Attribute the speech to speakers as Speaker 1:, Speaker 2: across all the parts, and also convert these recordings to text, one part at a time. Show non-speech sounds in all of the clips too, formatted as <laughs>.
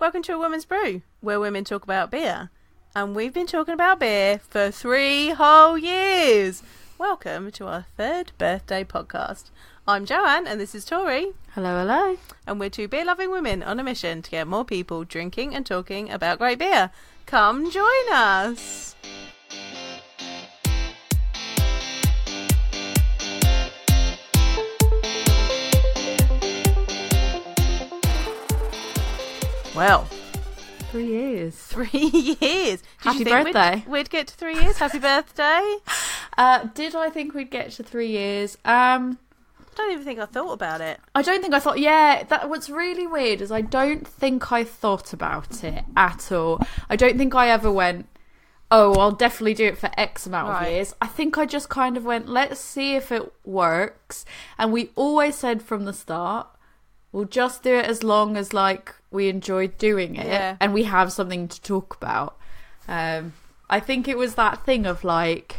Speaker 1: Welcome to A Woman's Brew, where women talk about beer. And we've been talking about beer for three whole years. Welcome to our third birthday podcast. I'm Joanne, and this is Tori,
Speaker 2: Hello, hello.
Speaker 1: and we're two beer loving women on a mission to get more people drinking and talking about great beer. Come join us. Well,
Speaker 2: Three years. <laughs>
Speaker 1: three years. Did
Speaker 2: Happy
Speaker 1: you think we'd-
Speaker 2: birthday.
Speaker 1: We'd, get to three years. Happy birthday. <laughs>
Speaker 2: Uh, did I think we'd get to three years? Um,
Speaker 1: I don't even think I thought about it.
Speaker 2: I don't think I thought. Yeah, that what's really weird is I don't think I thought about it at all. I don't think I ever went. Oh, I'll definitely do it for X amount
Speaker 1: Right.
Speaker 2: of years. I think I just kind of went, let's see if it works. And we always said from the start, we'll just do it as long as like we enjoyed doing it
Speaker 1: Yeah.
Speaker 2: and we have something to talk about. Um, I think it was that thing of like,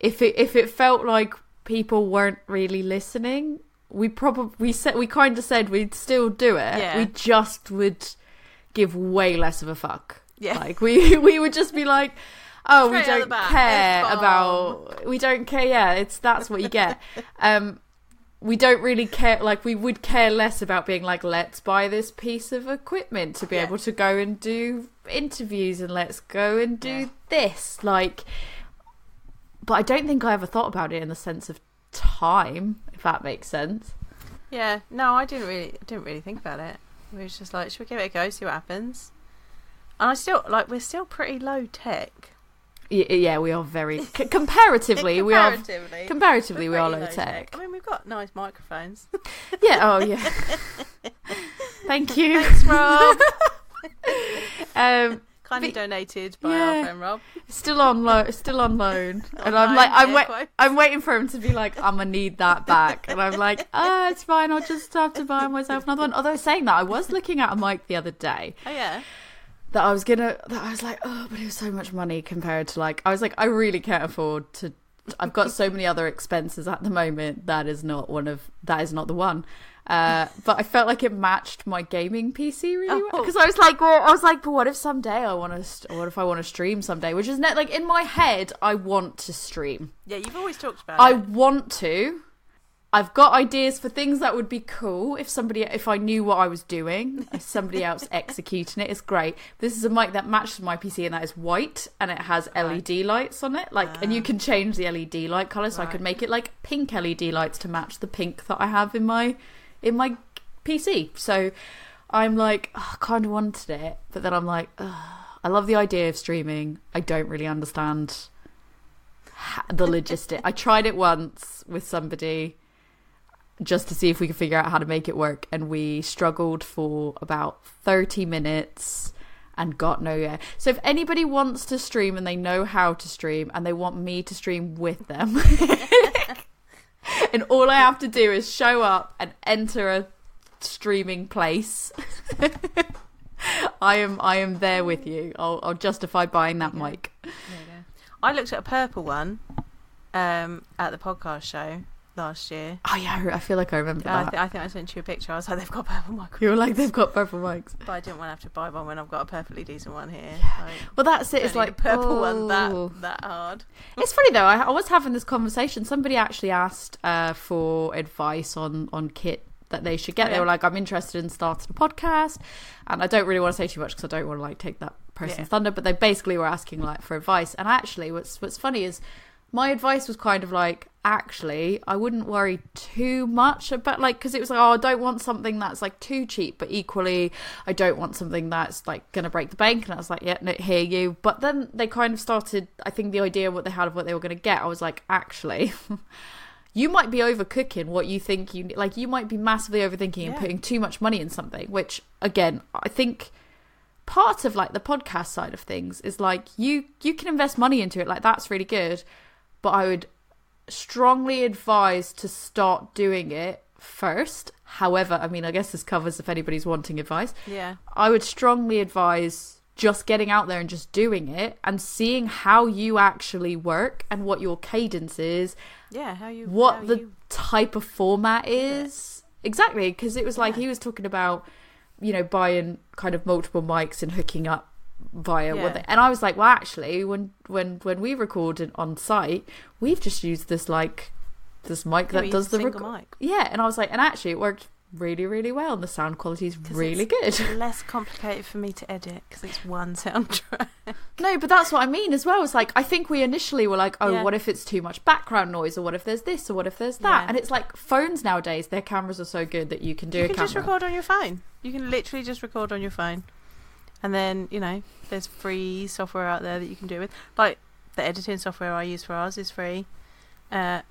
Speaker 2: if it if it felt like people weren't really listening, we probably we said we kind of said we'd still do it.
Speaker 1: Yeah.
Speaker 2: We just would give way less of a fuck.
Speaker 1: Yeah.
Speaker 2: Like we <laughs> we would just be like, oh, we
Speaker 1: Straight the
Speaker 2: don't care about we don't care. Yeah, it's that's what you get. <laughs> um, we don't really care. Like we would care less about being like, let's buy this piece of equipment to be
Speaker 1: Yeah.
Speaker 2: able to go and do interviews, and let's go and do
Speaker 1: Yeah.
Speaker 2: this. Like, but I don't think I ever thought about it in the sense of time, if that makes sense.
Speaker 1: Yeah, no, I didn't really, didn't really think about it. We was just like, should we give it a go, see what happens? And I still like, we're still pretty low tech.
Speaker 2: Y- Yeah, we are very c- comparatively. <laughs> we are
Speaker 1: comparatively.
Speaker 2: comparatively we low tech.
Speaker 1: I mean, we've got nice microphones. <laughs>
Speaker 2: Yeah. Oh, yeah. <laughs> Thank you.
Speaker 1: Thanks, Rob.
Speaker 2: Um,
Speaker 1: Kindly donated by
Speaker 2: Yeah.
Speaker 1: our friend Rob.
Speaker 2: still on loan. Still on loan. And I'm like, I'm wait. I'm waiting for him to be like, I'm gonna need that back, and I'm like, ah, it's fine. I'll just have to buy myself another one. Although saying that, I was looking at a mic the other day
Speaker 1: Oh yeah,
Speaker 2: that I was gonna. That I was like, oh, but it was so much money compared to like. I was like, I really can't afford to. I've got so many other expenses at the moment. That is not one of. That is not the one. Uh, but I felt like it matched my gaming PC really well
Speaker 1: Oh.
Speaker 2: because I was like, well, I was like, but what if someday I want to? What if I want to stream someday? Which is net like in my head, I want to stream.
Speaker 1: yeah. You've always talked about
Speaker 2: I
Speaker 1: it.
Speaker 2: want to. I've got ideas for things that would be cool if somebody, if I knew what I was doing, if somebody else <laughs> executing it is great. This is a mic that matches my PC and that is white and it has LED lights on it, like, and you ah. can change the LED light color, so I could make it like pink LED lights to match the pink that I have in my in my PC. So I'm like, oh, I kind of wanted it, but then I'm like, ugh, I love the idea of streaming. I don't really understand the logistic. I tried it once with somebody just to see if we could figure out how to make it work, and we struggled for about 30 minutes and got nowhere. So if anybody wants to stream and they know how to stream and they want me to stream with them, <laughs> and all I have to do is show up and enter a streaming place. <laughs> I am I am there with you. I'll I'll justify buying that mic.
Speaker 1: I looked at a purple one um, at the podcast show last year.
Speaker 2: Oh yeah, I feel like I remember
Speaker 1: I,
Speaker 2: that.
Speaker 1: th- I think I sent you a picture. I was like, they've got purple microphones.
Speaker 2: you were like they've got purple mics.
Speaker 1: But I didn't want to have to buy one when I've got a perfectly decent one here. Like,
Speaker 2: Well, that's it. It's like
Speaker 1: purple one
Speaker 2: oh.
Speaker 1: that that hard.
Speaker 2: It's funny though. I, I was having this conversation. Somebody actually asked uh, for advice on on kit that they should get.
Speaker 1: Oh,
Speaker 2: They were like, "I'm interested in starting a podcast," and I don't really want to say too much because I don't want to like take that person's
Speaker 1: Yeah.
Speaker 2: thunder. But they basically were asking like for advice. And actually, what's what's funny is my advice was kind of like, actually, I wouldn't worry too much about like because it was like, oh, I don't want something that's like too cheap, but equally, I don't want something that's like gonna break the bank. And I was like, yeah, no, hear you. But then they kind of started. I think the idea of what they had of what they were gonna get, I was like, actually. <laughs> You might be overcooking what you think you like. You might be massively overthinking and putting too much money in something. Which, again, I think part of like the podcast side of things is like you you can invest money into it like that's really good but i would strongly advise to start doing it first however i mean i guess this covers if anybody's wanting advice
Speaker 1: Yeah.
Speaker 2: i would strongly advise just getting out there and just doing it and seeing how you actually work and what your cadence is
Speaker 1: Yeah. How you? how
Speaker 2: what the
Speaker 1: you-
Speaker 2: type of format is exactly because it was like he was talking about you know, buying kind of multiple mics and hooking up via
Speaker 1: Yeah.
Speaker 2: what they, and I was like, well, actually, when when when we recorded on site, we've just used this like this mic
Speaker 1: Yeah,
Speaker 2: that does the
Speaker 1: mic.
Speaker 2: yeah, and I was like, and actually, it worked really really well, and the sound quality is really good. <laughs>
Speaker 1: less complicated for me to edit because it's one soundtrack. <laughs>
Speaker 2: No, but that's what I mean as well. It's like I think we initially were like, oh,
Speaker 1: Yeah.
Speaker 2: what if it's too much background noise, or what if there's this, or what if there's that? And it's like phones nowadays, their cameras are so good that you can do
Speaker 1: you can
Speaker 2: camera.
Speaker 1: just record on your phone. You can literally just record on your phone, and then you know there's free software out there that you can do it with. Like the editing software I use for ours is free. Uh,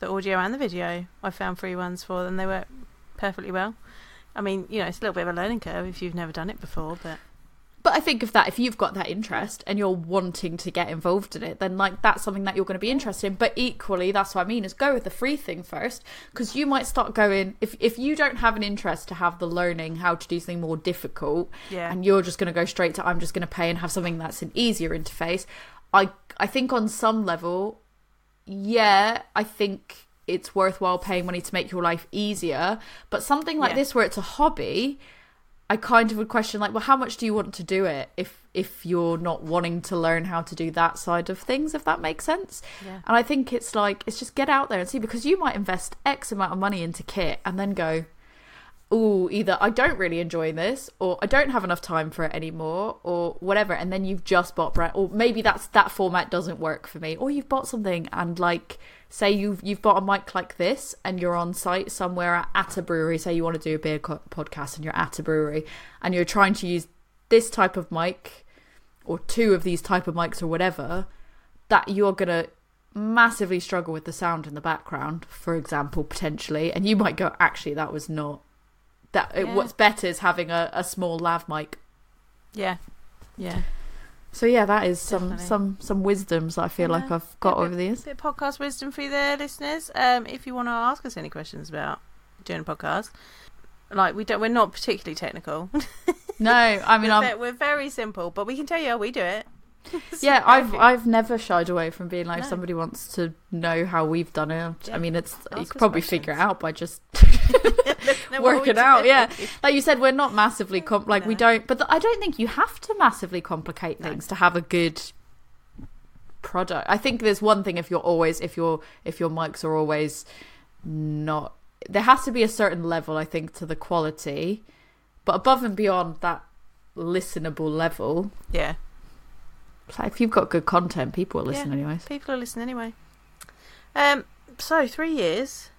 Speaker 1: the audio and the video I found free ones for, and they work perfectly well. I mean, you know, it's a little bit of a learning curve if you've never done it before, but
Speaker 2: But I think of that, if you've got that interest and you're wanting to get involved in it, then like that's something that you're going to be interested in. But equally, that's what I mean is go with the free thing first, because you might start going if if you don't have an interest to have the learning how to do something more difficult,
Speaker 1: yeah,
Speaker 2: and you're just going to go straight to I'm just going to pay and have something that's an easier interface. I I think on some level, yeah, I think it's worthwhile paying money to make your life easier. But something like
Speaker 1: Yeah.
Speaker 2: this, where it's a hobby, I kind of would question like, well, how much do you want to do it if if you're not wanting to learn how to do that side of things, if that makes sense.
Speaker 1: yeah,
Speaker 2: And I think it's like it's just get out there and see because you might invest X amount of money into kit and then go, oh, either I don't really enjoy this or I don't have enough time for it anymore or whatever. And then you've just bought brand, or maybe that's that format doesn't work for me. Or you've bought something and like say you've you've bought a mic like this and you're on site somewhere at, at a brewery. Say you want to do a beer co- podcast and you're at a brewery and you're trying to use this type of mic or two of these type of mics or whatever that you're gonna massively struggle with the sound in the background for example potentially and you might go actually that was not that
Speaker 1: Yeah.
Speaker 2: what's better is having a, a small lav mic
Speaker 1: yeah, yeah.
Speaker 2: So yeah that is some
Speaker 1: Definitely.
Speaker 2: some some wisdoms that i feel
Speaker 1: Yeah.
Speaker 2: like i've got
Speaker 1: Yeah,
Speaker 2: over the years
Speaker 1: bit of podcast wisdom for you there, listeners. Um, if you want to ask us any questions about doing a podcast, like we don't, we're not particularly technical. <laughs>
Speaker 2: no i mean
Speaker 1: we're,
Speaker 2: i'm
Speaker 1: we're very simple, but we can tell you how we do it. <laughs>
Speaker 2: yeah i've i've never shied away from being like
Speaker 1: No.
Speaker 2: if somebody wants to know how we've done it
Speaker 1: Yeah.
Speaker 2: i mean it's you could probably figure it out by just <laughs> Work it out, yeah. <laughs> like you said we're not massively com- like we don't but th- i don't think you have to massively complicate
Speaker 1: No.
Speaker 2: things to have a good product i think there's one thing if you're always if your if your mics are always not there has to be a certain level i think to the quality but above and beyond that listenable level
Speaker 1: yeah.
Speaker 2: like if you've got good content people will listen
Speaker 1: Yeah.
Speaker 2: anyways
Speaker 1: People are listening anyway. Um, so three years,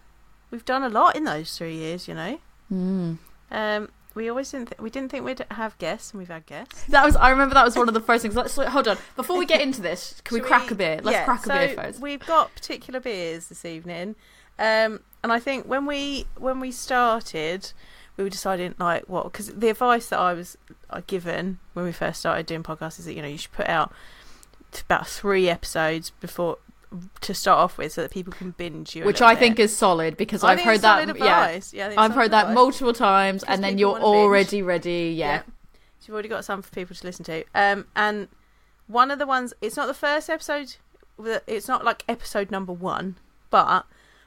Speaker 1: we've done a lot in those three years. You know,
Speaker 2: mm.
Speaker 1: um, we always didn't th- we didn't think we'd have guests, and we've had guests.
Speaker 2: that was i remember that was one of the first things let's hold on before we get <laughs> into this can we
Speaker 1: Should
Speaker 2: crack a beer let's
Speaker 1: yeah,
Speaker 2: crack a
Speaker 1: so
Speaker 2: beer first
Speaker 1: We've got particular beers this evening, um, and I think when we when we started, we were deciding like what because the advice that I was uh, given when we first started doing podcasts is that you know you should put out about three episodes before to start off with so that people can binge you,
Speaker 2: which I think is solid because
Speaker 1: I
Speaker 2: I've heard that.
Speaker 1: solid
Speaker 2: Yeah,
Speaker 1: yeah I think it's
Speaker 2: I've heard
Speaker 1: solid
Speaker 2: that
Speaker 1: advice.
Speaker 2: multiple times, and then you're
Speaker 1: wanna binge.
Speaker 2: already ready. Yeah.
Speaker 1: So you've already got some for people to listen to. Um, and one of the ones, it's not the first episode, it's not like episode number one, but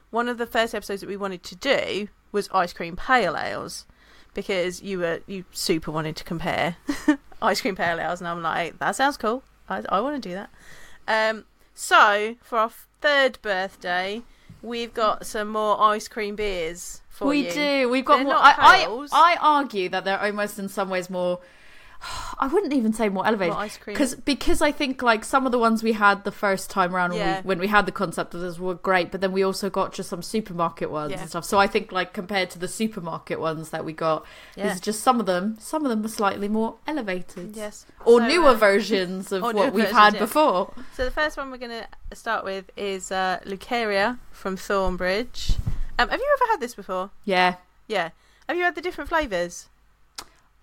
Speaker 1: one of the first episodes that we wanted to do was ice cream pale ales because you were you super wanted to compare <laughs> ice cream pale ales, and I'm like, that sounds cool. I, I want to do that. Um, so for our third birthday, we've got some more ice cream beers for
Speaker 2: we
Speaker 1: you.
Speaker 2: We do. We've got
Speaker 1: They're
Speaker 2: more. I. I I argue that they're almost in some ways more. I wouldn't even say more elevated.
Speaker 1: More ice cream.
Speaker 2: Because because I think like some of the ones we had the first time around when, we, when we had the concept of this were great, but then we also got just some supermarket ones
Speaker 1: Yeah.
Speaker 2: and stuff. So I think like compared to the supermarket ones that we got,
Speaker 1: yeah.
Speaker 2: there's just some of them. Some of them are slightly more elevated.
Speaker 1: Yes.
Speaker 2: Or
Speaker 1: So,
Speaker 2: newer
Speaker 1: uh,
Speaker 2: versions of <laughs> what we've
Speaker 1: versions,
Speaker 2: had
Speaker 1: yeah.
Speaker 2: before.
Speaker 1: So the first one we're going to start with is uh, Lucaria from Thornbridge. Um, have you ever had this before?
Speaker 2: Yeah.
Speaker 1: Yeah. Have you had the different flavours?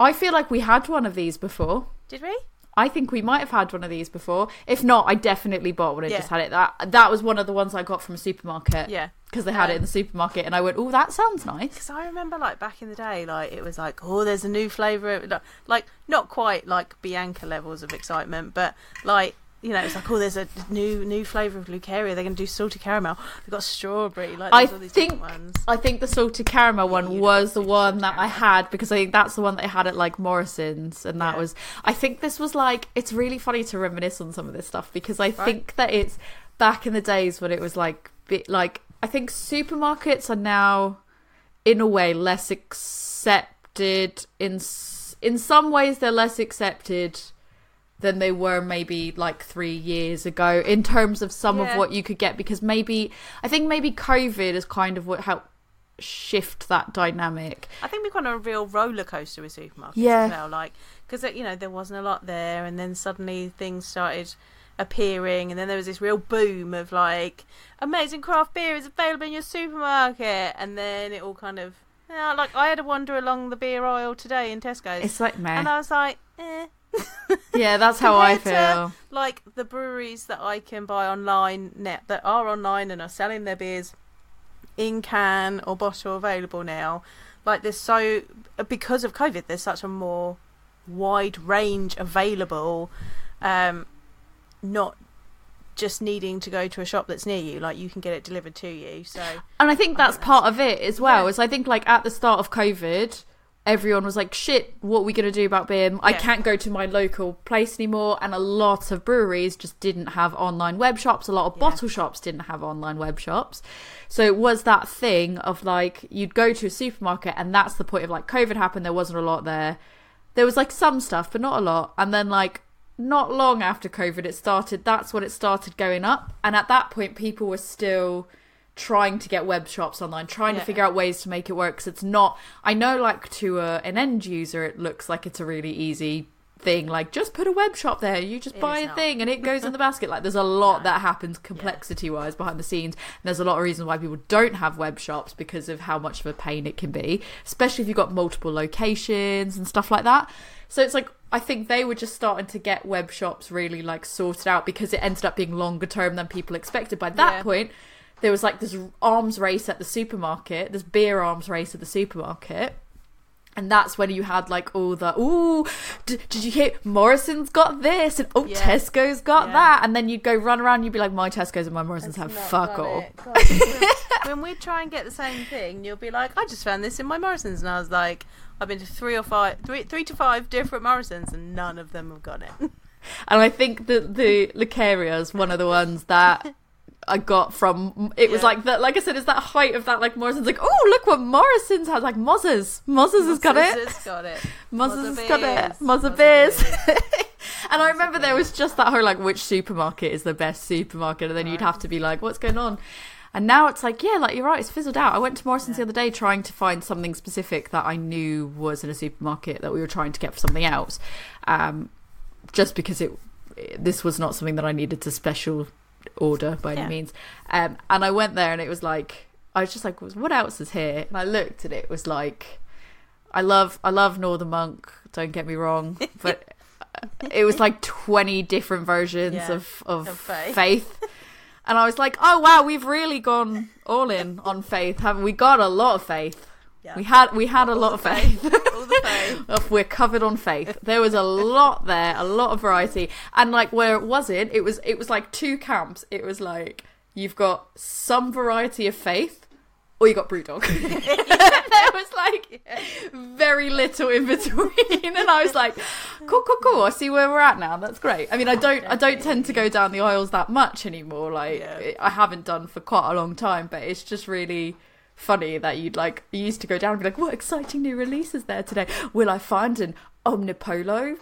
Speaker 2: I feel like we had one of these before.
Speaker 1: Did we?
Speaker 2: I think we might have had one of these before. If not, I definitely bought one and
Speaker 1: Yeah.
Speaker 2: just had it. That that was one of the ones I got from a supermarket
Speaker 1: Yeah.
Speaker 2: because they had it in
Speaker 1: Um,
Speaker 2: the supermarket, and I went, "Oh, that sounds nice."
Speaker 1: Because I remember, like back in the day, like it was like, oh, there's a new flavour. Like not quite like Bianca levels of excitement, but like you know, it's like, oh, there's a new new flavour of Lucaria. They're going to do salty caramel. They've got strawberry. Like,
Speaker 2: I
Speaker 1: there's all these
Speaker 2: think
Speaker 1: ones.
Speaker 2: I think the salted caramel one was the one
Speaker 1: salted
Speaker 2: that I had because I think that's the one that I had at like Morrison's, and that
Speaker 1: Yeah.
Speaker 2: was. I think this was like it's really funny to reminisce on some of this stuff because I think that it's back in the days when it was like bit like I think supermarkets are now in a way less accepted in in some ways they're less accepted than they were maybe like three years ago in terms of some
Speaker 1: Yeah.
Speaker 2: of what you could get because maybe I think maybe COVID is kind of what helped shift that dynamic.
Speaker 1: I think we've gone on a real roller coaster with supermarkets
Speaker 2: Yeah.
Speaker 1: as well. Like, because you know there wasn't a lot there, and then suddenly things started appearing, and then there was this real boom of like amazing craft beer is available in your supermarket, and then it all kind of. Yeah, like I had a wander along the beer aisle today in Tesco's,
Speaker 2: It's like man, and
Speaker 1: I was like, eh.
Speaker 2: Yeah, that's how I
Speaker 1: compared to-
Speaker 2: feel.
Speaker 1: like the breweries that I can buy online net that are online and are selling their beers in can or bottle available now. Like there's so because of COVID, there's such a more wide range available. Um, not just needing to go to a shop that's near you, like you can get it delivered to you. So
Speaker 2: And I think that's
Speaker 1: think
Speaker 2: part of it as well.
Speaker 1: Yeah.
Speaker 2: Is I think like at the start of COVID, everyone was like, "Shit, what are we gonna do about beer? I
Speaker 1: Yeah.
Speaker 2: can't go to my local place anymore." And a lot of breweries just didn't have online web shops. A lot of
Speaker 1: Yeah.
Speaker 2: bottle shops didn't have online web shops. So it was that thing of like you'd go to a supermarket, and that's the point of like COVID happened. There wasn't a lot there. There was like some stuff, but not a lot. And then like not long after COVID, it started. That's when it started going up. And at that point, people were still trying to get web shops online, trying
Speaker 1: Yeah.
Speaker 2: to figure out ways to make it work. Because it's not. I know, like to a, an end user, it looks like it's a really easy thing. Like just put a web shop there. You just
Speaker 1: It
Speaker 2: buy a
Speaker 1: not.
Speaker 2: thing and it goes in the <laughs> basket. Like there's a lot
Speaker 1: No.
Speaker 2: that happens complexity wise behind the scenes. And there's a lot of reasons why people don't have web shops because of how much of a pain it can be, especially if you've got multiple locations and stuff like that. So it's like I think they were just starting to get web shops really like sorted out because it ended up being longer term than people expected. By that
Speaker 1: Yeah.
Speaker 2: point, there was like this arms race at the supermarket, this beer arms race at the supermarket. And that's when you had like all the ooh, d- did you hear Morrison's got this and oh
Speaker 1: Yeah.
Speaker 2: Tesco's got
Speaker 1: Yeah.
Speaker 2: that, and then you'd go run around, you'd be like my Tesco's and my Morrison's have
Speaker 1: That's
Speaker 2: fuck all.
Speaker 1: God, <laughs> when we try and get the same thing, you'll be like, "I just found this in my Morrison's," and I was like, "I've been to three or five, three, three to five different Morrison's, and none of them have got it."
Speaker 2: And I think that the Lucaria is one of the ones that <laughs> I got from. It was like that. Like I said, it's that height of that. Like Morrison's like, oh look what Morrison's has. Like Mozzers, Mozzers has got it.
Speaker 1: Mozzers got it. <laughs>
Speaker 2: Mozzers has got it. Mozza
Speaker 1: Mozza
Speaker 2: Beers.
Speaker 1: Beers. <laughs>
Speaker 2: and I remember there was just that whole like, which supermarket is the best supermarket, and then you'd have to be like, what's going on? And now it's like, yeah, like you're right, it's fizzled out. I went to Morrison's the other day trying to find something specific that I knew was in a supermarket that we were trying to get for something else, um, just because it this was not something that I needed to special order by any means. Um, and I went there and it was like I was just like, what else is here? And I looked and it was like, I love I love Northern Monk. Don't get me wrong, <laughs> but it was like twenty different versions
Speaker 1: Yeah,
Speaker 2: of of,
Speaker 1: of Faith.
Speaker 2: faith. And I was like, oh wow, we've really gone all in on faith, haven't we? Got a lot of faith.
Speaker 1: Yeah.
Speaker 2: We had we had a lot of faith.
Speaker 1: All the faith. <laughs>
Speaker 2: We're covered on faith. There was a lot there, a lot of variety, and like where it wasn't, it was it was like two camps. It was like you've got some variety of faith, or you got brewdog. <laughs> <laughs> there was like very little in between, and I was like, cool, cool, cool. I see where we're at now. That's great. I mean, I don't I don't tend to go down the aisles that much anymore. Like
Speaker 1: Yeah.
Speaker 2: I haven't done for quite a long time, but it's just really funny that you'd like you used to go down and be like, what exciting new releases there today? Will I find an Omnipollo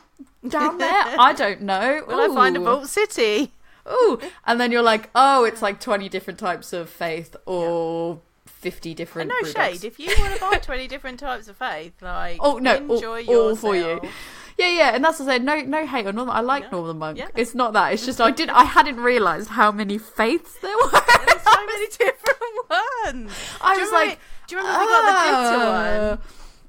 Speaker 2: down <laughs> there? I don't know.
Speaker 1: Will I find a Vault City?
Speaker 2: Ooh, and then you're like, oh, it's like twenty different types of faith or fifty
Speaker 1: And
Speaker 2: different.
Speaker 1: no
Speaker 2: brew
Speaker 1: shade. If you want to buy twenty different types of faith, like <laughs>
Speaker 2: Oh, no, all-
Speaker 1: enjoy
Speaker 2: all for you. Yeah, yeah, and that's what I said. No, no hate on Northern. I like
Speaker 1: Yeah.
Speaker 2: Northern Monk.
Speaker 1: Yeah.
Speaker 2: It's not that. It's just I did. I <laughs> hadn't realised how many faiths there were.
Speaker 1: There's so <laughs> many different ones.
Speaker 2: I
Speaker 1: do
Speaker 2: was like,
Speaker 1: do you remember we got the glitter
Speaker 2: "Ah."
Speaker 1: one?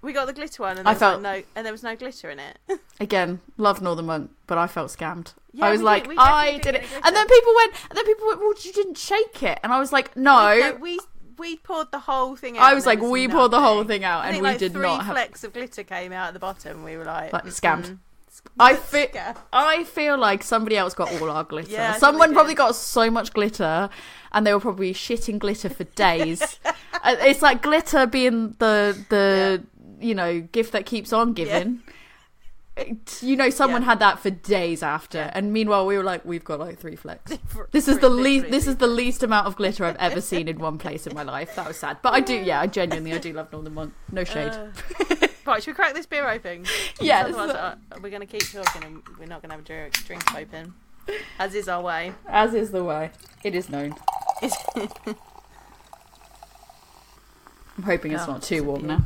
Speaker 1: We got the glitter one, and
Speaker 2: I felt-
Speaker 1: like no, and there was no glitter in it. <laughs>
Speaker 2: Again, love Northern Monk, but I felt scammed.
Speaker 1: Yeah,
Speaker 2: I was like,
Speaker 1: did-
Speaker 2: I did it, and then people went, and then people went, well, you didn't shake it, and I was like, no.
Speaker 1: No, we we poured the whole thing out.
Speaker 2: I was like, we poured the whole thing out,
Speaker 1: I
Speaker 2: and
Speaker 1: think
Speaker 2: we
Speaker 1: like
Speaker 2: did
Speaker 1: three
Speaker 2: not have.
Speaker 1: flecks of glitter came out at the bottom. We were like,
Speaker 2: Like,
Speaker 1: mm,
Speaker 2: scammed.
Speaker 1: mm,
Speaker 2: I feel I feel like somebody else got all our glitter.
Speaker 1: Yeah,
Speaker 2: Someone probably got so much glitter, and they were probably shitting glitter for days. <laughs> Uh, it's like glitter being the the you know gift that keeps on giving. <laughs> You know, someone
Speaker 1: Yeah.
Speaker 2: had that for days after,
Speaker 1: Yeah.
Speaker 2: and meanwhile we were like, we've got like three flecks. <laughs> This is the least. This is the least amount of glitter I've ever seen in <laughs> one place in my life. That was sad, but I do. Yeah, I genuinely, I do love Northern Monk. No shade.
Speaker 1: Uh, right, should we crack this beer open?
Speaker 2: Yes.
Speaker 1: Otherwise, uh, we're going to keep talking and we're not going to have a drink, drink open. As is our way.
Speaker 2: As is the way. It is known. I'm hoping it's
Speaker 1: Oh,
Speaker 2: not too warm now.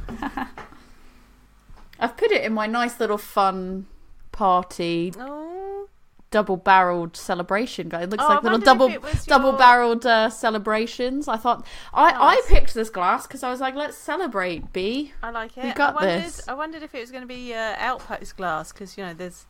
Speaker 2: I've put it in my nice little fun party
Speaker 1: oh,
Speaker 2: double barreled celebration guy. It looks
Speaker 1: Oh, I
Speaker 2: like little double double barreled uh, celebrations. I thought I I picked this glass because I was like, let's celebrate, B.
Speaker 1: I like it.
Speaker 2: We got
Speaker 1: I wondered,
Speaker 2: this.
Speaker 1: I wondered if it was going to be uh, outpost glass because you know there's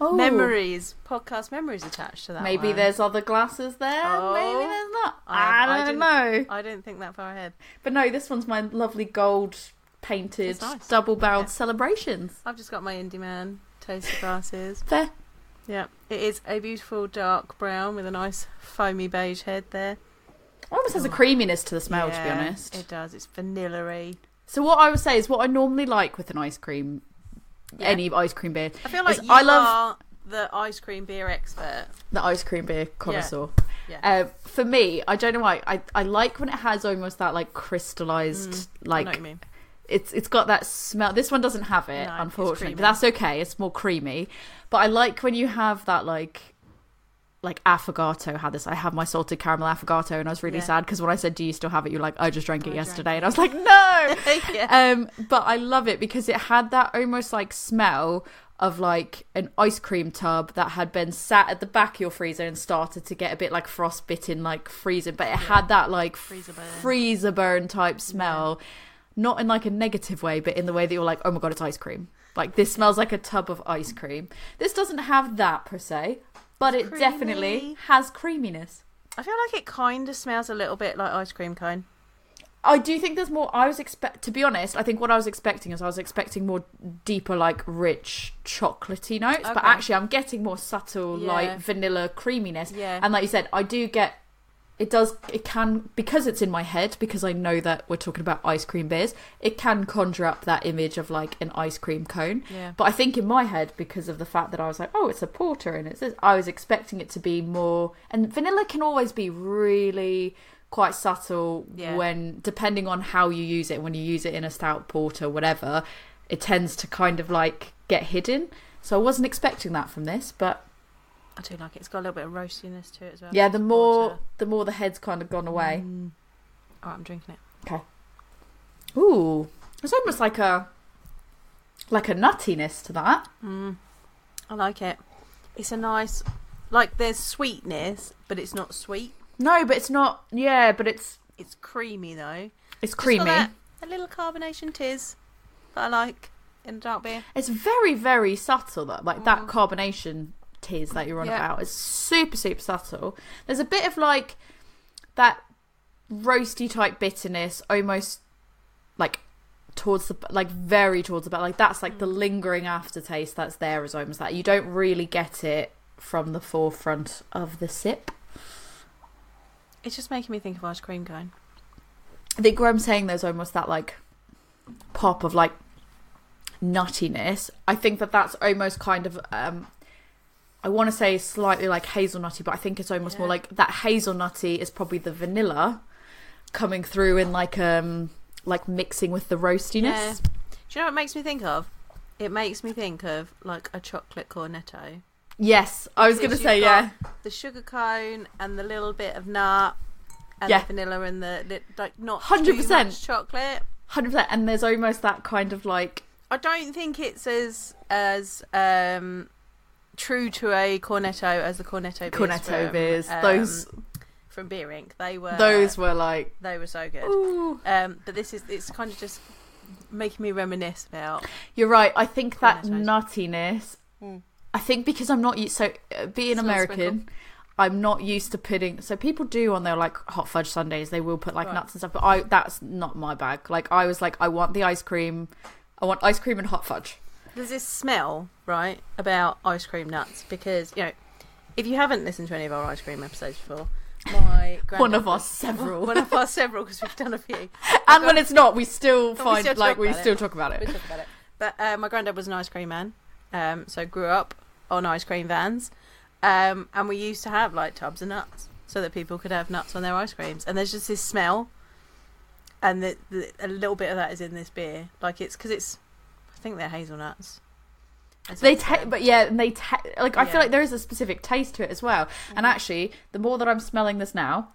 Speaker 2: Oh,
Speaker 1: memories, podcast memories attached to that.
Speaker 2: Maybe
Speaker 1: one.
Speaker 2: there's other glasses there.
Speaker 1: Oh.
Speaker 2: Maybe there's not.
Speaker 1: I-
Speaker 2: I,
Speaker 1: I
Speaker 2: don't
Speaker 1: didn't-
Speaker 2: know.
Speaker 1: I didn't think that far ahead.
Speaker 2: But no, this one's my lovely gold painted
Speaker 1: nice.
Speaker 2: double barreled
Speaker 1: Yeah.
Speaker 2: celebrations.
Speaker 1: I've just got my Indy Man taster glasses. <laughs>
Speaker 2: Fair.
Speaker 1: Yeah, it is a beautiful dark brown with a nice foamy beige head there.
Speaker 2: Almost has a creaminess to the smell, to be honest.
Speaker 1: it does. It's vanilla-y.
Speaker 2: So what I would say is what I normally like with an ice cream,
Speaker 1: Yeah.
Speaker 2: any ice cream beer,
Speaker 1: I feel like you
Speaker 2: I love-
Speaker 1: are the ice cream beer expert.
Speaker 2: the ice cream beer connoisseur.
Speaker 1: Yeah.
Speaker 2: Uh, for me, I don't know why. I, I like when it has almost that like crystallized,
Speaker 1: Mm,
Speaker 2: like
Speaker 1: what you mean.
Speaker 2: It's it's got that smell. This one doesn't have it,
Speaker 1: No,
Speaker 2: unfortunately, but that's okay. It's more creamy. But I like when you have that like like affogato had this. I have my salted caramel affogato, and I was really
Speaker 1: Yeah.
Speaker 2: sad because when I said, "Do you still have it?" You're like, "I just drank it
Speaker 1: I
Speaker 2: yesterday,"
Speaker 1: it.
Speaker 2: and I was like, <laughs> "No."
Speaker 1: yeah.
Speaker 2: um, but I love it because it had that almost like smell of like an ice cream tub that had been sat at the back of your freezer and started to get a bit like frostbitten, like freezing. But it had that like
Speaker 1: Freezer burn.
Speaker 2: freezer burn type smell, not in like a negative way, but in the way that you're like, oh my god, it's ice cream. Like this smells like a tub of ice cream. This doesn't have that per se, but it definitely has creaminess.
Speaker 1: I feel like it kind of smells a little bit like ice cream cone.
Speaker 2: I do think there's more. I was expect to be honest. I think what I was expecting is I was expecting more deeper, like rich chocolatey notes, but actually I'm getting more subtle,
Speaker 1: Yeah.
Speaker 2: like vanilla creaminess.
Speaker 1: Yeah.
Speaker 2: And like you said, I do get. It does. It can because it's in my head because I know that we're talking about ice cream beers. It can conjure up that image of like an ice cream cone.
Speaker 1: Yeah.
Speaker 2: But I think in my head, because of the fact that I was like, oh, it's a porter and it's this, I was expecting it to be more. And vanilla can always be really quite subtle
Speaker 1: Yeah.
Speaker 2: when, depending on how you use it, when you use it in a stout porter, whatever, it tends to kind of like get hidden. So I wasn't expecting that from this, but
Speaker 1: I do like it. It's got a little bit of roastiness to it as well.
Speaker 2: yeah, the more
Speaker 1: porter.
Speaker 2: the more the head's kind of gone away.
Speaker 1: Mm. Right, I'm drinking it. Okay.
Speaker 2: Ooh, it's almost like a like a nuttiness to that.
Speaker 1: Mm. I like it. It's a nice, like there's sweetness, but it's not sweet.
Speaker 2: No, but it's not. Yeah, but it's
Speaker 1: It's creamy though.
Speaker 2: it's creamy.
Speaker 1: that- a little carbonation tiz that I like in a dark beer.
Speaker 2: It's very, very subtle though. Like that
Speaker 1: Mm.
Speaker 2: carbonation tears that you're on
Speaker 1: Yeah.
Speaker 2: about. It's super, super subtle. There's a bit of like that roasty type bitterness, almost like towards the like very towards the back. Like that's like the
Speaker 1: Mm.
Speaker 2: lingering aftertaste that's there is almost that. You don't really get it from the forefront of the sip.
Speaker 1: It's just making me think of ice cream cone.
Speaker 2: I think where I'm saying there's almost that like pop of like nuttiness. I think that that's almost kind of um I want to say slightly like hazelnutty, but I think it's almost more like that hazelnutty is probably the vanilla coming through in like um like mixing with the roastiness.
Speaker 1: Yeah. Do you know what it makes me think of? It makes me think of like a chocolate cornetto.
Speaker 2: Yes, I was gonna say
Speaker 1: got
Speaker 2: yeah.
Speaker 1: The sugar cone and the little bit of nut and
Speaker 2: Yeah.
Speaker 1: the vanilla and the like not
Speaker 2: 100%.
Speaker 1: too much chocolate.
Speaker 2: Hundred percent, and there's almost that kind of like
Speaker 1: I don't think it's as as um true to a cornetto as the cornetto beers
Speaker 2: cornetto
Speaker 1: from,
Speaker 2: beers.
Speaker 1: um,
Speaker 2: those
Speaker 1: from Beer Ink. They were
Speaker 2: those were like
Speaker 1: they were so good.
Speaker 2: ooh.
Speaker 1: Um, but this is it's kind of just making me reminisce about.
Speaker 2: You're right. I think that nuttiness.
Speaker 1: Mm.
Speaker 2: I think because I'm not used. So uh, being
Speaker 1: It's not a
Speaker 2: American, I'm not used to putting. So people do on their like hot fudge sundaes. They will put like
Speaker 1: Right.
Speaker 2: nuts and stuff. But I that's not my bag. Like I was like, I want the ice cream. I want ice cream and hot fudge.
Speaker 1: There's this smell, right, about ice cream nuts because you know, if you haven't listened to any of our ice cream episodes before, my <laughs> <laughs>
Speaker 2: One of our several.
Speaker 1: one of our several because we've done a few. <laughs>
Speaker 2: and when it's not, we still
Speaker 1: But we
Speaker 2: find
Speaker 1: still
Speaker 2: like we
Speaker 1: it.
Speaker 2: still talk about it We
Speaker 1: talk about it. But uh, my granddad was an ice cream man, um, so grew up on ice cream vans, um, and we used to have like tubs of nuts so that people could have nuts on their ice creams. And there's just this smell, and the, the, a little bit of that is in this beer. Like it's because it's, think they're hazelnuts.
Speaker 2: They but yeah, and they ta- like I
Speaker 1: Yeah.
Speaker 2: feel like there is a specific taste to it as well. And actually, the more that I'm smelling this now,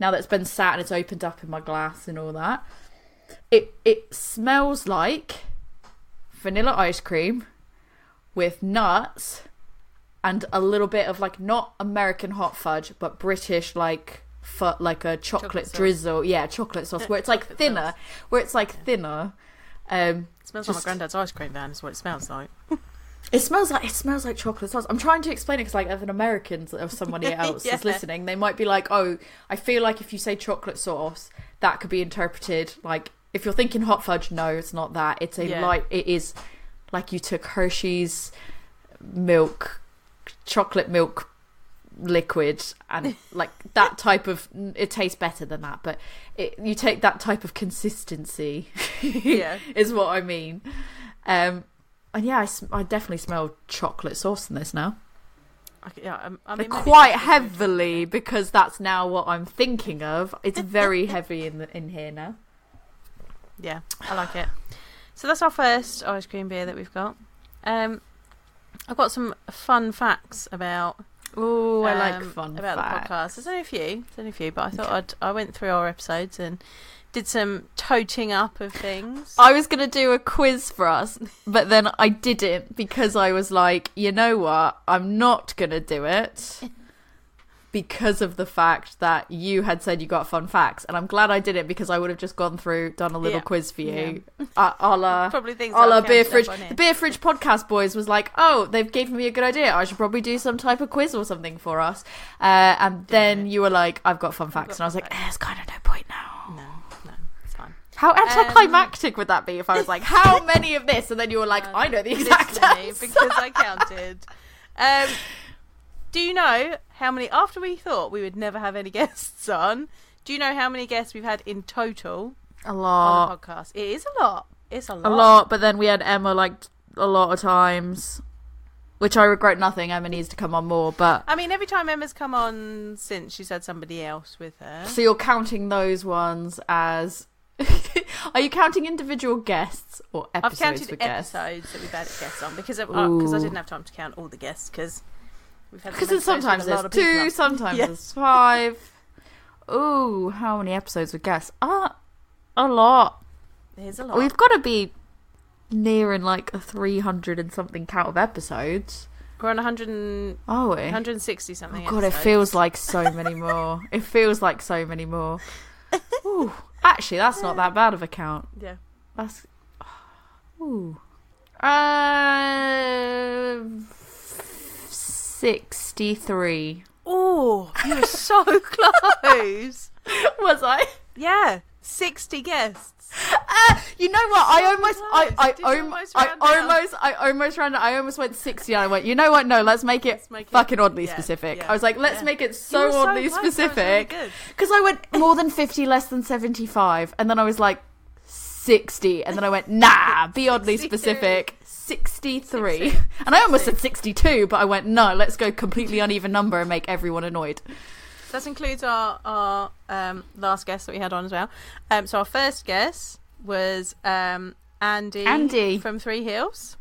Speaker 2: now that it's been sat and it's opened up in my glass and all that, it it smells like vanilla ice cream with nuts and a little bit of like not American hot fudge, but British like fu- like a chocolate,
Speaker 1: Chocolate
Speaker 2: drizzle. Yeah, chocolate sauce where it's like thinner,
Speaker 1: sauce.
Speaker 2: where it's like thinner. Um,
Speaker 1: it smells
Speaker 2: just-
Speaker 1: like my granddad's ice cream van. Is what it smells like.
Speaker 2: It smells like it smells like chocolate sauce. I'm trying to explain it because, like, if an American or somebody <laughs> else
Speaker 1: Yeah.
Speaker 2: is listening, they might be like, "Oh, I feel like if you say chocolate sauce, that could be interpreted like if you're thinking hot fudge. No, it's not that. It's a
Speaker 1: Yeah.
Speaker 2: light. It is like you took Hershey's milk, chocolate milk liquid, and like that type of. It tastes better than that, but it, you take that type of consistency. <laughs>
Speaker 1: Yeah.
Speaker 2: is what I mean. Um, and yeah, I, I definitely smell chocolate sauce in this now.
Speaker 1: I, yeah, I'm, I mean,
Speaker 2: quite
Speaker 1: it's just a
Speaker 2: heavily because that's now what I'm thinking of. It's very <laughs> heavy in the, in here now.
Speaker 1: Yeah, I like it. So that's our first ice cream beer that we've got. Um, I've got some fun facts about
Speaker 2: Oh, I like
Speaker 1: um,
Speaker 2: fun
Speaker 1: about
Speaker 2: facts.
Speaker 1: the podcast. There's only a few. There's only a few, but I thought I'd I went through our episodes and did some toting up of things.
Speaker 2: I was gonna do a quiz for us, but then I didn't because I was like, you know what, I'm not gonna do it because of the fact that you had said you got fun facts, and I'm glad I did it because I would have just gone through, done a little
Speaker 1: Yeah.
Speaker 2: quiz for you, uh, <laughs> a la <laughs>
Speaker 1: Probably things.
Speaker 2: a la beer fridge.
Speaker 1: up on here.
Speaker 2: The beer fridge podcast boys was like, oh, they've given me a good idea. I should probably do some type of quiz or something for us. Uh, and then
Speaker 1: it.
Speaker 2: you were like, I've got fun facts,
Speaker 1: got
Speaker 2: and I was like, eh, there's kind of no point now.
Speaker 1: No, no, it's fine.
Speaker 2: How anticlimactic would that be if I was like, <laughs> how many of this? And then you were like,
Speaker 1: Uh,
Speaker 2: I know the exact
Speaker 1: many because I counted. Um, do you know how many? After we thought we would never have any <laughs> guests on, do you know how many guests we've had in total
Speaker 2: A
Speaker 1: on
Speaker 2: lot.
Speaker 1: the podcast? It is a lot. It's a lot.
Speaker 2: A lot, but then we had Emma like a lot of times, which I regret nothing. Emma needs to come on more, but
Speaker 1: I mean, every time Emma's come on since, she's had somebody else with her.
Speaker 2: so you're counting those ones as. <laughs> Are you counting individual guests or episodes?
Speaker 1: I've
Speaker 2: episodes
Speaker 1: counted
Speaker 2: with guests?
Speaker 1: episodes that we've had guests on because because uh,
Speaker 2: I
Speaker 1: didn't have time to count all the guests because
Speaker 2: Because sometimes there's two, sometimes
Speaker 1: Yeah.
Speaker 2: there's five. Ooh, how many episodes with guess? Ah, a lot.
Speaker 1: There's a lot.
Speaker 2: We've got to be nearing like a 300 and something count of episodes.
Speaker 1: We're on 100 and,
Speaker 2: Are we?
Speaker 1: 160 something.
Speaker 2: Oh god, it feels like so many more. it feels like so many more. <laughs> Ooh, actually, that's not that bad of a count.
Speaker 1: yeah.
Speaker 2: That's <sighs> ooh, uh, sixty-three.
Speaker 1: Oh, you were so <laughs> close.
Speaker 2: Was I?
Speaker 1: Yeah, 60 guests.
Speaker 2: Uh, you know what? I
Speaker 1: So
Speaker 2: almost, I. I, om-
Speaker 1: almost
Speaker 2: I almost, I almost ran. I almost went sixty. And I went. You know what? No, let's make it
Speaker 1: Let's make it-
Speaker 2: fucking oddly
Speaker 1: yeah,
Speaker 2: specific.
Speaker 1: yeah,
Speaker 2: I was like, let's
Speaker 1: yeah.
Speaker 2: make it so
Speaker 1: so
Speaker 2: oddly
Speaker 1: close, that was really
Speaker 2: specific. Because I went more than 50, less than 75. And then I was like, 60. And then I went, nah, be <laughs> oddly
Speaker 1: 63.
Speaker 2: specific. 63. And I almost said 62, but I went, no, let's go completely uneven number and make everyone annoyed.
Speaker 1: That includes our, our um, last guest that we had on as well. Um, so our first guest was um, Andy,
Speaker 2: Andy.
Speaker 1: from Three Hills.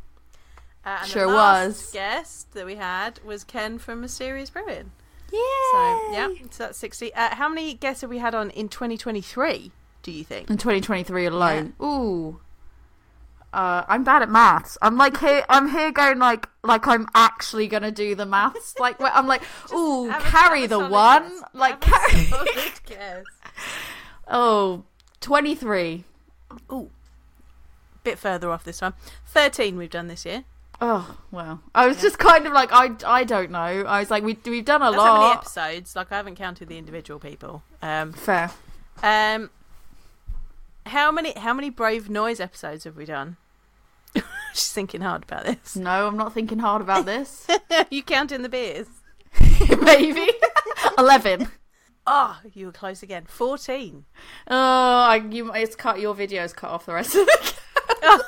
Speaker 1: Uh,
Speaker 2: Sure
Speaker 1: the last
Speaker 2: was.
Speaker 1: guest that we had was Ken from Mysterious Brewing.
Speaker 2: Yeah.
Speaker 1: So yeah, so that's sixty. Uh, how many guests have we had on in 2023? Do you think?
Speaker 2: In 2023 alone. Ooh. Uh, I'm bad at maths. I'm like here. I'm here going like like I'm actually gonna do the maths. Like where I'm like, <laughs> ooh, carry the one.
Speaker 1: guess.
Speaker 2: Like carry. <laughs>
Speaker 1: guess.
Speaker 2: Oh, 23.
Speaker 1: Bit further off this one. 13 we've done this year.
Speaker 2: Oh well, I was
Speaker 1: Yeah.
Speaker 2: just kind of like I I don't know. I was like we we've done a
Speaker 1: That's how many
Speaker 2: lot.
Speaker 1: episodes. Like I haven't counted the individual people. Um,
Speaker 2: Fair.
Speaker 1: um, how many how many Brave Noise episodes have we done? <laughs> She's thinking hard about this.
Speaker 2: No, I'm not thinking hard about this. <laughs>
Speaker 1: you counting the beers? <laughs>
Speaker 2: Maybe eleven.
Speaker 1: Oh, you were close again. Fourteen.
Speaker 2: Oh, I, you, it's cut. Your video's cut off the rest of the.
Speaker 1: Oh.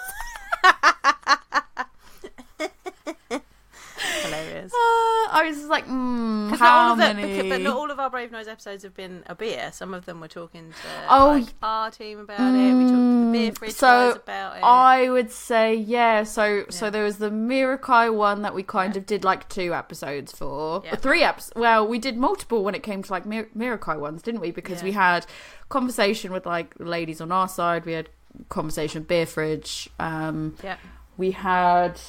Speaker 2: Uh, I was just like, mm,
Speaker 1: Because
Speaker 2: how
Speaker 1: not all of that,
Speaker 2: many?
Speaker 1: but not all of our Brave Noise episodes have been a beer. Some of them were talking to
Speaker 2: Oh,
Speaker 1: like, our team about it. We talked to the beer fridge
Speaker 2: so
Speaker 1: guys about it.
Speaker 2: I would say yeah. So so there was the Mirakai one that we kind of did like two episodes for,
Speaker 1: Yeah.
Speaker 2: or three eps. Well, we did multiple when it came to like Mir- Mirakai ones, didn't we? Because we had conversation with like the ladies on our side. We had conversation with beer fridge. Um,
Speaker 1: yeah,
Speaker 2: we had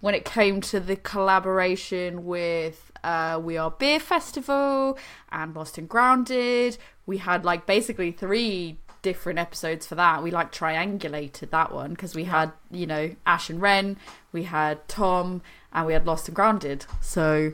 Speaker 2: when it came to the collaboration with uh, We Are Beer Festival and Lost and Grounded, we had like basically three different episodes for that. We like triangulated that one because we had, you know, Ash and Ren, we had Tom, and we had Lost and Grounded. So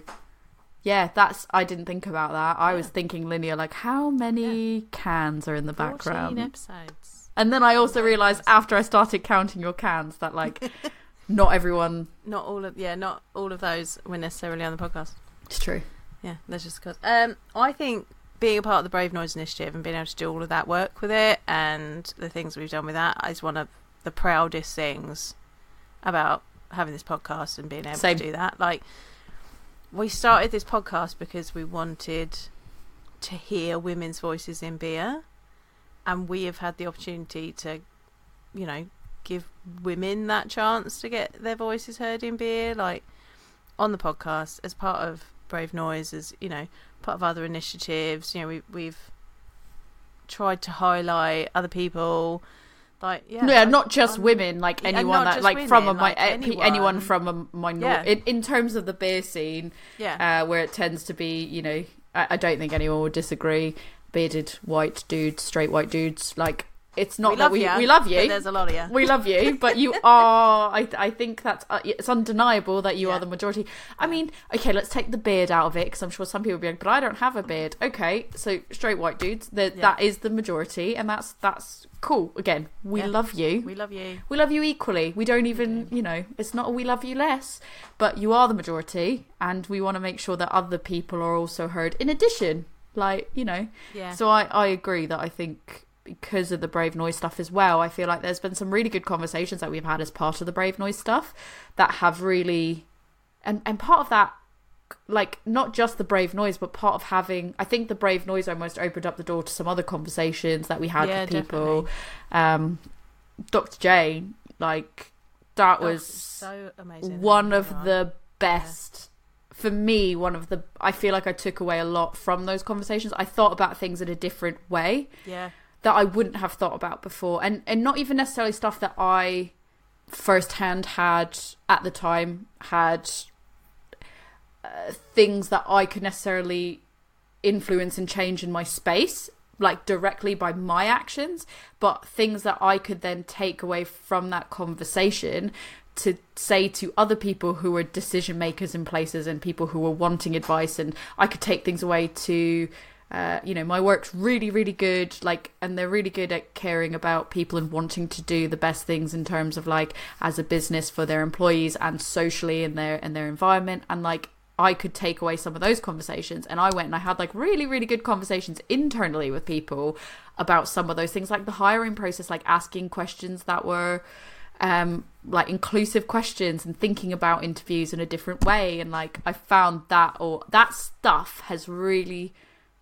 Speaker 2: yeah, that's I didn't think about that. I was thinking linear, like how many cans are in the background?
Speaker 1: episodes.
Speaker 2: And then I also realized after I started counting your cans that like <laughs> not everyone.
Speaker 1: Not all of yeah, not all of those were necessarily on the podcast.
Speaker 2: It's true.
Speaker 1: Yeah, that's just because. Um, I think being a part of the Brave Noise Initiative and being able to do all of that work with it and the things we've done with that is one of the proudest things about having this podcast and being able
Speaker 2: Same.
Speaker 1: to do that. Like, we started this podcast because we wanted to hear women's voices in beer, and we have had the opportunity to, you know, give women that chance to get their voices heard in beer, like on the podcast as part of Brave Noise, as you know, part of other initiatives. You know, we we've tried to highlight other people, like yeah,
Speaker 2: Yeah,
Speaker 1: like,
Speaker 2: not just
Speaker 1: on-
Speaker 2: women, like anyone that like from a
Speaker 1: women, like
Speaker 2: eh,
Speaker 1: anyone.
Speaker 2: anyone from a minority.
Speaker 1: Yeah.
Speaker 2: In, in terms of the beer scene,
Speaker 1: yeah,
Speaker 2: uh, where it tends to be, you know, I, I don't think anyone would disagree. Bearded white dudes, straight white dudes, like it's not
Speaker 1: we
Speaker 2: that we
Speaker 1: you.
Speaker 2: we love
Speaker 1: but
Speaker 2: you.
Speaker 1: There's a lot of you.
Speaker 2: we love you, but you <laughs> are. I, I think that's uh, it's undeniable that you
Speaker 1: Yeah.
Speaker 2: are the majority. I mean, okay, let's take the beard out of it because I'm sure some people will be like, "But I don't have a beard." Okay, so straight white dudes, the,
Speaker 1: Yeah.
Speaker 2: that is the majority, and that's that's cool. Again, we
Speaker 1: Yeah.
Speaker 2: love you.
Speaker 1: We love you.
Speaker 2: We love you equally. We don't even, you know, it's not a we love you less, but you are the majority, and we want to make sure that other people are also heard. In addition, like you know,
Speaker 1: Yeah.
Speaker 2: so I, I agree that I think because of the Brave Noise stuff as well, I feel like there's been some really good conversations that we've had as part of the Brave Noise stuff that have really and and part of that like not just the Brave Noise, but part of having I think the Brave Noise almost opened up the door to some other conversations that we had
Speaker 1: Yeah,
Speaker 2: with people. Um Dr. J, like that
Speaker 1: Oh,
Speaker 2: was
Speaker 1: so amazing.
Speaker 2: one
Speaker 1: Yeah.
Speaker 2: of the best for me one of the i feel like i took away a lot from those conversations i thought about things in a different way
Speaker 1: yeah.
Speaker 2: That i wouldn't have thought about before. And and not even necessarily stuff that i firsthand had at the time had uh, things that i could necessarily influence and change in my space like directly by my actions but things that i could then take away from that conversation to say to other people who are decision makers in places and people who are wanting advice. And i could take things away to uh, you know my work's really really good like and they're really good at caring about people and wanting to do the best things in terms of like as a business for their employees and socially in their in their environment. And like I could take away some of those conversations. And I went and I had like really really good conversations internally with people about some of those things like the hiring process like asking questions that were um like inclusive questions and thinking about interviews in a different way. And like I found that or that stuff has really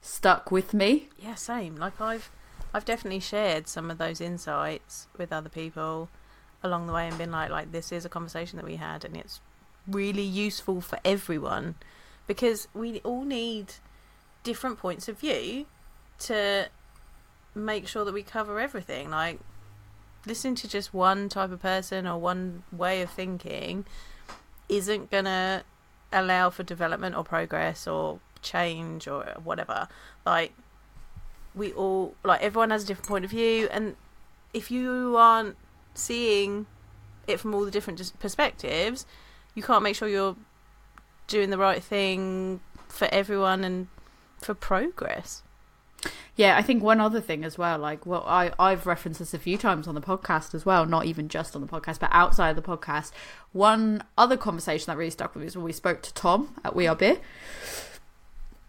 Speaker 2: stuck with me
Speaker 1: Yeah, same. Like I've I've definitely shared some of those insights with other people along the way and been like like this is a conversation that we had and it's really useful for everyone because we all need different points of view to make sure that we cover everything like listening to just one type of person or one way of thinking isn't going to allow for development or progress or change or whatever. Like we all like everyone has a different point of view and if you aren't seeing it from all the different perspectives you can't make sure you're doing the right thing for everyone and for progress.
Speaker 2: Yeah, I think one other thing as well, like well, I I've referenced this a few times on the podcast as well, not even just on the podcast, but outside of the podcast. One other conversation that really stuck with me was when we spoke to Tom at We Are Beer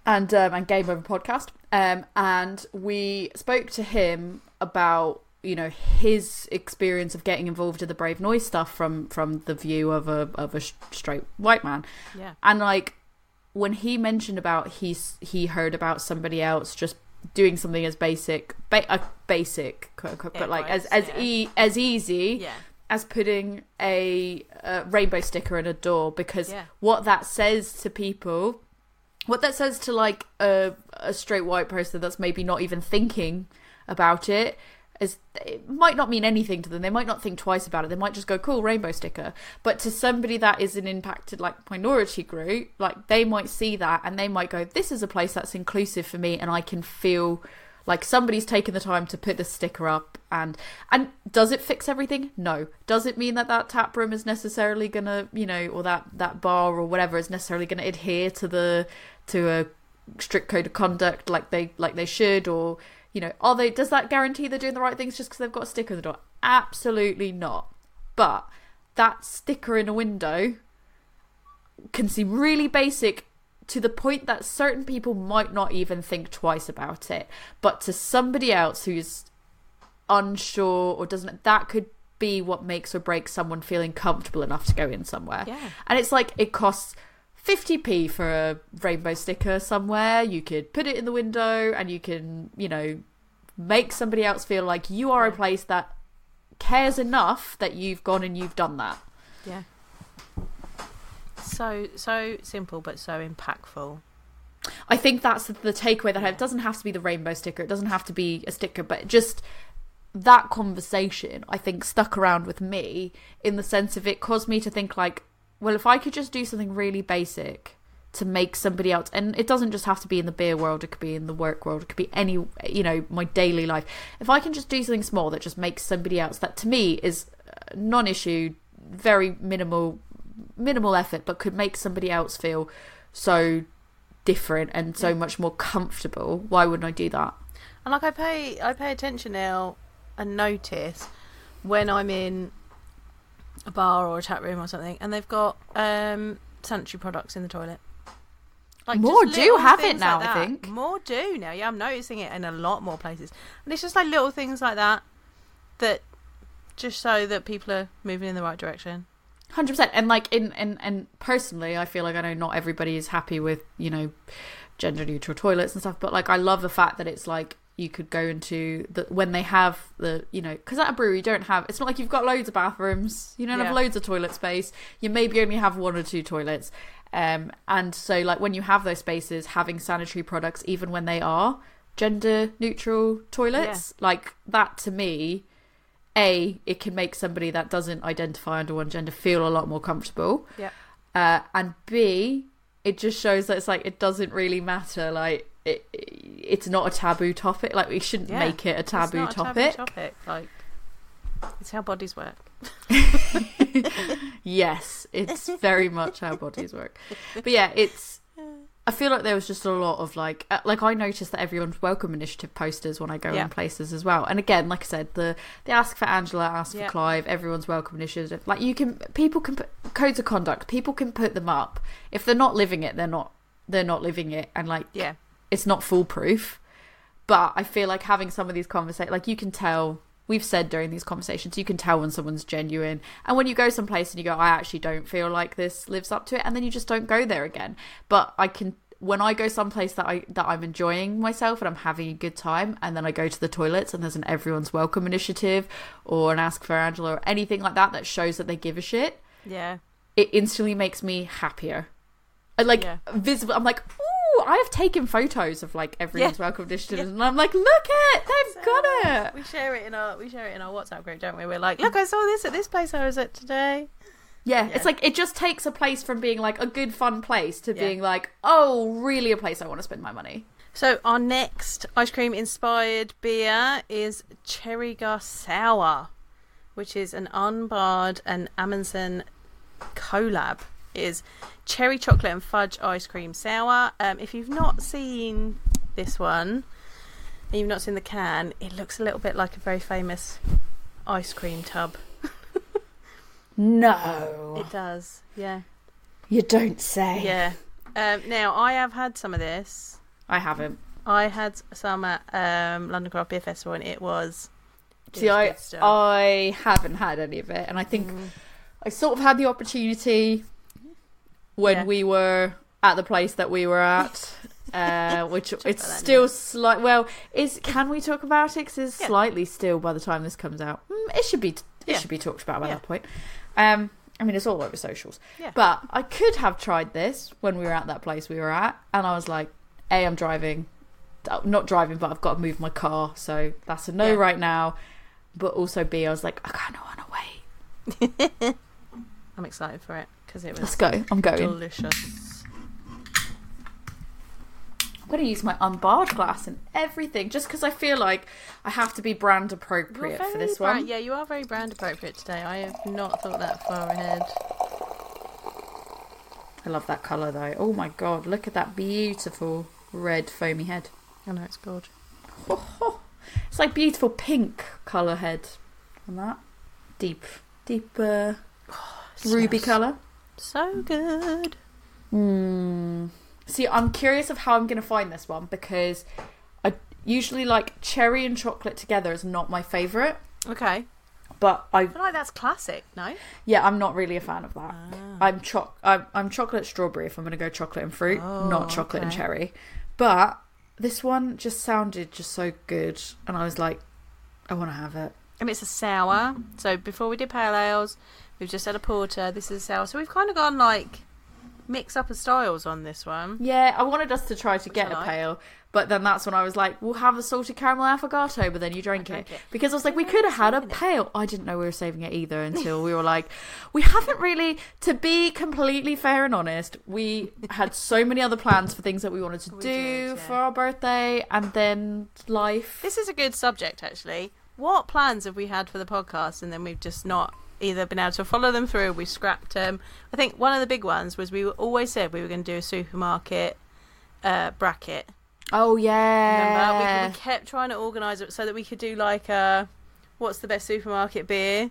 Speaker 2: and um, and Game Over podcast, um, and we spoke to him about you know his experience of getting involved in the Brave Noise stuff from from the view of a of a straight white man,
Speaker 1: Yeah.
Speaker 2: and like when he mentioned about he's he heard about somebody else just doing something as basic ba- uh, basic quote, unquote, but like as as
Speaker 1: yeah.
Speaker 2: e- as easy
Speaker 1: Yeah.
Speaker 2: as putting a, uh rainbow sticker in a door because
Speaker 1: Yeah.
Speaker 2: what that says to people what that says to like a, a straight white person that's maybe not even thinking about it is it might not mean anything to them. They might not think twice about it. They might just go cool rainbow sticker. But to somebody that is an impacted like minority group like they might see that and they might go this is a place that's inclusive for me and i can feel like somebody's taken the time to put the sticker up. And and does it fix everything? No. Does it mean that that tap room is necessarily gonna you know or that that bar or whatever is necessarily gonna adhere to the to a strict code of conduct like they like they should or you know are they does that guarantee they're doing the right things just because they've got a sticker on the door? Absolutely not. But that sticker in a window can seem really basic to the point that certain people might not even think twice about it. But to somebody else who's unsure or doesn't that could be what makes or breaks someone feeling comfortable enough to go in somewhere.
Speaker 1: Yeah.
Speaker 2: and it's like it costs 50p for a rainbow sticker somewhere you could put it in the window and you can you know make somebody else feel like you are a place that cares enough that you've gone and you've done that
Speaker 1: Yeah. So so simple but so impactful.
Speaker 2: I think that's the takeaway that I have. It doesn't have to be the rainbow sticker. It doesn't have to be a sticker, but just that conversation, I think, stuck around with me in the sense of it caused me to think like, well, if I could just do something really basic to make somebody else, and it doesn't just have to be in the beer world. It could be in the work world. It could be any, you know, my daily life. If I can just do something small that just makes somebody else, that to me is uh, non-issue, very minimal, minimal effort, but could make somebody else feel so different and so much more comfortable. Why wouldn't I do that?
Speaker 1: And like I pay I pay attention now and notice when I'm in a bar or a chat room or something and they've got um sanitary products in the toilet.
Speaker 2: Like
Speaker 1: More
Speaker 2: do have it now,
Speaker 1: like
Speaker 2: I think.
Speaker 1: More do now. Yeah, I'm noticing it in a lot more places. And it's just like little things like that that just so that people are moving in the right direction.
Speaker 2: Hundred percent. And like in and and personally, I feel like I know not everybody is happy with you know gender neutral toilets and stuff, but like I love the fact that it's like you could go into the when they have the you know because at a brewery you don't have it's not like you've got loads of bathrooms you don't
Speaker 1: Yeah.
Speaker 2: have loads of toilet space you maybe only have one or two toilets um and so like when you have those spaces having sanitary products even when they are gender neutral toilets like that to me a it can make somebody that doesn't identify under one gender feel a lot more comfortable
Speaker 1: Yeah.
Speaker 2: uh, and b it just shows that it's like it doesn't really matter like it, it's not a taboo topic like we shouldn't
Speaker 1: Yeah.
Speaker 2: make it a
Speaker 1: It's
Speaker 2: taboo
Speaker 1: not a
Speaker 2: topic
Speaker 1: topic. Like it's how bodies work. <laughs>
Speaker 2: yes it's very much how bodies work but yeah it's I feel like there was just a lot of like, uh, like I noticed that everyone's welcome initiative posters when I go
Speaker 1: Yeah.
Speaker 2: in places as well. And again, like I said, the the ask for Angela, ask
Speaker 1: Yeah.
Speaker 2: for Clive, everyone's welcome initiative. Like you can, people can put codes of conduct. People can put them up. If they're not living it, they're not. They're not living it, and like
Speaker 1: Yeah.
Speaker 2: It's not foolproof. But I feel like having some of these conversations, like you can tell, we've said during these conversations, you can tell when someone's genuine. And when you go someplace and you go, I actually don't feel like this lives up to it, and then you just don't go there again. But I can, when I go someplace that I that I'm enjoying myself and I'm having a good time, and then I go to the toilets and there's an everyone's welcome initiative or an ask for Angela or anything like that that shows that they give a shit,
Speaker 1: Yeah.
Speaker 2: it instantly makes me happier. I like
Speaker 1: Yeah.
Speaker 2: visible. I'm like, ooh, I have taken photos of like everyone's
Speaker 1: Yeah.
Speaker 2: welcome initiatives, and I'm like, look it, they've got it.
Speaker 1: We share it in our we share it in our WhatsApp group, don't we? We're like, look, I saw this at this place I was at today.
Speaker 2: Yeah,
Speaker 1: Yeah.
Speaker 2: it's like it just takes a place from being like a good fun place to
Speaker 1: Yeah.
Speaker 2: being like, oh, really a place I want to spend my money.
Speaker 1: So our next ice cream inspired beer is Cherry Garsour, which is an unbarred and Amundsen collab. It is cherry chocolate and fudge ice cream sour. Um, if you've not seen this one, and you've not seen the can, it looks a little bit like a very famous ice cream tub. <laughs>
Speaker 2: No,
Speaker 1: It does, yeah,
Speaker 2: you don't say.
Speaker 1: yeah. Um, now I have had some of this.
Speaker 2: I haven't.
Speaker 1: I had some at um, London Craft Beer Festival, and it was. it
Speaker 2: See,
Speaker 1: was
Speaker 2: I
Speaker 1: good stuff.
Speaker 2: I haven't had any of it, and I think
Speaker 1: Mm.
Speaker 2: I sort of had the opportunity when
Speaker 1: Yeah.
Speaker 2: we were at the place that we were at. <laughs> Uh, which it's
Speaker 1: about that in a
Speaker 2: still slight. Well, is can we talk about it? Because it's
Speaker 1: Yeah.
Speaker 2: slightly still by the time this comes out. Mm, it should be. It
Speaker 1: Yeah.
Speaker 2: should be talked about by that point. Um, I mean, it's all over socials.
Speaker 1: Yeah.
Speaker 2: But I could have tried this when we were at that place we were at, and I was like, "A, I'm driving, not driving, but I've got to move my car, so that's a no right now." But also, B, I was like, "I kind of want to wait." <laughs>
Speaker 1: I'm excited for it because it
Speaker 2: Let's go. I'm going.
Speaker 1: delicious.
Speaker 2: I'm going to use my unbarred glass and everything, just because I feel like I have to be brand appropriate for this
Speaker 1: brand-
Speaker 2: one.
Speaker 1: Yeah, you are very brand appropriate today. I have not thought that far ahead.
Speaker 2: I love that colour though. Oh my god, look at that beautiful red foamy head.
Speaker 1: I know it's gorgeous.
Speaker 2: It's like beautiful pink colour head on that. Deep, deep uh, ruby
Speaker 1: So-
Speaker 2: colour.
Speaker 1: So good.
Speaker 2: Hmm. See, I'm curious of how I'm going to find this one because I usually like cherry and chocolate together is not my favourite.
Speaker 1: Okay.
Speaker 2: But I,
Speaker 1: I feel like that's classic, no?
Speaker 2: yeah, I'm not really a fan of that.
Speaker 1: Ah.
Speaker 2: I'm choc. I'm, I'm chocolate strawberry if I'm going to go chocolate and fruit,
Speaker 1: Oh,
Speaker 2: not chocolate and cherry. But this one just sounded just so good, and I was like, I want to have it.
Speaker 1: And it's a sour. So before we did pale ales, we've just had a porter. This is a sour. So we've kind of gone like mix up of styles on this one.
Speaker 2: Yeah, I wanted us to try to
Speaker 1: Which
Speaker 2: get a
Speaker 1: like.
Speaker 2: pale, but then that's when I was like, we'll have a salted caramel affogato, but then you drank
Speaker 1: drank
Speaker 2: it.
Speaker 1: it.
Speaker 2: Because I was like, we could have had a pale. I didn't know we were saving it either until we were <laughs> like, we haven't really, to be completely fair and honest, we had so many other plans for things that we wanted to
Speaker 1: We
Speaker 2: do
Speaker 1: did, yeah.
Speaker 2: for our birthday and then life.
Speaker 1: This is a good subject, actually. What plans have we had for the podcast, and then we've just not either been able to follow them through, we scrapped them. I think one of the big ones was we always said we were going to do a supermarket uh, bracket.
Speaker 2: Oh, yeah.
Speaker 1: we, we kept trying to organise it so that we could do like a what's the best supermarket beer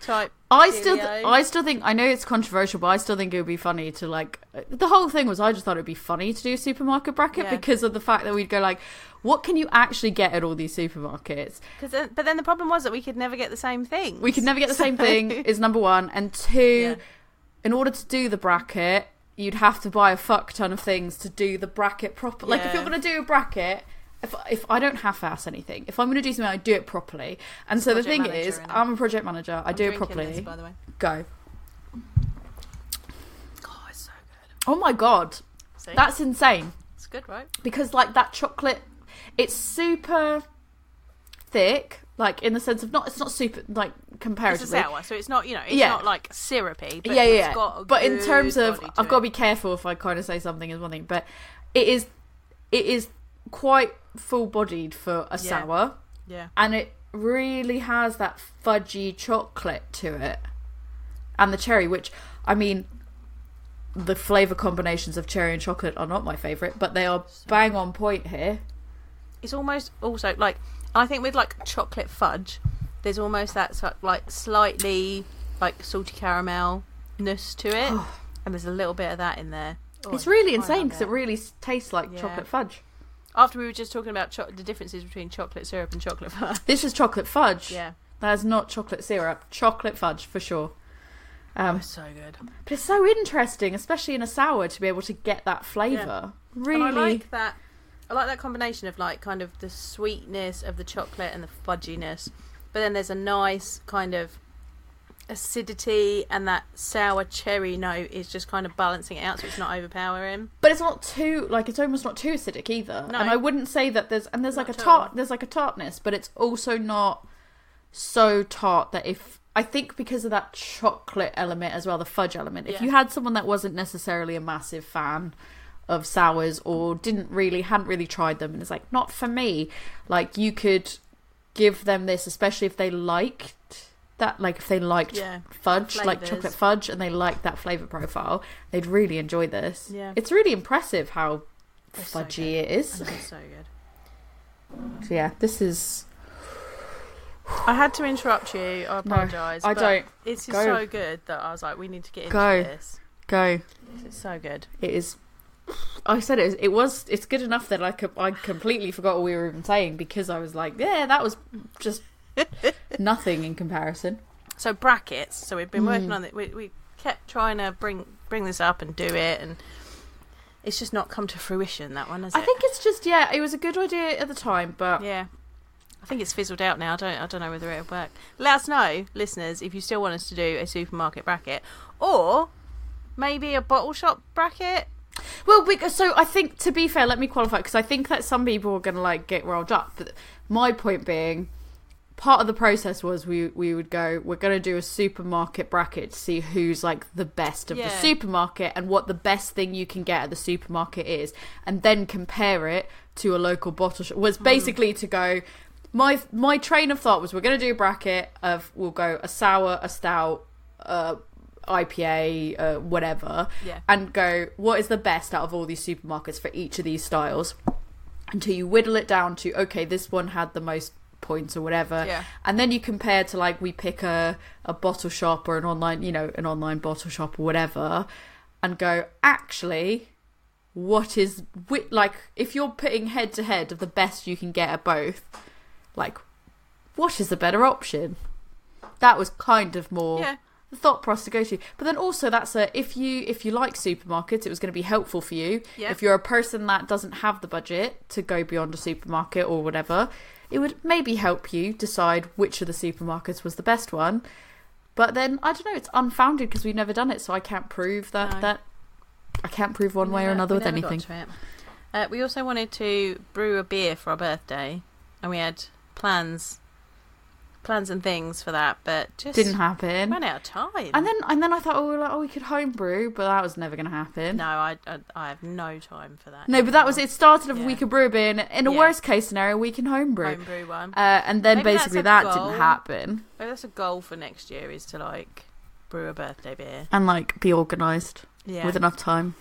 Speaker 1: type.
Speaker 2: I still, th- I still think I know it's controversial, but I still think it would be funny to like. Uh, the whole thing was I just thought it'd be funny to do a supermarket bracket
Speaker 1: Yeah.
Speaker 2: because of the fact that we'd go like, what can you actually get at all these supermarkets?
Speaker 1: Cause then, but then the problem was that we could never get the same thing.
Speaker 2: We could never get the same <laughs> thing. Is number one and two.
Speaker 1: Yeah.
Speaker 2: In order to do the bracket, you'd have to buy a fuck ton of things to do the bracket proper. Like if you're going to do a bracket. If, if I don't half-ass anything, if I'm going to do something, I do it properly. And so the
Speaker 1: Project
Speaker 2: thing
Speaker 1: manager,
Speaker 2: is,
Speaker 1: innit?
Speaker 2: I'm a project manager. I do it
Speaker 1: drinking
Speaker 2: properly.
Speaker 1: This, by the way.
Speaker 2: Go.
Speaker 1: Oh, it's so good.
Speaker 2: Oh my god,
Speaker 1: See,
Speaker 2: that's insane.
Speaker 1: it's good, right?
Speaker 2: because like that chocolate it's super thick like in the sense of not it's not super like
Speaker 1: It's a
Speaker 2: comparatively
Speaker 1: sour, so it's not you know it's
Speaker 2: Yeah.
Speaker 1: not like syrupy. But
Speaker 2: yeah yeah,
Speaker 1: it's
Speaker 2: yeah.
Speaker 1: got a
Speaker 2: but in
Speaker 1: good
Speaker 2: terms of
Speaker 1: body
Speaker 2: i've got to be careful if i kind of say something is one thing but it is it is quite full bodied for a
Speaker 1: Yeah.
Speaker 2: sour
Speaker 1: yeah.
Speaker 2: and it really has that fudgy chocolate to it and the cherry which i mean the flavor combinations of cherry and chocolate are not my favorite but they are bang on point here
Speaker 1: It's almost also like I think with like chocolate fudge, there's almost that like slightly like salty caramelness to it, <sighs> and there's a little bit of that in there. Oh,
Speaker 2: it's really insane because it really tastes like
Speaker 1: Yeah.
Speaker 2: chocolate fudge.
Speaker 1: After we were just talking about cho- the differences between chocolate syrup and chocolate fudge. <laughs>
Speaker 2: This is chocolate fudge.
Speaker 1: yeah,
Speaker 2: That is not chocolate syrup. Chocolate fudge for sure. Um,
Speaker 1: so good.
Speaker 2: but it's so interesting, especially in a sour, to be able to get that flavour. Really.
Speaker 1: And I like that. I like that combination of like kind of the sweetness of the chocolate and the fudginess, but then there's a nice kind of acidity and that sour cherry note is just kind of balancing it out so it's not overpowering.
Speaker 2: But it's not too like it's almost not too acidic either.
Speaker 1: No.
Speaker 2: And I wouldn't say that there's and there's
Speaker 1: Not
Speaker 2: like a tart there's like a tartness, but it's also not so tart that if I think because of that chocolate element as well, the fudge element, if
Speaker 1: Yeah.
Speaker 2: you had someone that wasn't necessarily a massive fan of sours or didn't really hadn't really tried them and it's like not for me, like you could give them this, especially if they liked that like if they liked
Speaker 1: Yeah.
Speaker 2: fudge, like chocolate fudge, and they liked that flavor profile, they'd really enjoy this.
Speaker 1: Yeah.
Speaker 2: It's really impressive how
Speaker 1: They're so
Speaker 2: fudgy it is.
Speaker 1: So good.
Speaker 2: So yeah, this is.
Speaker 1: I had to interrupt you. I
Speaker 2: No,
Speaker 1: apologise.
Speaker 2: I
Speaker 1: but
Speaker 2: don't.
Speaker 1: It's
Speaker 2: Go.
Speaker 1: so good that I was like, we need to get into
Speaker 2: Go.
Speaker 1: this.
Speaker 2: Go.
Speaker 1: It's so good.
Speaker 2: It is. I said it. Was, it was. It's good enough that I I completely forgot what we were even saying because I was like, yeah, that was just nothing in comparison.
Speaker 1: So brackets. So we've been working
Speaker 2: Mm.
Speaker 1: on it. We, we kept trying to bring bring this up and do it, and it's just not come to fruition. That one, has it?
Speaker 2: I
Speaker 1: it?
Speaker 2: think it's just yeah, it was a good idea at the time, but
Speaker 1: Yeah. I think it's fizzled out now. I don't I don't know whether it'll work. Let us know, listeners, if you still want us to do a supermarket bracket. Or maybe a bottle shop bracket.
Speaker 2: Well, because so I think to be fair, let me qualify because I think that some people are going to like get rolled up. But my point being, part of the process was we we would go. We're going to do a supermarket bracket to see who's like the best of the supermarket and what the best thing you can get at the supermarket is, and then compare it to a local bottle shop. Was basically to go. My my train of thought was we're going to do a bracket of we'll go a sour, a stout, uh, IPA, uh, whatever
Speaker 1: Yeah.
Speaker 2: and go, what is the best out of all these supermarkets for each of these styles? Until you whittle it down to, okay, this one had the most points or whatever.
Speaker 1: Yeah.
Speaker 2: And then you compare to like we pick a, a bottle shop or an online, you know, an online bottle shop or whatever, and go, actually, what is like if you're putting head to head of the best you can get at both, like what is the better option? That was kind of more
Speaker 1: Yeah.
Speaker 2: the thought process to go to. But then also that's a if you if you like supermarkets, it was going to be helpful for you. If you're a person that doesn't have the budget to go beyond a supermarket or whatever, it would maybe help you decide which of the supermarkets was the best one. But then I don't know, it's unfounded because we've never done it, so I can't prove that
Speaker 1: No.
Speaker 2: that I can't prove one
Speaker 1: We
Speaker 2: way or another with
Speaker 1: never
Speaker 2: anything.
Speaker 1: Uh, we also wanted to brew a beer for our birthday, and we had plans, plans and things for that, but just
Speaker 2: Didn't happen.
Speaker 1: ran out of time.
Speaker 2: And then and then I thought, oh, like, oh, we could homebrew, but that was never going to happen.
Speaker 1: no, I, I I have no time for that.
Speaker 2: No, but that was it. Started of
Speaker 1: Yeah.
Speaker 2: we could brew a beer. and In a
Speaker 1: Yeah.
Speaker 2: worst case scenario, we can homebrew.
Speaker 1: homebrew one.
Speaker 2: Uh, and then
Speaker 1: Maybe
Speaker 2: basically that
Speaker 1: goal.
Speaker 2: didn't happen.
Speaker 1: Maybe that's a goal for next year is to like brew a birthday beer.
Speaker 2: And like be organised
Speaker 1: Yeah.
Speaker 2: with enough time.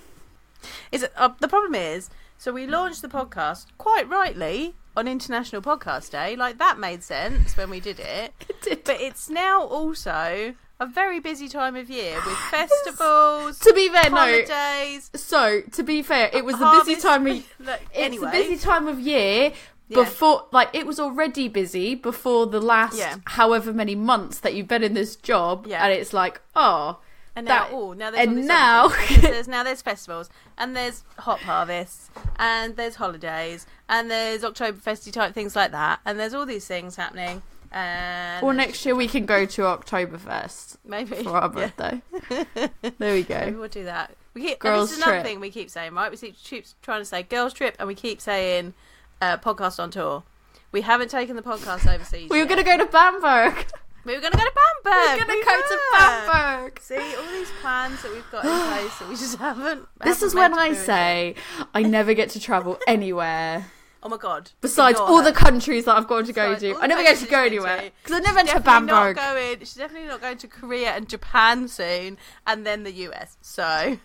Speaker 1: Is it, uh, the problem is, so we launched the podcast quite rightly on International Podcast Day. Like that made sense when we did it. <laughs> But it's now also a very busy time of year with <sighs> festivals,
Speaker 2: To be fair, no.
Speaker 1: holidays.
Speaker 2: So to be fair, it was the busy time of. <laughs>
Speaker 1: Look,
Speaker 2: It's
Speaker 1: anyway,
Speaker 2: the busy time of year
Speaker 1: Yeah.
Speaker 2: before, like it was already busy before the last
Speaker 1: Yeah.
Speaker 2: however many months that you've been in this job,
Speaker 1: Yeah.
Speaker 2: and it's like, oh,
Speaker 1: and now,
Speaker 2: that-
Speaker 1: oh, now there's
Speaker 2: and now-
Speaker 1: other things, because there's <laughs> now there's festivals and there's hop harvests and there's holidays and there's Oktoberfesty type things like that and there's all these things happening. And
Speaker 2: well, next year we can go to Oktoberfest <laughs>
Speaker 1: maybe
Speaker 2: for our
Speaker 1: Yeah.
Speaker 2: birthday. <laughs> there we
Speaker 1: Maybe
Speaker 2: go.
Speaker 1: we'll do that. We keep,
Speaker 2: Girls'
Speaker 1: this is another
Speaker 2: trip.
Speaker 1: thing we keep saying, right? We keep, keep trying to say girls trip, and we keep saying uh, podcast on tour. We haven't taken the podcast overseas.
Speaker 2: We were going to go to Bamberg.
Speaker 1: We were going to go to Bamberg.
Speaker 2: We're going to go to. Bamberg.
Speaker 1: See all these plans that we've got in <gasps> place that we just haven't.
Speaker 2: This
Speaker 1: haven't
Speaker 2: is when I say I never get to travel <laughs> anywhere
Speaker 1: "Oh my god!"
Speaker 2: besides all
Speaker 1: her.
Speaker 2: the countries that I've gone to go
Speaker 1: Besides
Speaker 2: to. I never get to go
Speaker 1: been
Speaker 2: anywhere because I never went to Bamberg.
Speaker 1: Not going. She's definitely not going to Korea and Japan soon, and then the US. So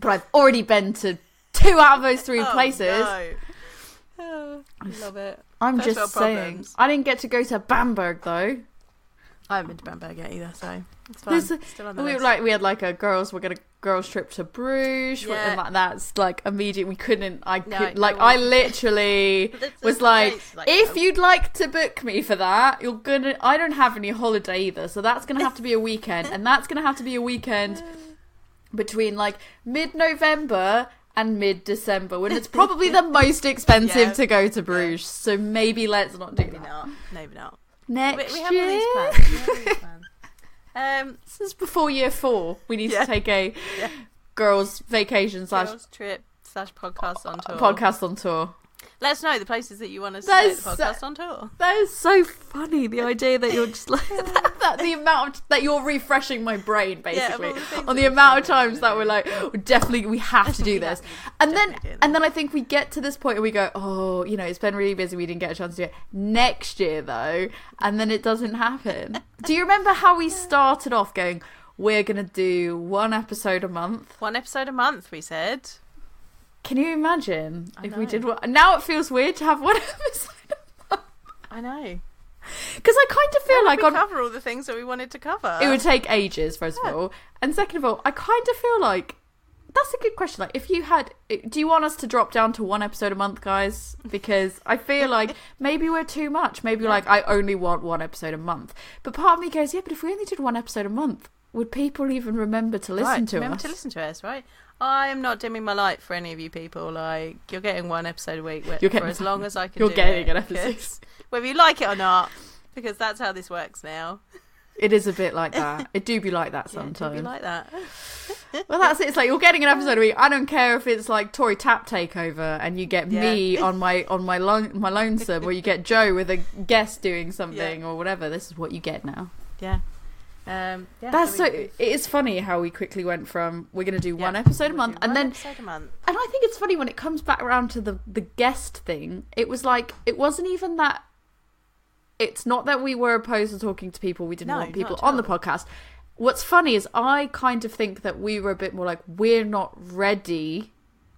Speaker 2: But I've already been to two out of those three
Speaker 1: Oh,
Speaker 2: places.
Speaker 1: no. <sighs> Oh, love it.
Speaker 2: I'm
Speaker 1: First
Speaker 2: just saying. I didn't get to go to Bamberg though.
Speaker 1: I haven't been to Bamberg yet either, so it's fine.
Speaker 2: There's a-
Speaker 1: Still on the
Speaker 2: We
Speaker 1: list.
Speaker 2: like we had like a girls we're gonna girls trip to Bruges
Speaker 1: Yeah.
Speaker 2: and like that's like immediate. We couldn't. I
Speaker 1: No,
Speaker 2: could
Speaker 1: no
Speaker 2: like
Speaker 1: one-
Speaker 2: I literally <laughs> was like,
Speaker 1: like,
Speaker 2: if
Speaker 1: no.
Speaker 2: you'd like to book me for that, you're gonna. I don't have any holiday either, so that's gonna have to be a weekend, and that's gonna have to be a weekend <laughs> between like mid-November and mid-December, when it's probably the <laughs> most expensive
Speaker 1: Yeah.
Speaker 2: to go to Bruges. So maybe let's not do
Speaker 1: maybe
Speaker 2: that
Speaker 1: not. Maybe not.
Speaker 2: Next
Speaker 1: We, we
Speaker 2: year.
Speaker 1: these plans. We have these plans. <laughs> Um,
Speaker 2: This is before year four. We need
Speaker 1: Yeah.
Speaker 2: to take a
Speaker 1: Yeah.
Speaker 2: girls' vacation slash
Speaker 1: girls trip slash podcast on tour.
Speaker 2: podcast on tour.
Speaker 1: Let us know the places that you want us to take the podcast on tour.
Speaker 2: That is so funny. The idea that you're just like <laughs> that, that the amount of, that you're refreshing my brain basically
Speaker 1: all the
Speaker 2: on the amount of
Speaker 1: said we were
Speaker 2: times that we're like, oh, definitely we have to do this, and then and then I think we get to this point and we go, oh, you know, it's been really busy. We didn't get a chance to do it next year though, and then it doesn't happen. <laughs> do you remember how we started off going? We're gonna do one episode a month.
Speaker 1: One episode a month, we said.
Speaker 2: Can you imagine
Speaker 1: I
Speaker 2: if we did one? Now it feels weird to have <laughs> one episode
Speaker 1: I know.
Speaker 2: because I kind of feel
Speaker 1: How
Speaker 2: like
Speaker 1: we
Speaker 2: on
Speaker 1: cover all the things that we wanted to cover.
Speaker 2: it would take ages. First
Speaker 1: Yeah.
Speaker 2: of all, and second of all, I kind of feel like that's a good question. Like, if you had, do you want us to drop down to one episode a month, guys? Because I feel <laughs> like maybe we're too much. Maybe
Speaker 1: Yeah.
Speaker 2: like I only want one episode a month. But part of me goes, yeah, but if we only did one episode a month, would people even remember to listen
Speaker 1: right,
Speaker 2: to
Speaker 1: remember
Speaker 2: us?
Speaker 1: to listen to us, right? I am not dimming my light for any of you people. Like you're getting one episode a week
Speaker 2: You're
Speaker 1: for as long as I <laughs> can.
Speaker 2: You're
Speaker 1: do
Speaker 2: getting
Speaker 1: it,
Speaker 2: an episode.
Speaker 1: whether you like it or not, because that's how this works now.
Speaker 2: It is a bit like that. <laughs> It do be like that
Speaker 1: Yeah,
Speaker 2: sometimes.
Speaker 1: do be like that. <laughs>
Speaker 2: Well, that's it. It's like you're getting an episode a week. I don't care if it's like Tori Tap takeover, and you get
Speaker 1: Yeah.
Speaker 2: me on my on my lone, my lonesome, or you get Joe with a guest doing something or whatever. This is what you get now.
Speaker 1: Yeah. Um, yeah,
Speaker 2: That's so.
Speaker 1: we-
Speaker 2: It is funny how we quickly went from we're going to do
Speaker 1: yeah,
Speaker 2: one episode a month, and
Speaker 1: one
Speaker 2: then
Speaker 1: episode a month.
Speaker 2: and I think it's funny when it comes back around to the the guest thing. It was like it wasn't even that. It's not that we were opposed to talking to people. We didn't
Speaker 1: No,
Speaker 2: want people on the podcast. What's funny is I kind of think that we were a bit more like we're not ready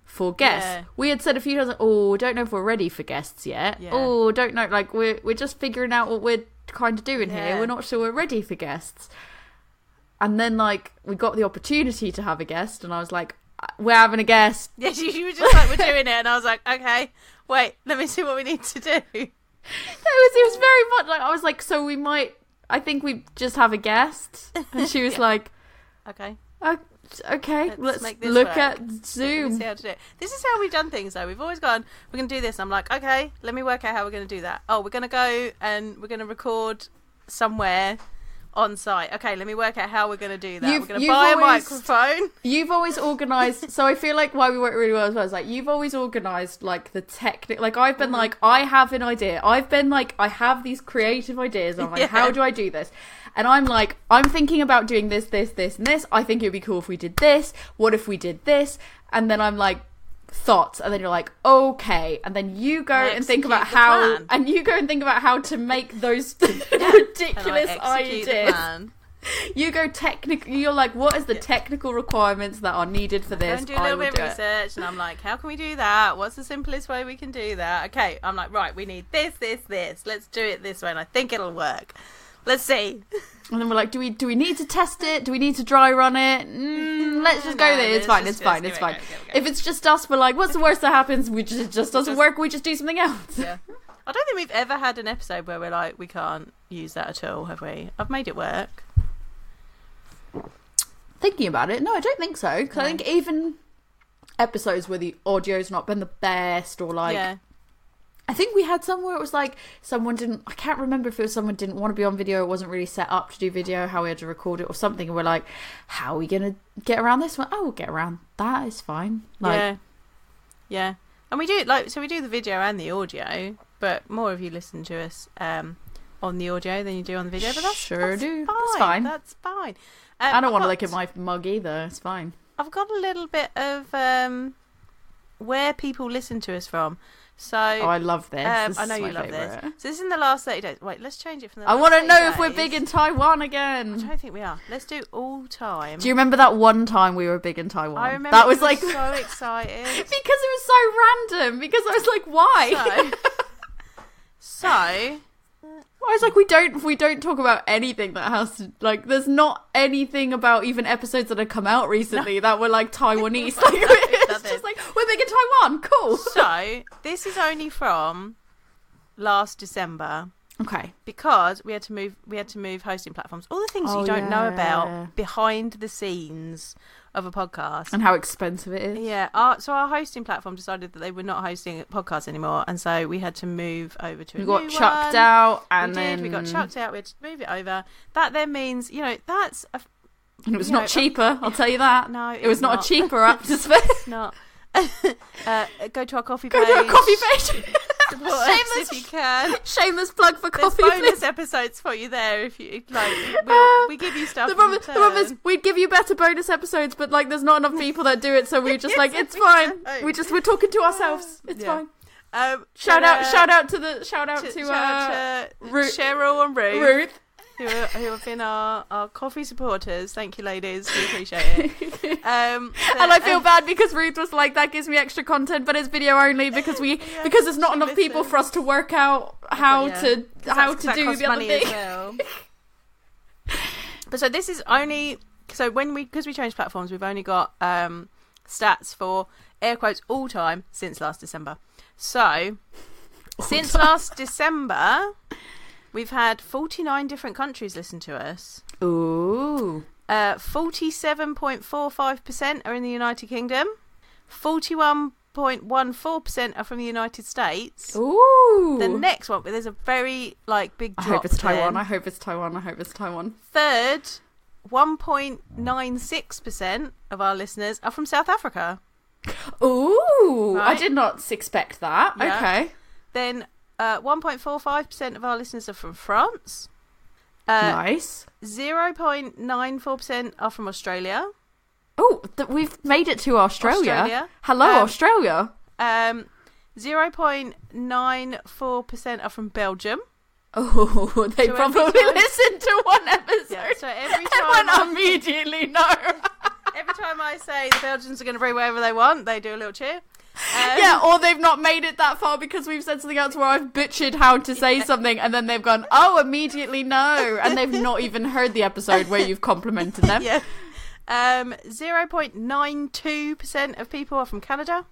Speaker 2: for guests.
Speaker 1: Yeah.
Speaker 2: We had said a few times, "Oh, don't know if we're ready for guests yet."
Speaker 1: Yeah.
Speaker 2: Oh, don't know. Like we're we're just figuring out what we're kind of doing here. We're not sure we're ready for guests. And then like we got the opportunity to have a guest, and I was like, uh, "We're having a guest." <laughs>
Speaker 1: Yeah, you, you were just like, we're doing it, and I was like, okay, wait, let me see what we need to do. <laughs>
Speaker 2: It was it was very much like I was like, so we might. I think we just have a guest, and she <laughs> was
Speaker 1: Yeah.
Speaker 2: like,
Speaker 1: Okay,
Speaker 2: "O- "Okay,
Speaker 1: Let's
Speaker 2: let's,
Speaker 1: make this
Speaker 2: look
Speaker 1: work.
Speaker 2: at Zoom."
Speaker 1: see how to do it. This is how we've done things, though. We've always gone, we're going to do this. I'm like, okay, let me work out how we're going to do that. Oh, we're going to go and we're going to record somewhere on site. Okay, let me work out how we're going to do that.
Speaker 2: You've-
Speaker 1: we're going to buy
Speaker 2: always-
Speaker 1: a microphone. <laughs>
Speaker 2: You've always organised, so I feel like why we work really well as well is like you've always organised like the technical. Like I've been
Speaker 1: Mhm.
Speaker 2: like I have an idea. I've been like I have these creative ideas. I'm like, <laughs>
Speaker 1: Yeah.
Speaker 2: how do I do this? And I'm like, I'm thinking about doing this, this, this, and this. I think it would be cool if we did this. What if we did this? And then I'm like, thoughts. And then you're like, okay. And then you go
Speaker 1: And
Speaker 2: and think about how,
Speaker 1: plan.
Speaker 2: and you go and think about how to make those <laughs> <laughs>
Speaker 1: I
Speaker 2: ridiculous ideas. You go technical. You're like, what is the technical requirements that are needed for this?
Speaker 1: and do a little bit of
Speaker 2: it.
Speaker 1: research, and I'm like, how can we do that? What's the simplest way we can do that? Okay, I'm like, right, we need this, this, this. Let's do it this way, and I think it'll work. Let's see.
Speaker 2: And then we're like, do we do we need to test it? Do we need to dry run it? Mm, let's just go there. It's fine.
Speaker 1: just-
Speaker 2: It's fine. It's
Speaker 1: it
Speaker 2: fine.
Speaker 1: go, a go.
Speaker 2: If it's just us, we're like, what's the worst that happens? We just it just doesn't
Speaker 1: Just-
Speaker 2: work. We just do something else.
Speaker 1: Yeah. I don't think we've ever had an episode where we're like, we can't use that at all, have we? I've made it work.
Speaker 2: Thinking about it, no, I don't think so. 'cause I
Speaker 1: No.
Speaker 2: think even episodes where the audio's not been the best, or like,
Speaker 1: yeah.
Speaker 2: I think we had some where it was like someone didn't. I can't remember if it was someone didn't want to be on video. It wasn't really set up to do video. How we had to record it or something. And we're like, how are we gonna get around this one? Oh, we'll get around that. It's fine. Like,
Speaker 1: yeah. Yeah. And we do it like so we do the video and the audio, but more of you listen to us um on the audio than you do on the video. But that's
Speaker 2: Sure
Speaker 1: that's
Speaker 2: do.
Speaker 1: Fine.
Speaker 2: That's fine.
Speaker 1: That's fine.
Speaker 2: I
Speaker 1: Um,
Speaker 2: don't want to look at my mug either. It's fine.
Speaker 1: I've got a little bit of um where people listen to us from. So
Speaker 2: Oh, I love this.
Speaker 1: um,
Speaker 2: This
Speaker 1: I know you love
Speaker 2: favourite.
Speaker 1: this. So this is in the last thirty days. Wait, let's change it from the.
Speaker 2: I want to
Speaker 1: 30
Speaker 2: know if we're big in Taiwan
Speaker 1: I
Speaker 2: again.
Speaker 1: don't think we are. Let's do all time.
Speaker 2: Do you remember that one time we were big in Taiwan?
Speaker 1: I remember
Speaker 2: that was
Speaker 1: were
Speaker 2: like
Speaker 1: so <laughs> excited.
Speaker 2: because it was so random. Because I was like, why?
Speaker 1: So, <laughs> so
Speaker 2: I was like, we don't we don't talk about anything that has to like. There's not anything about even episodes that have come out recently that were like Taiwanese. <laughs> Like, it's
Speaker 1: Nothing.
Speaker 2: just like we're big in Taiwan. Cool. <laughs>
Speaker 1: so this is only from last December
Speaker 2: Okay.
Speaker 1: because we had to move. We had to move hosting platforms. All the things
Speaker 2: Oh,
Speaker 1: you don't know about behind the scenes of a podcast.
Speaker 2: And how expensive it is.
Speaker 1: Yeah, our, so our hosting platform decided that they were not hosting podcasts anymore, and so we had to move over to a
Speaker 2: We got chucked
Speaker 1: one.
Speaker 2: out, and
Speaker 1: we
Speaker 2: then
Speaker 1: did. We got chucked out. We had to move it over. That then means you know that's a,
Speaker 2: And it was not
Speaker 1: know,
Speaker 2: cheaper. I'll tell you that. <laughs>
Speaker 1: no.
Speaker 2: It was not, a cheaper app to spend.
Speaker 1: It's not. <laughs> uh, go to our Ko-fi
Speaker 2: Go
Speaker 1: page.
Speaker 2: to our Ko-fi page. <laughs>
Speaker 1: Support us if you can.
Speaker 2: shameless plug for
Speaker 1: There's
Speaker 2: Ko-fi.
Speaker 1: bonus
Speaker 2: please.
Speaker 1: episodes for you there if you like.
Speaker 2: Uh,
Speaker 1: We'll, we give you stuff.
Speaker 2: The problem, the problem is, we'd give you better bonus episodes, but like, there's not enough people that do it, so we're just like, it's fine.
Speaker 1: don't.
Speaker 2: We just we're talking to ourselves. It's
Speaker 1: Yeah.
Speaker 2: fine.
Speaker 1: Um,
Speaker 2: Shout out,
Speaker 1: uh,
Speaker 2: shout out to the shout out to
Speaker 1: shout
Speaker 2: uh,
Speaker 1: out to
Speaker 2: Ruth-
Speaker 1: Cheryl and Ruth.
Speaker 2: Ruth.
Speaker 1: Who, are, who have been our, our Ko-fi supporters. Thank you, ladies. We appreciate it. <laughs> Um,
Speaker 2: And I feel
Speaker 1: um,
Speaker 2: bad because Ruth was like, "That gives me extra content, but it's video only because we
Speaker 1: Yeah,
Speaker 2: because there's not enough people for us to work out how
Speaker 1: yeah.
Speaker 2: to how to do the other thing."
Speaker 1: well. <laughs> but so this is only so when we because we changed platforms, we've only got um, stats for air quotes all time since last December. So since last December, we've had 49 different countries listen to us.
Speaker 2: Ooh,
Speaker 1: Uh, 47.45% are in the United Kingdom. 41.14% are from the United States.
Speaker 2: ooh.
Speaker 1: The next one, but there's a very like big
Speaker 2: I hope it's Taiwan. I hope it's Taiwan. I hope it's Taiwan.
Speaker 1: Third, 1.96% of our listeners are from South Africa.
Speaker 2: Ooh, I did not expect that.
Speaker 1: Yeah.
Speaker 2: Okay,
Speaker 1: Then uh, 1.45% of our listeners are from France. Uh,
Speaker 2: nice.
Speaker 1: 0.94% are from Australia.
Speaker 2: Oh, th- we've made it to Australia.
Speaker 1: Australia.
Speaker 2: Hello,
Speaker 1: Um,
Speaker 2: Australia.
Speaker 1: Um, 0.94% are from Belgium.
Speaker 2: Oh, <laughs> they
Speaker 1: so
Speaker 2: probably
Speaker 1: time-
Speaker 2: listened to one episode.
Speaker 1: Yeah, so every <laughs> time, I,
Speaker 2: immediately know. <laughs>
Speaker 1: every time I say the Belgians are going to bring whatever they want, they do a little cheer. Um,
Speaker 2: yeah, or they've not made it that far because we've said something else where I've butchered how to say something and then they've gone, oh, immediately no. And they've not even heard the episode where you've complimented them.
Speaker 1: yeah. Um, 0.92% of people are from Canada.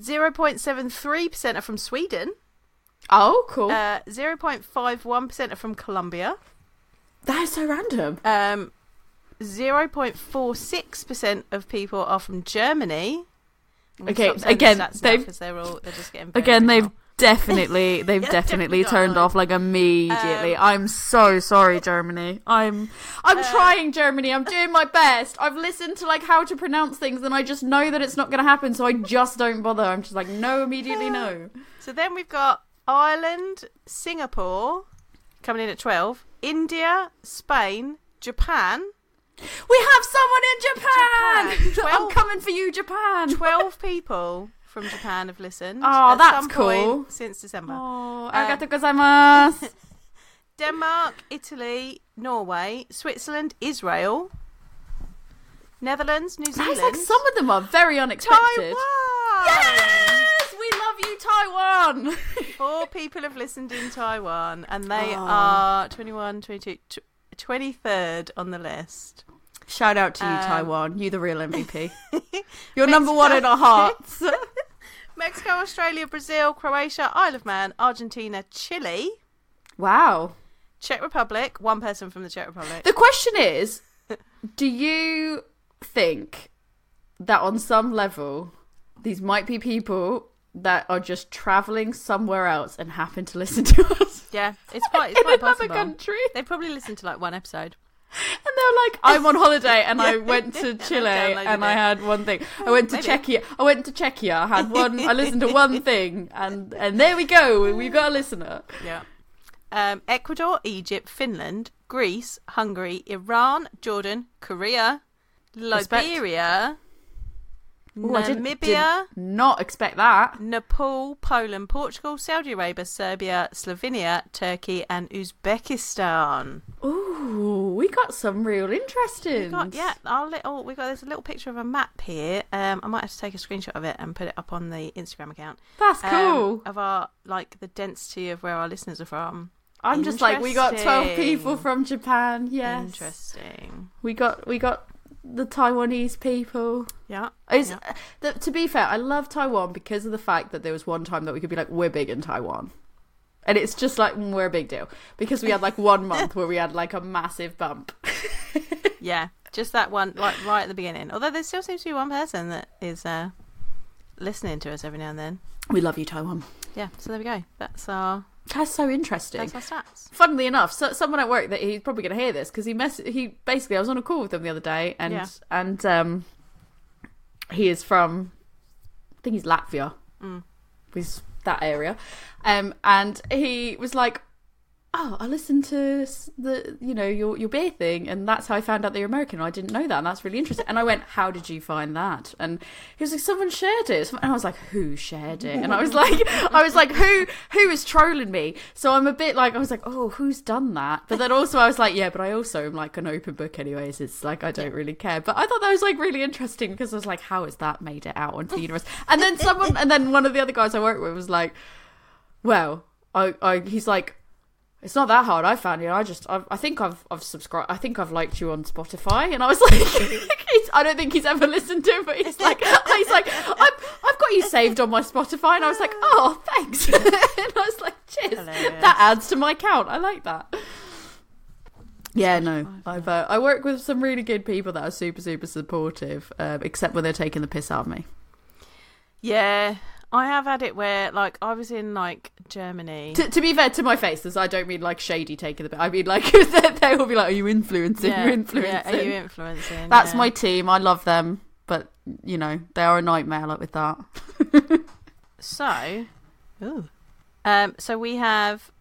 Speaker 1: 0.73% are from Sweden.
Speaker 2: Oh, cool.
Speaker 1: Uh, 0.51% are from Colombia.
Speaker 2: that is so random.
Speaker 1: Um, 0.46% of people are from Germany.
Speaker 2: Okay, again,
Speaker 1: the
Speaker 2: they've-
Speaker 1: they're all they're just getting
Speaker 2: Again, they've <laughs> definitely, they've
Speaker 1: Yeah,
Speaker 2: definitely
Speaker 1: definitely
Speaker 2: turned off like immediately.
Speaker 1: Um,
Speaker 2: I'm so sorry, Germany. I'm, I'm
Speaker 1: Uh,
Speaker 2: trying, Germany. I'm doing my best. I've listened to like how to pronounce things, and I just know that it's not going to happen, so I just don't bother. I'm just like, no, immediately, no. <laughs>
Speaker 1: So then we've got Ireland, Singapore coming in at 12, India, Spain, Japan.
Speaker 2: We have someone in Japan.
Speaker 1: Japan. <laughs>
Speaker 2: I'm coming for you, Japan.
Speaker 1: 12 people from Japan have listened.
Speaker 2: Oh,
Speaker 1: at
Speaker 2: that's cool.
Speaker 1: Since December.
Speaker 2: Oh,
Speaker 1: Uh,
Speaker 2: arigato gozaimasu. <laughs>
Speaker 1: Denmark, Italy, Norway, Switzerland, Israel, Netherlands, New Zealand.
Speaker 2: Like some of them are very unexpected.
Speaker 1: Taiwan!
Speaker 2: Yes, we love you, Taiwan. <laughs>
Speaker 1: Four people have listened in Taiwan, and they
Speaker 2: Oh.
Speaker 1: are 21, 22, tw- 23rd on the list.
Speaker 2: Shout out to you,
Speaker 1: Um,
Speaker 2: Taiwan. You the real MVP. <laughs> You're number one in our hearts. <laughs>
Speaker 1: Mexico, Australia, Brazil, Croatia, Isle of Man, Argentina, Chile,
Speaker 2: wow.
Speaker 1: Czech Republic, one person from the Czech Republic.
Speaker 2: The question is, do you think that on some level these might be people that are just traveling somewhere else and happen to listen to us
Speaker 1: yeah, it's quite, it's <laughs>
Speaker 2: in
Speaker 1: quite
Speaker 2: another
Speaker 1: possible.
Speaker 2: country?
Speaker 1: They probably listened to like one episode.
Speaker 2: And they're like, I'm on holiday and I <laughs> went to
Speaker 1: And I
Speaker 2: Chile and I had one thing. I went to
Speaker 1: Maybe.
Speaker 2: Czechia. I went to Czechia. I had one. I listened to one <laughs> thing, and and there we go. We've got a listener.
Speaker 1: Yeah. Um, Ecuador, Egypt, Finland, Greece, Hungary, Iran, Jordan, Korea. Liberia,
Speaker 2: Ooh,
Speaker 1: Namibia,
Speaker 2: did not expect that.
Speaker 1: Nepal, Poland, Portugal, Saudi Arabia, Serbia, Slovenia, Turkey, and Uzbekistan.
Speaker 2: Ooh, we got some real interesting.
Speaker 1: Got yeah, our little we got there's a little picture of a map here. Um, I might have to take a screenshot of it and put it up on the Instagram account.
Speaker 2: That's
Speaker 1: um,
Speaker 2: cool.
Speaker 1: of our like the density of where our listeners are from.
Speaker 2: I'm just like we got twelve people from Japan. Yes,
Speaker 1: Interesting.
Speaker 2: we got we got the Taiwanese people.
Speaker 1: Yeah.
Speaker 2: It's,
Speaker 1: Yeah.
Speaker 2: the, to be fair, I love Taiwan because of the fact that there was one time that we could be like, we're big in Taiwan. And it's just like, mm, we're a big deal. Because we had like one <laughs> month where we had like a massive bump. <laughs>
Speaker 1: Yeah, just that one, like right at the beginning. Although there still seems to be one person that is uh, listening to us every now and then.
Speaker 2: We love you, Taiwan.
Speaker 1: Yeah, so there we go. That's our
Speaker 2: That's so interesting.
Speaker 1: that's our stats.
Speaker 2: Funnily enough, so, someone at work that he's probably going to hear this because he mess he basically I was on a call with him the other day and
Speaker 1: Yeah.
Speaker 2: and um he is from I think he's Latvia,
Speaker 1: Mm.
Speaker 2: he's that area, um and he was like, oh, I listened to the, you know, your your beer thing, and that's how I found out that you're American. I didn't know that, and that's really interesting. And I went, how did you find that? And he was like, someone shared it, and I was like, who shared it? And I was like, <laughs> I was like, who who is trolling me? So I'm a bit like, I was like, oh, who's done that? But then also I was like, yeah, but I also am like an open book, anyways. It's like I don't really care. But I thought that was like really interesting because I was like, how has that made it out onto the universe? And then someone, and then one of the other guys I work with was like, well, I, I he's like, it's not that hard. I found you. I just, I, I think I've, I've subscribed. I think I've liked you on Spotify, and I was <laughs> like, I don't think he's ever listened to it, but he's like, he's like, I've, I've got you saved on my Spotify, and I was like, oh, thanks. <laughs> and I was like, cheers.
Speaker 1: Hilarious.
Speaker 2: That adds to my count. I like that. Yeah, no, I've, uh, I work with some really good people that are super, super supportive, um, except when they're taking the piss out of me.
Speaker 1: Yeah, I have had it where like I was in like Germany.
Speaker 2: To, to be fair, to my face, as I don't mean like shady taking the bit. I mean like <laughs> they will be like, "Are you influencing?
Speaker 1: yeah,
Speaker 2: You're influencing."
Speaker 1: yeah, are you influencing?
Speaker 2: That's
Speaker 1: yeah.
Speaker 2: my team. I love them, but you know they are a nightmare. Like with that.
Speaker 1: So, ooh. Um, so we have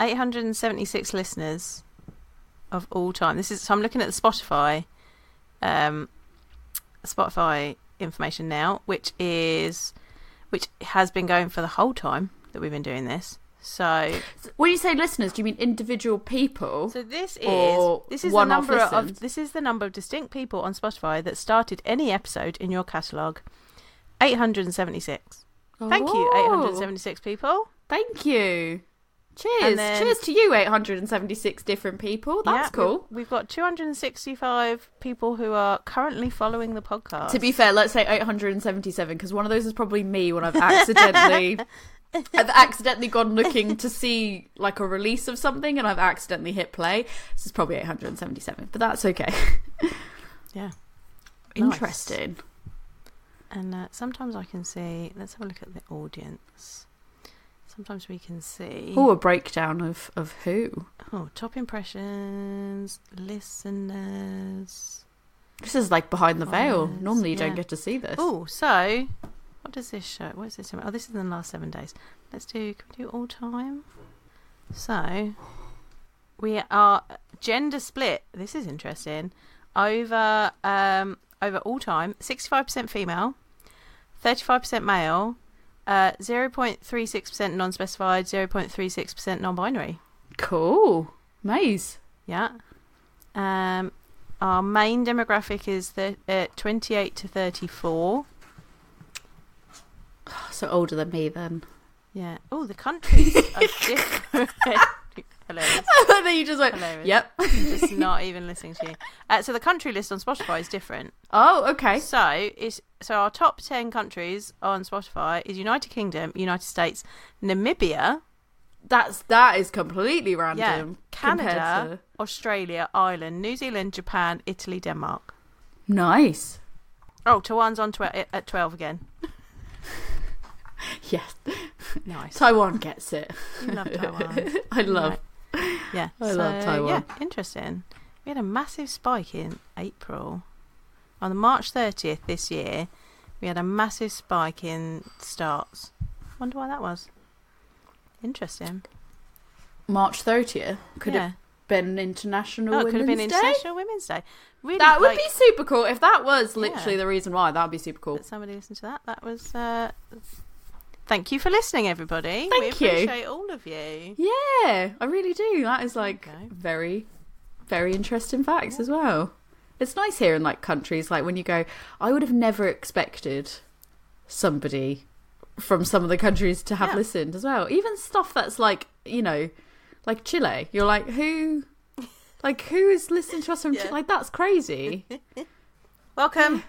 Speaker 1: 876 listeners of all time. This is so I'm looking at the Spotify, um, Spotify information now, which is which has been going for the whole time that we've been doing this. So,
Speaker 2: When you say listeners, do you mean individual people?
Speaker 1: so this is this is the number of this is the number of distinct people on Spotify that started any episode in your catalog. 876. Thank you,
Speaker 2: Oh,
Speaker 1: 876 people.
Speaker 2: Thank you. Cheers.
Speaker 1: Then-
Speaker 2: Cheers to you, 876 different people. That's
Speaker 1: Yeah,
Speaker 2: cool.
Speaker 1: We've, we've got 265 people who are currently following the podcast.
Speaker 2: To be fair, let's say 877 because one of those is probably me when I've accidentally <laughs> I've accidentally gone looking to see like a release of something and I've accidentally hit play. This is probably 877, but that's okay. <laughs>
Speaker 1: Yeah. <laughs>
Speaker 2: Interesting.
Speaker 1: and uh, sometimes I can see. Let's have a look at the audience. Sometimes we can see.
Speaker 2: Oh, a breakdown of of who.
Speaker 1: Oh, top impressions, listeners.
Speaker 2: This is like behind the veil. Normally you don't get to see this.
Speaker 1: Oh, so what does this show? What is this? Oh, this is in the last seven days. Let's do. Can we do all time? So we are gender split. This is interesting. Over um over all time, sixty five percent female, thirty five percent male, uh zero point three six percent non specified, zero point three six percent non binary.
Speaker 2: Cool. Maze.
Speaker 1: Yeah. Um, our main demographic is the uh, 28 to 34. <sighs>
Speaker 2: So older than me then.
Speaker 1: Yeah. Oh, the countries are <laughs> different. Hilarious. <laughs>
Speaker 2: and then you just went,
Speaker 1: Hilarious.
Speaker 2: yep. <laughs>
Speaker 1: Just not even listening to you. Uh, so the country list on Spotify is different.
Speaker 2: Oh, okay.
Speaker 1: So it's so our top 10 countries on Spotify is United Kingdom, United States, Namibia,
Speaker 2: That's that is completely random. compared
Speaker 1: Canada,
Speaker 2: to-
Speaker 1: Australia, Ireland, New Zealand, Japan, Italy, Denmark.
Speaker 2: Nice.
Speaker 1: Oh, Taiwan's on tw- at 12 again. <laughs>
Speaker 2: Yes.
Speaker 1: Nice.
Speaker 2: Taiwan gets it.
Speaker 1: You love Taiwan.
Speaker 2: I love.
Speaker 1: Yeah,
Speaker 2: I love Taiwan.
Speaker 1: Yeah, interesting. We had a massive spike in April. On the March 30th this year, we had a massive spike in starts. Wonder why that was. Interesting.
Speaker 2: March 30th. Could
Speaker 1: yeah.
Speaker 2: have been International
Speaker 1: Oh, it could have been
Speaker 2: Day.
Speaker 1: International Women's Day. Really,
Speaker 2: That would
Speaker 1: like,
Speaker 2: be super cool. If that was literally
Speaker 1: Yeah.
Speaker 2: the reason why, that would be super cool.
Speaker 1: somebody listened to that. That was. Uh, thank you for listening, everybody. we
Speaker 2: Thank you.
Speaker 1: appreciate all of you.
Speaker 2: Yeah, I really do. That is like
Speaker 1: Okay.
Speaker 2: very, very interesting facts as well. It's nice hearing like countries like when you go. I would have never expected somebody from some of the countries to have
Speaker 1: Yeah.
Speaker 2: listened as well. Even stuff that's like you know, like Chile. You're like who, <laughs> like who is listening to us from
Speaker 1: Yeah.
Speaker 2: Chile? Like that's crazy. <laughs>
Speaker 1: Welcome,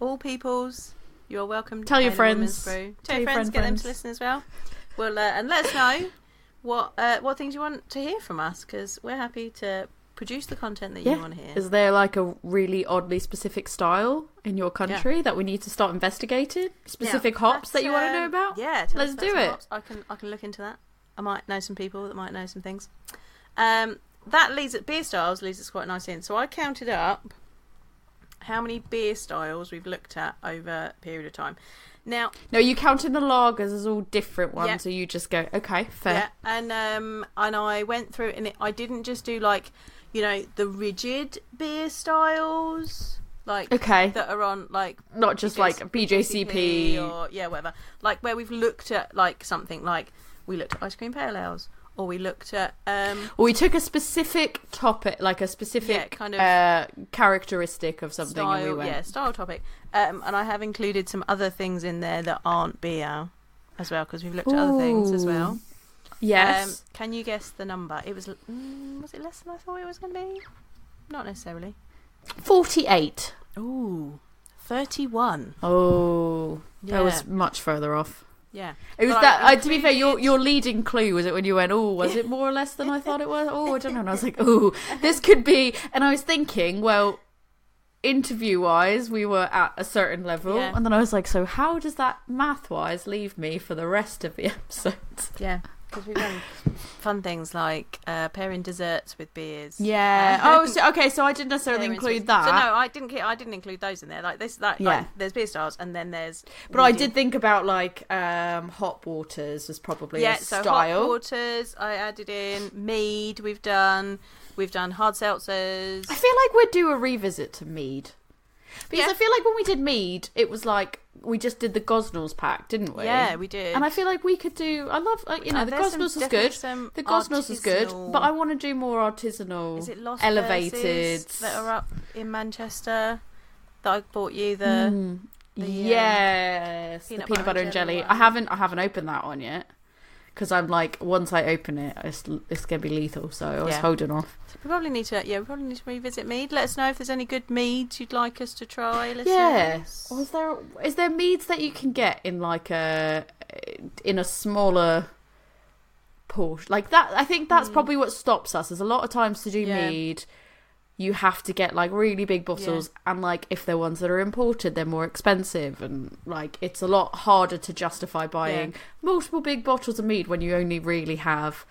Speaker 1: all peoples. You're welcome.
Speaker 2: Tell your friends.
Speaker 1: Tell,
Speaker 2: Tell
Speaker 1: your friends.
Speaker 2: friend
Speaker 1: Get them to listen as well. Well, uh, and let us know what uh, what things you want to hear from us because we're happy to produce the content that
Speaker 2: Yeah.
Speaker 1: you want to hear.
Speaker 2: Is there like a really oddly specific style in your country that we need to start investigating? Specific
Speaker 1: Yeah,
Speaker 2: hops that you want to know
Speaker 1: um,
Speaker 2: about?
Speaker 1: Yeah, tell
Speaker 2: Let's do it.
Speaker 1: hops. I can I can look into that. I might know some people that might know some things. Um, that leads at beer styles leads us quite nicely in. So I counted up how many beer styles we've looked at over a period of time. Now,
Speaker 2: No, you counting the lagers as all different ones,
Speaker 1: Yeah.
Speaker 2: so you just go, okay, fair.
Speaker 1: yeah, and um, and I went through and it, I didn't just do like, you know, the rigid beer styles, like
Speaker 2: Okay.
Speaker 1: that are on like
Speaker 2: Not just like BJCP.
Speaker 1: or yeah, whatever. Like where we've looked at like something like we looked at ice cream pale ales, or we looked at um,
Speaker 2: Or we took a specific topic, like a specific
Speaker 1: Yeah, kind of
Speaker 2: uh, characteristic of something, and we
Speaker 1: style,
Speaker 2: went,
Speaker 1: yeah, style topic. Um, and I have included some other things in there that aren't beer as well because we've looked at other things as well.
Speaker 2: yes.
Speaker 1: Um, can you guess the number? It was mm, was it less than I thought it was going to be? Not necessarily.
Speaker 2: 48.
Speaker 1: Ooh, thirty-one.
Speaker 2: Oh,
Speaker 1: Yeah,
Speaker 2: that was much further off.
Speaker 1: Yeah.
Speaker 2: It was
Speaker 1: But
Speaker 2: that.
Speaker 1: I
Speaker 2: Uh, to be fair, your your leading clue was it when you went, "Oh, was it more or less than I <laughs> thought it was?" Oh, I don't know. And I was like, "Oh, this could be." <laughs> And I was thinking, well, interview wise, we were at a certain level,
Speaker 1: Yeah.
Speaker 2: and then I was like, "So how does that math wise leave me for the rest of the <laughs> episodes?"
Speaker 1: Yeah, because we've done fun things like uh, pairing desserts with beers.
Speaker 2: Yeah.
Speaker 1: Um,
Speaker 2: oh, <laughs> so, okay. So I didn't necessarily
Speaker 1: pairing
Speaker 2: include
Speaker 1: sweets.
Speaker 2: that.
Speaker 1: So no, I didn't. I didn't include those in there. Like this, that.
Speaker 2: Yeah.
Speaker 1: Like, there's beer styles, and then there's.
Speaker 2: But I did think about like um, hot waters was probably
Speaker 1: Yeah,
Speaker 2: a
Speaker 1: so
Speaker 2: style.
Speaker 1: hot waters I added in mead. We've done. We've done hard seltzers.
Speaker 2: I feel like we'd do a revisit to mead because
Speaker 1: Yeah.
Speaker 2: I feel like when we did mead, it was like we just did the Gosnells pack, didn't we?
Speaker 1: Yeah, we did.
Speaker 2: And I feel like we could do. I love, like, you know,
Speaker 1: Uh,
Speaker 2: the Gosnells is good. The Gosnells is good, but I want to do more artisanal.
Speaker 1: Is it Lost
Speaker 2: elevated
Speaker 1: that are up in Manchester that I bought you the
Speaker 2: Mm.
Speaker 1: the, um,
Speaker 2: yes,
Speaker 1: peanut
Speaker 2: the peanut butter and jelly.
Speaker 1: one.
Speaker 2: I haven't, I haven't opened that one yet because I'm like, once I open it, it's, it's gonna be lethal. So I was
Speaker 1: Yeah.
Speaker 2: holding off.
Speaker 1: we probably need to yeah we probably need to revisit mead. Let us know if there's any good meads you'd like us to try.
Speaker 2: Yeah. Or is there is there meads that you can get in like a in a smaller portion like that? I think that's
Speaker 1: Mm.
Speaker 2: probably what stops us. There's a lot of times to do
Speaker 1: Yeah.
Speaker 2: mead, you have to get like really big bottles, and like if they're ones that are imported, they're more expensive, and like it's a lot harder to justify buying multiple big bottles of mead when you only really have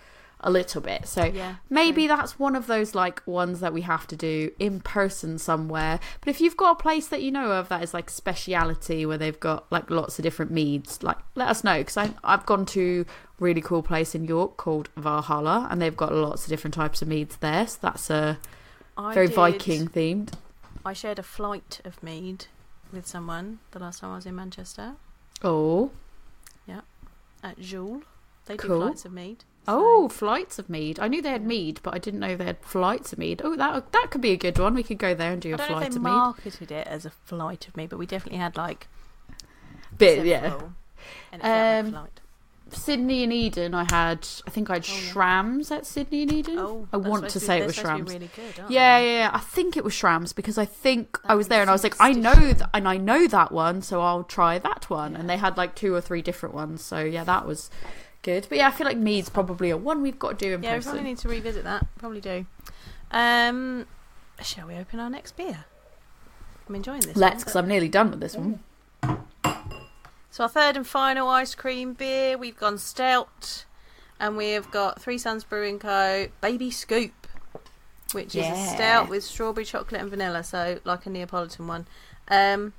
Speaker 2: a little bit. So
Speaker 1: Yeah,
Speaker 2: Maybe that's one of those like ones that we have to do in person somewhere. But if you've got a place that you know of that is like speciality where they've got like lots of different meads, like let us know because I've gone to a really cool place in York called Valhalla and they've got lots of different types of meads there. So that's a
Speaker 1: I
Speaker 2: very
Speaker 1: did-
Speaker 2: Viking themed.
Speaker 1: I shared a flight of mead with someone the last time I was in Manchester
Speaker 2: Oh, Yeah.
Speaker 1: at Joule. They do flights of mead.
Speaker 2: oh, flights of mead. I knew they had mead, but I didn't know they had flights of mead. Oh, that that could be a good one. We could go there and do
Speaker 1: I
Speaker 2: a
Speaker 1: don't know
Speaker 2: flight
Speaker 1: if they
Speaker 2: of mead.
Speaker 1: marketed it as a flight of mead, but we definitely had like
Speaker 2: Bit, yeah.
Speaker 1: And it felt like a
Speaker 2: Um,
Speaker 1: flight.
Speaker 2: Sydney and Eden, I had. I think I had
Speaker 1: Oh, yeah.
Speaker 2: Schramm's at Sydney and Eden.
Speaker 1: Oh,
Speaker 2: I want to
Speaker 1: be-
Speaker 2: say it was
Speaker 1: Schramm's. really good,
Speaker 2: Yeah, yeah, yeah. I think it was Schramm's because I think
Speaker 1: That
Speaker 2: I was there and I was like, I know, th- and I know that one, so I'll try that one. And they had like two or three different ones, so yeah, that was good. But yeah, I feel like Mead's probably a one we've got to do in
Speaker 1: Yeah, we probably need to revisit that. Probably do. Um, shall we open our next beer? I'm enjoying this.
Speaker 2: Let's, because I'm nearly done with this one.
Speaker 1: So our third and final ice cream beer, we've gone stout, and we have got Three Sons Brewing Co. Baby Scoop, which is a stout with strawberry chocolate and vanilla, so like a Neapolitan one. Um,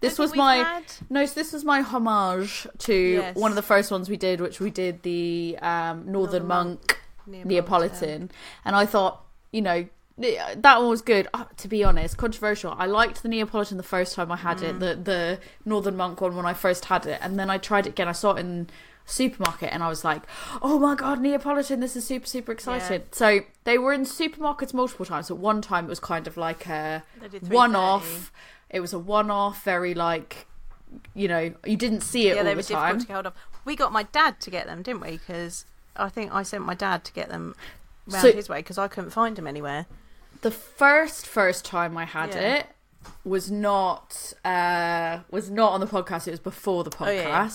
Speaker 2: This was my
Speaker 1: had-
Speaker 2: no. So this was my homage to
Speaker 1: Yes.
Speaker 2: one of the first ones we did, which we did the um, Northern,
Speaker 1: Northern
Speaker 2: Monk.
Speaker 1: Neapolitan.
Speaker 2: Neapolitan, and I thought, you know, that one was good. Uh, to be honest, controversial. I liked the Neapolitan the first time I had it,
Speaker 1: Mm.
Speaker 2: the the Northern Monk one when I first had it, and then I tried it again. I saw it in supermarket, and I was like, oh my god, Neapolitan! This is super super excited. So they were in supermarkets multiple times. But one time it was kind of like a
Speaker 1: They did 3.30.
Speaker 2: one off. It was a one off, very like. You know, you didn't see it
Speaker 1: Yeah,
Speaker 2: all
Speaker 1: they
Speaker 2: the
Speaker 1: were difficult
Speaker 2: time.
Speaker 1: to get hold of. We got my dad to get them, didn't we? Because I think I sent my dad to get them round
Speaker 2: So-
Speaker 1: his way because I couldn't find them anywhere.
Speaker 2: The first first time I had
Speaker 1: Yeah.
Speaker 2: it was not uh was not on the podcast. It was before the podcast
Speaker 1: Oh, yeah.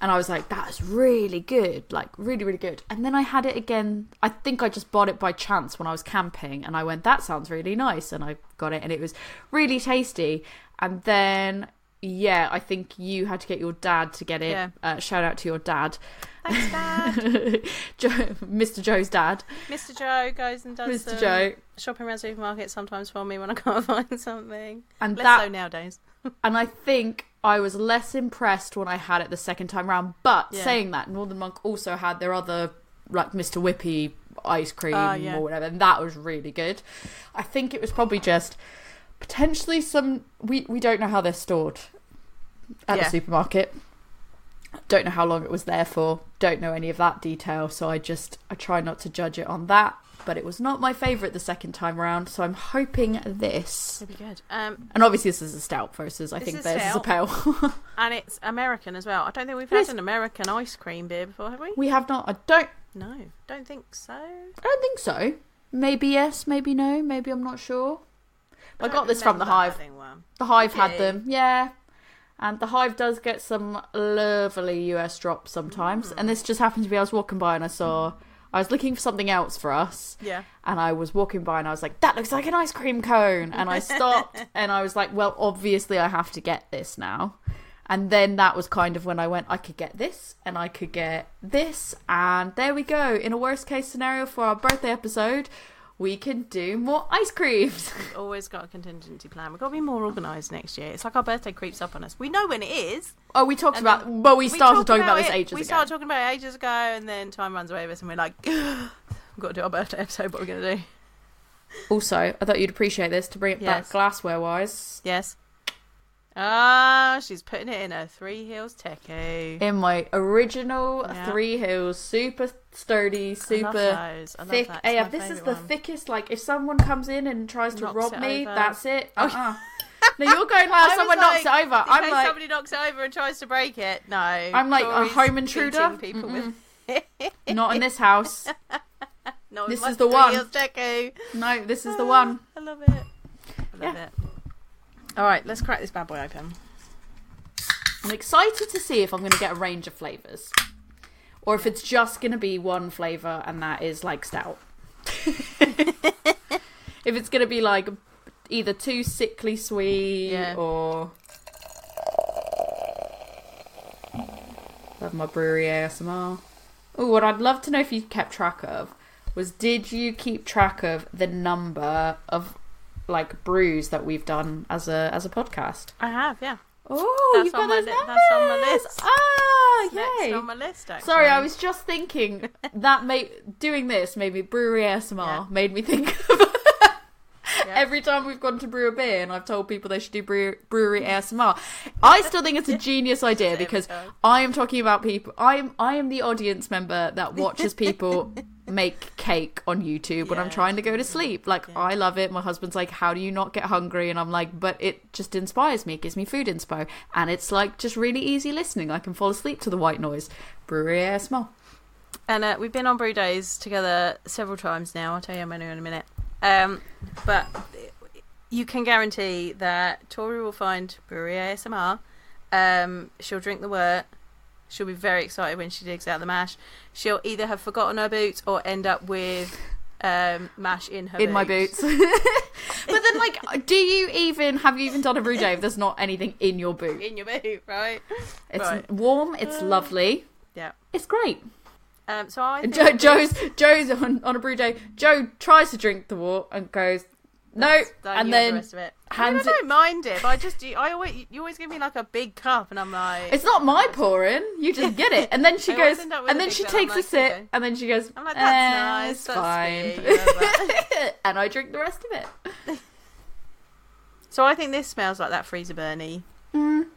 Speaker 2: and I was like that's really good like really really good. And then I had it again. I think I just bought it by chance when I was camping and I went that sounds really nice. And I got it and it was really tasty. And then yeah, I think you had to get your dad to get it.
Speaker 1: Yeah.
Speaker 2: Uh, shout out to your dad,
Speaker 1: Thanks, Dad. <laughs>
Speaker 2: Joe, Mr. Joe's dad,
Speaker 1: Mr. Joe goes and does
Speaker 2: Mr. Joe,
Speaker 1: shopping around supermarkets sometimes for me when I can't <laughs> find something.
Speaker 2: and
Speaker 1: Less
Speaker 2: that
Speaker 1: so nowadays. <laughs>
Speaker 2: And I think I was less impressed when I had it the second time round. But
Speaker 1: Yeah.
Speaker 2: saying that, Northern Monk also had their other, like Mr. Whippy ice cream
Speaker 1: Ah, yeah.
Speaker 2: or whatever, and that was really good. I think it was probably just potentially some. We, we don't know how they're stored at
Speaker 1: Yeah.
Speaker 2: the supermarket. Don't know how long it was there for. Don't know any of that detail. So I just I try not to judge it on that. But it was not my favourite the second time round. So I'm hoping this.
Speaker 1: It'll be good. Um,
Speaker 2: And obviously this is a stout versus I think
Speaker 1: is
Speaker 2: theirs is a pale. <laughs>
Speaker 1: and it's American as well. I don't think we've had an American ice cream beer before, have we?
Speaker 2: We have not. I don't.
Speaker 1: No, don't think so.
Speaker 2: I don't think so. Maybe yes. Maybe no. Maybe I'm not sure. I got this from the Hive. The Hive
Speaker 1: Okay.
Speaker 2: had them. Yeah. And the Hive does get some lovely US drops sometimes. And this just happened to be I was walking by and I saw. I was looking for something else for us.
Speaker 1: Yeah.
Speaker 2: And I was walking by and I was like, that looks like an ice cream cone. And I stopped <laughs> and I was like, well, obviously I have to get this now. And then that was kind of when I went, I could get this and I could get this. And there we go. In a worst case scenario for our birthday episode, we can do more ice creams. <laughs>
Speaker 1: We've always got a contingency plan. We've got to be more organised next year. It's like our birthday creeps up on us. We know when it is.
Speaker 2: Oh, we talked about, well, we started
Speaker 1: talk
Speaker 2: talking about, this
Speaker 1: it-
Speaker 2: ages
Speaker 1: We
Speaker 2: ago.
Speaker 1: started talking about it ages ago, and then time runs away with us, and we're like, we've got to do our birthday episode. What are we going to do?
Speaker 2: Also, I thought you'd appreciate this to bring it
Speaker 1: Yes.
Speaker 2: back glassware wise.
Speaker 1: Yes. Ah, she's putting it in her Three Hills Teku.
Speaker 2: In my original
Speaker 1: Yeah.
Speaker 2: Three Hills, super sturdy, super
Speaker 1: those. I love
Speaker 2: thick
Speaker 1: that. My
Speaker 2: This is the
Speaker 1: one.
Speaker 2: thickest. Like, if someone comes in and tries to
Speaker 1: Knocks
Speaker 2: rob me,
Speaker 1: over.
Speaker 2: that's it.
Speaker 1: Oh.
Speaker 2: Uh-uh. no, you're <laughs> going. Oh, someone
Speaker 1: like,
Speaker 2: knocks it over. I'm like,
Speaker 1: somebody knocks it over and tries to break it. No.
Speaker 2: I'm like a home intruder.
Speaker 1: People
Speaker 2: Mm-mm.
Speaker 1: with
Speaker 2: not in this house. <laughs>
Speaker 1: no,
Speaker 2: This is the one.
Speaker 1: Teku.
Speaker 2: No, this is the <gasps> one.
Speaker 1: I love it. I love
Speaker 2: Yeah.
Speaker 1: it. All right, let's crack this bad boy open.
Speaker 2: I'm excited to see if I'm going to get a range of flavors, or if it's just going to be one flavor, and that is like stout. <laughs> if it's going to be like either too sickly sweet
Speaker 1: Yeah.
Speaker 2: or. Love my brewery ASMR. Oh, what I'd love to know if you kept track of was did you keep track of the number of like brews that we've done as a as a podcast?
Speaker 1: I have, yeah.
Speaker 2: Oh,
Speaker 1: That's
Speaker 2: you've got those
Speaker 1: li-
Speaker 2: numbers.
Speaker 1: that's on my list.
Speaker 2: Ah, yay!
Speaker 1: on my list, actually.
Speaker 2: Sorry, I was just thinking <laughs> that made doing this made me brewery ASMR
Speaker 1: Yeah.
Speaker 2: made me think <laughs> of. <laughs> every time we've gone to brew a beer and I've told people they should do brew, brewery ASMR. I still think it's a genius idea because. I am talking about people. I am I am the audience member that watches people <laughs> make cake on YouTube when I'm
Speaker 1: Yeah.
Speaker 2: trying to go to sleep. Like. I love it. My husband's like, "How do you not get hungry?" And I'm like, "But it just inspires me. It gives me food inspo, and it's like just really easy listening. I can fall asleep to the white noise." Brewery ASMR.
Speaker 1: And uh, we've been on brew days together several times now. I'll tell you how many in a minute. Um, but you can guarantee that Tori will find brewery ASMR. Um, she'll drink the wort. She'll be very excited when she digs out the mash. She'll either have forgotten her boots or end up with um, mash in her
Speaker 2: in my boots. <laughs> but then, like, do you even have you even done a day if there's not anything in your boot?
Speaker 1: in your boot, right?
Speaker 2: It's
Speaker 1: Right.
Speaker 2: warm. It's
Speaker 1: Uh,
Speaker 2: lovely.
Speaker 1: Yeah.
Speaker 2: It's great.
Speaker 1: Um, so I
Speaker 2: Joe, Joe's Joe's on, on a brew day. Joe tries to drink the water and goes no,
Speaker 1: Don't
Speaker 2: and
Speaker 1: you have the
Speaker 2: then
Speaker 1: rest of it. I, mean, I don't mind it, but I just I always you always give me like a big cup, and I'm like,
Speaker 2: It's not my pouring. You just get it, and then she <laughs> goes,
Speaker 1: end up with
Speaker 2: and then she takes a
Speaker 1: like,
Speaker 2: sip,
Speaker 1: okay.
Speaker 2: and then she goes,
Speaker 1: I'm like,
Speaker 2: "Eh,
Speaker 1: that's nice,
Speaker 2: it's
Speaker 1: that's
Speaker 2: fine, <laughs> <laughs> and I drink the rest of it.
Speaker 1: So I think this smells like that freezer burny.
Speaker 2: Mm.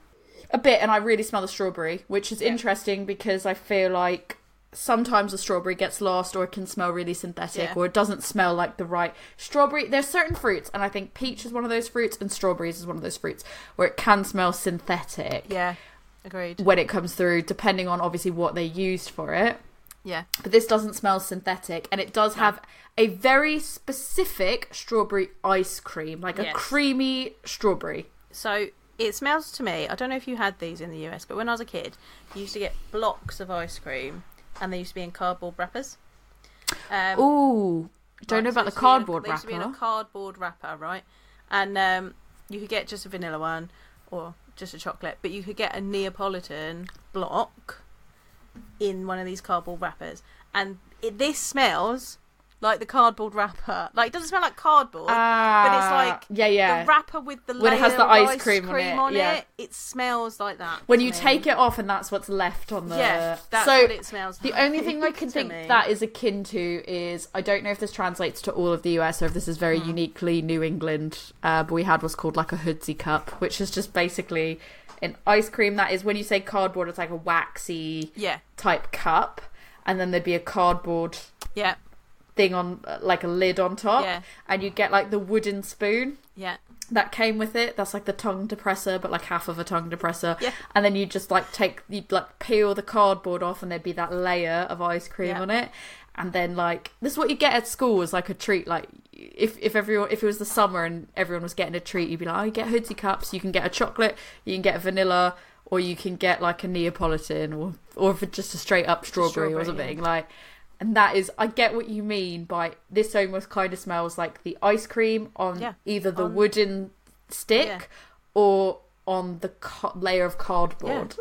Speaker 2: A bit, and I really smell the strawberry, which is
Speaker 1: Yeah.
Speaker 2: interesting because I feel like sometimes the strawberry gets lost, or it can smell really synthetic,
Speaker 1: Yeah.
Speaker 2: or it doesn't smell like the right strawberry. There's certain fruits, and I think peach is one of those fruits, and strawberries is one of those fruits where it can smell synthetic
Speaker 1: Yeah, agreed.
Speaker 2: when it comes through, depending on obviously what they used for it.
Speaker 1: Yeah,
Speaker 2: But this doesn't smell synthetic, and it does
Speaker 1: No.
Speaker 2: have a very specific strawberry ice cream, like a creamy strawberry.
Speaker 1: so it smells to me. I don't know if you had these in the US, but when I was a kid, you used to get blocks of ice cream, and they used to be in cardboard wrappers. Um,
Speaker 2: Ooh, don't
Speaker 1: Right,
Speaker 2: know about
Speaker 1: it
Speaker 2: the
Speaker 1: cardboard to be in a- they used to be in a cardboard wrapper, right? And um, you could get just a vanilla one or just a chocolate, but you could get a Neapolitan block in one of these cardboard wrappers, and it, this smells like the cardboard wrapper. Like it doesn't smell like cardboard, but it's like
Speaker 2: yeah, yeah.
Speaker 1: the wrapper with the
Speaker 2: When it has the ice
Speaker 1: ice
Speaker 2: cream
Speaker 1: cream,
Speaker 2: on it,
Speaker 1: on
Speaker 2: yeah.
Speaker 1: it. It smells like that.
Speaker 2: when you
Speaker 1: me.
Speaker 2: take it off and that's what's left on the
Speaker 1: yeah, that's
Speaker 2: so
Speaker 1: what it smells.
Speaker 2: the
Speaker 1: like
Speaker 2: only thing I <laughs> can think
Speaker 1: me.
Speaker 2: that is akin to is I don't know if this translates to all of the US or if this is very
Speaker 1: Hmm.
Speaker 2: uniquely New England. Uh, but we had what's called like a hoodsie cup, which is just basically an ice cream that is when you say cardboard, it's like a waxy
Speaker 1: yeah,
Speaker 2: type cup, and then there'd be a cardboard
Speaker 1: yeah,
Speaker 2: thing on like a lid on top,
Speaker 1: Yeah.
Speaker 2: and you get like the wooden spoon
Speaker 1: yeah,
Speaker 2: that came with it. That's like the tongue depressor, but like half of a tongue depressor.
Speaker 1: Yeah.
Speaker 2: And then you just like take you like peel the cardboard off, and there'd be that layer of ice cream
Speaker 1: Yeah.
Speaker 2: on it. And then like this is what you get at school as like a treat. Like if if everyone if it was the summer and everyone was getting a treat, you'd be like, oh, you get hoodsie cups. You can get a chocolate. You can get a vanilla. Or you can get like a Neapolitan, or or just a straight up strawberry, or something
Speaker 1: yeah.
Speaker 2: like. And that is, I get what you mean by this. Almost kind of smells like the ice cream on
Speaker 1: Yeah.
Speaker 2: either the
Speaker 1: On-
Speaker 2: wooden stick
Speaker 1: Yeah.
Speaker 2: or on the ca- layer of cardboard.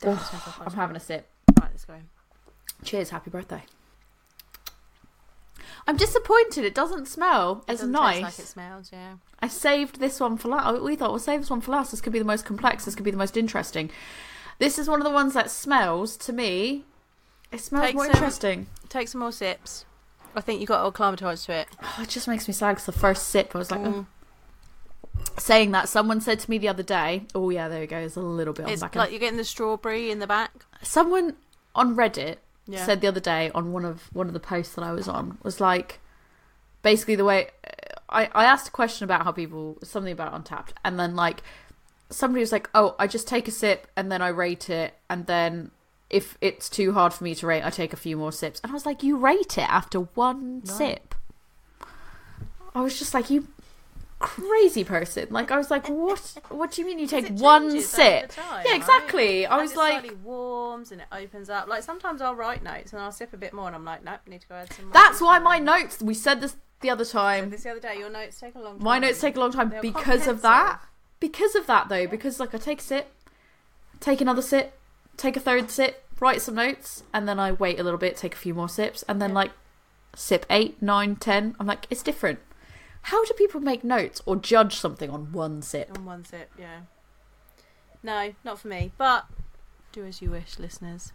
Speaker 1: Smells
Speaker 2: I'm having a sip.
Speaker 1: Right, let's go.
Speaker 2: Cheers, happy birthday. I'm disappointed. It doesn't smell
Speaker 1: It
Speaker 2: as
Speaker 1: doesn't
Speaker 2: nice.
Speaker 1: like it smells. Yeah.
Speaker 2: I saved this one for last. Oh, we thought we'll save this one for last. This could be the most complex. This could be the most interesting. This is one of the ones that smells to me. It smells
Speaker 1: Take
Speaker 2: more
Speaker 1: some-
Speaker 2: interesting.
Speaker 1: Take some more sips. I think you got to acclimatise to it.
Speaker 2: Oh, it just makes me sad because the first sip, I was like,
Speaker 1: Mm.
Speaker 2: Saying that. Someone said to me the other day, "Oh yeah, there you go. There's a little bit on
Speaker 1: It's
Speaker 2: the back."
Speaker 1: like
Speaker 2: end."
Speaker 1: you're getting the strawberry in the back.
Speaker 2: Someone on Reddit
Speaker 1: Yeah.
Speaker 2: said the other day on one of one of the posts that I was on was like basically the way I, I asked a question about how people something about Untappd and then like somebody was like oh I just take a sip and then I rate it and then if it's too hard for me to rate I take a few more sips and I was like you rate it after one sip I was just like you crazy person like I was like what what do you mean you <laughs> take
Speaker 1: It
Speaker 2: one sip
Speaker 1: time,
Speaker 2: yeah
Speaker 1: right?
Speaker 2: exactly I
Speaker 1: As
Speaker 2: was
Speaker 1: it
Speaker 2: like
Speaker 1: slightly warms and it opens up. Like sometimes I'll write notes and I'll sip a bit more and I'm like, nope, need to go add some. more
Speaker 2: That's why my notes. We said this the other time.
Speaker 1: this the other day, your notes take a long. time.
Speaker 2: My notes take a long time
Speaker 1: They're
Speaker 2: because of that. Because of that, though, because like I take a sip, take another sip, take a third sip, write some notes, and then I wait a little bit, take a few more sips, and then
Speaker 1: Yeah.
Speaker 2: like sip eight, nine, ten. I'm like, it's different. How do people make notes or judge something on one sip?
Speaker 1: On one sip, yeah. No, not for me. But do as you wish, listeners.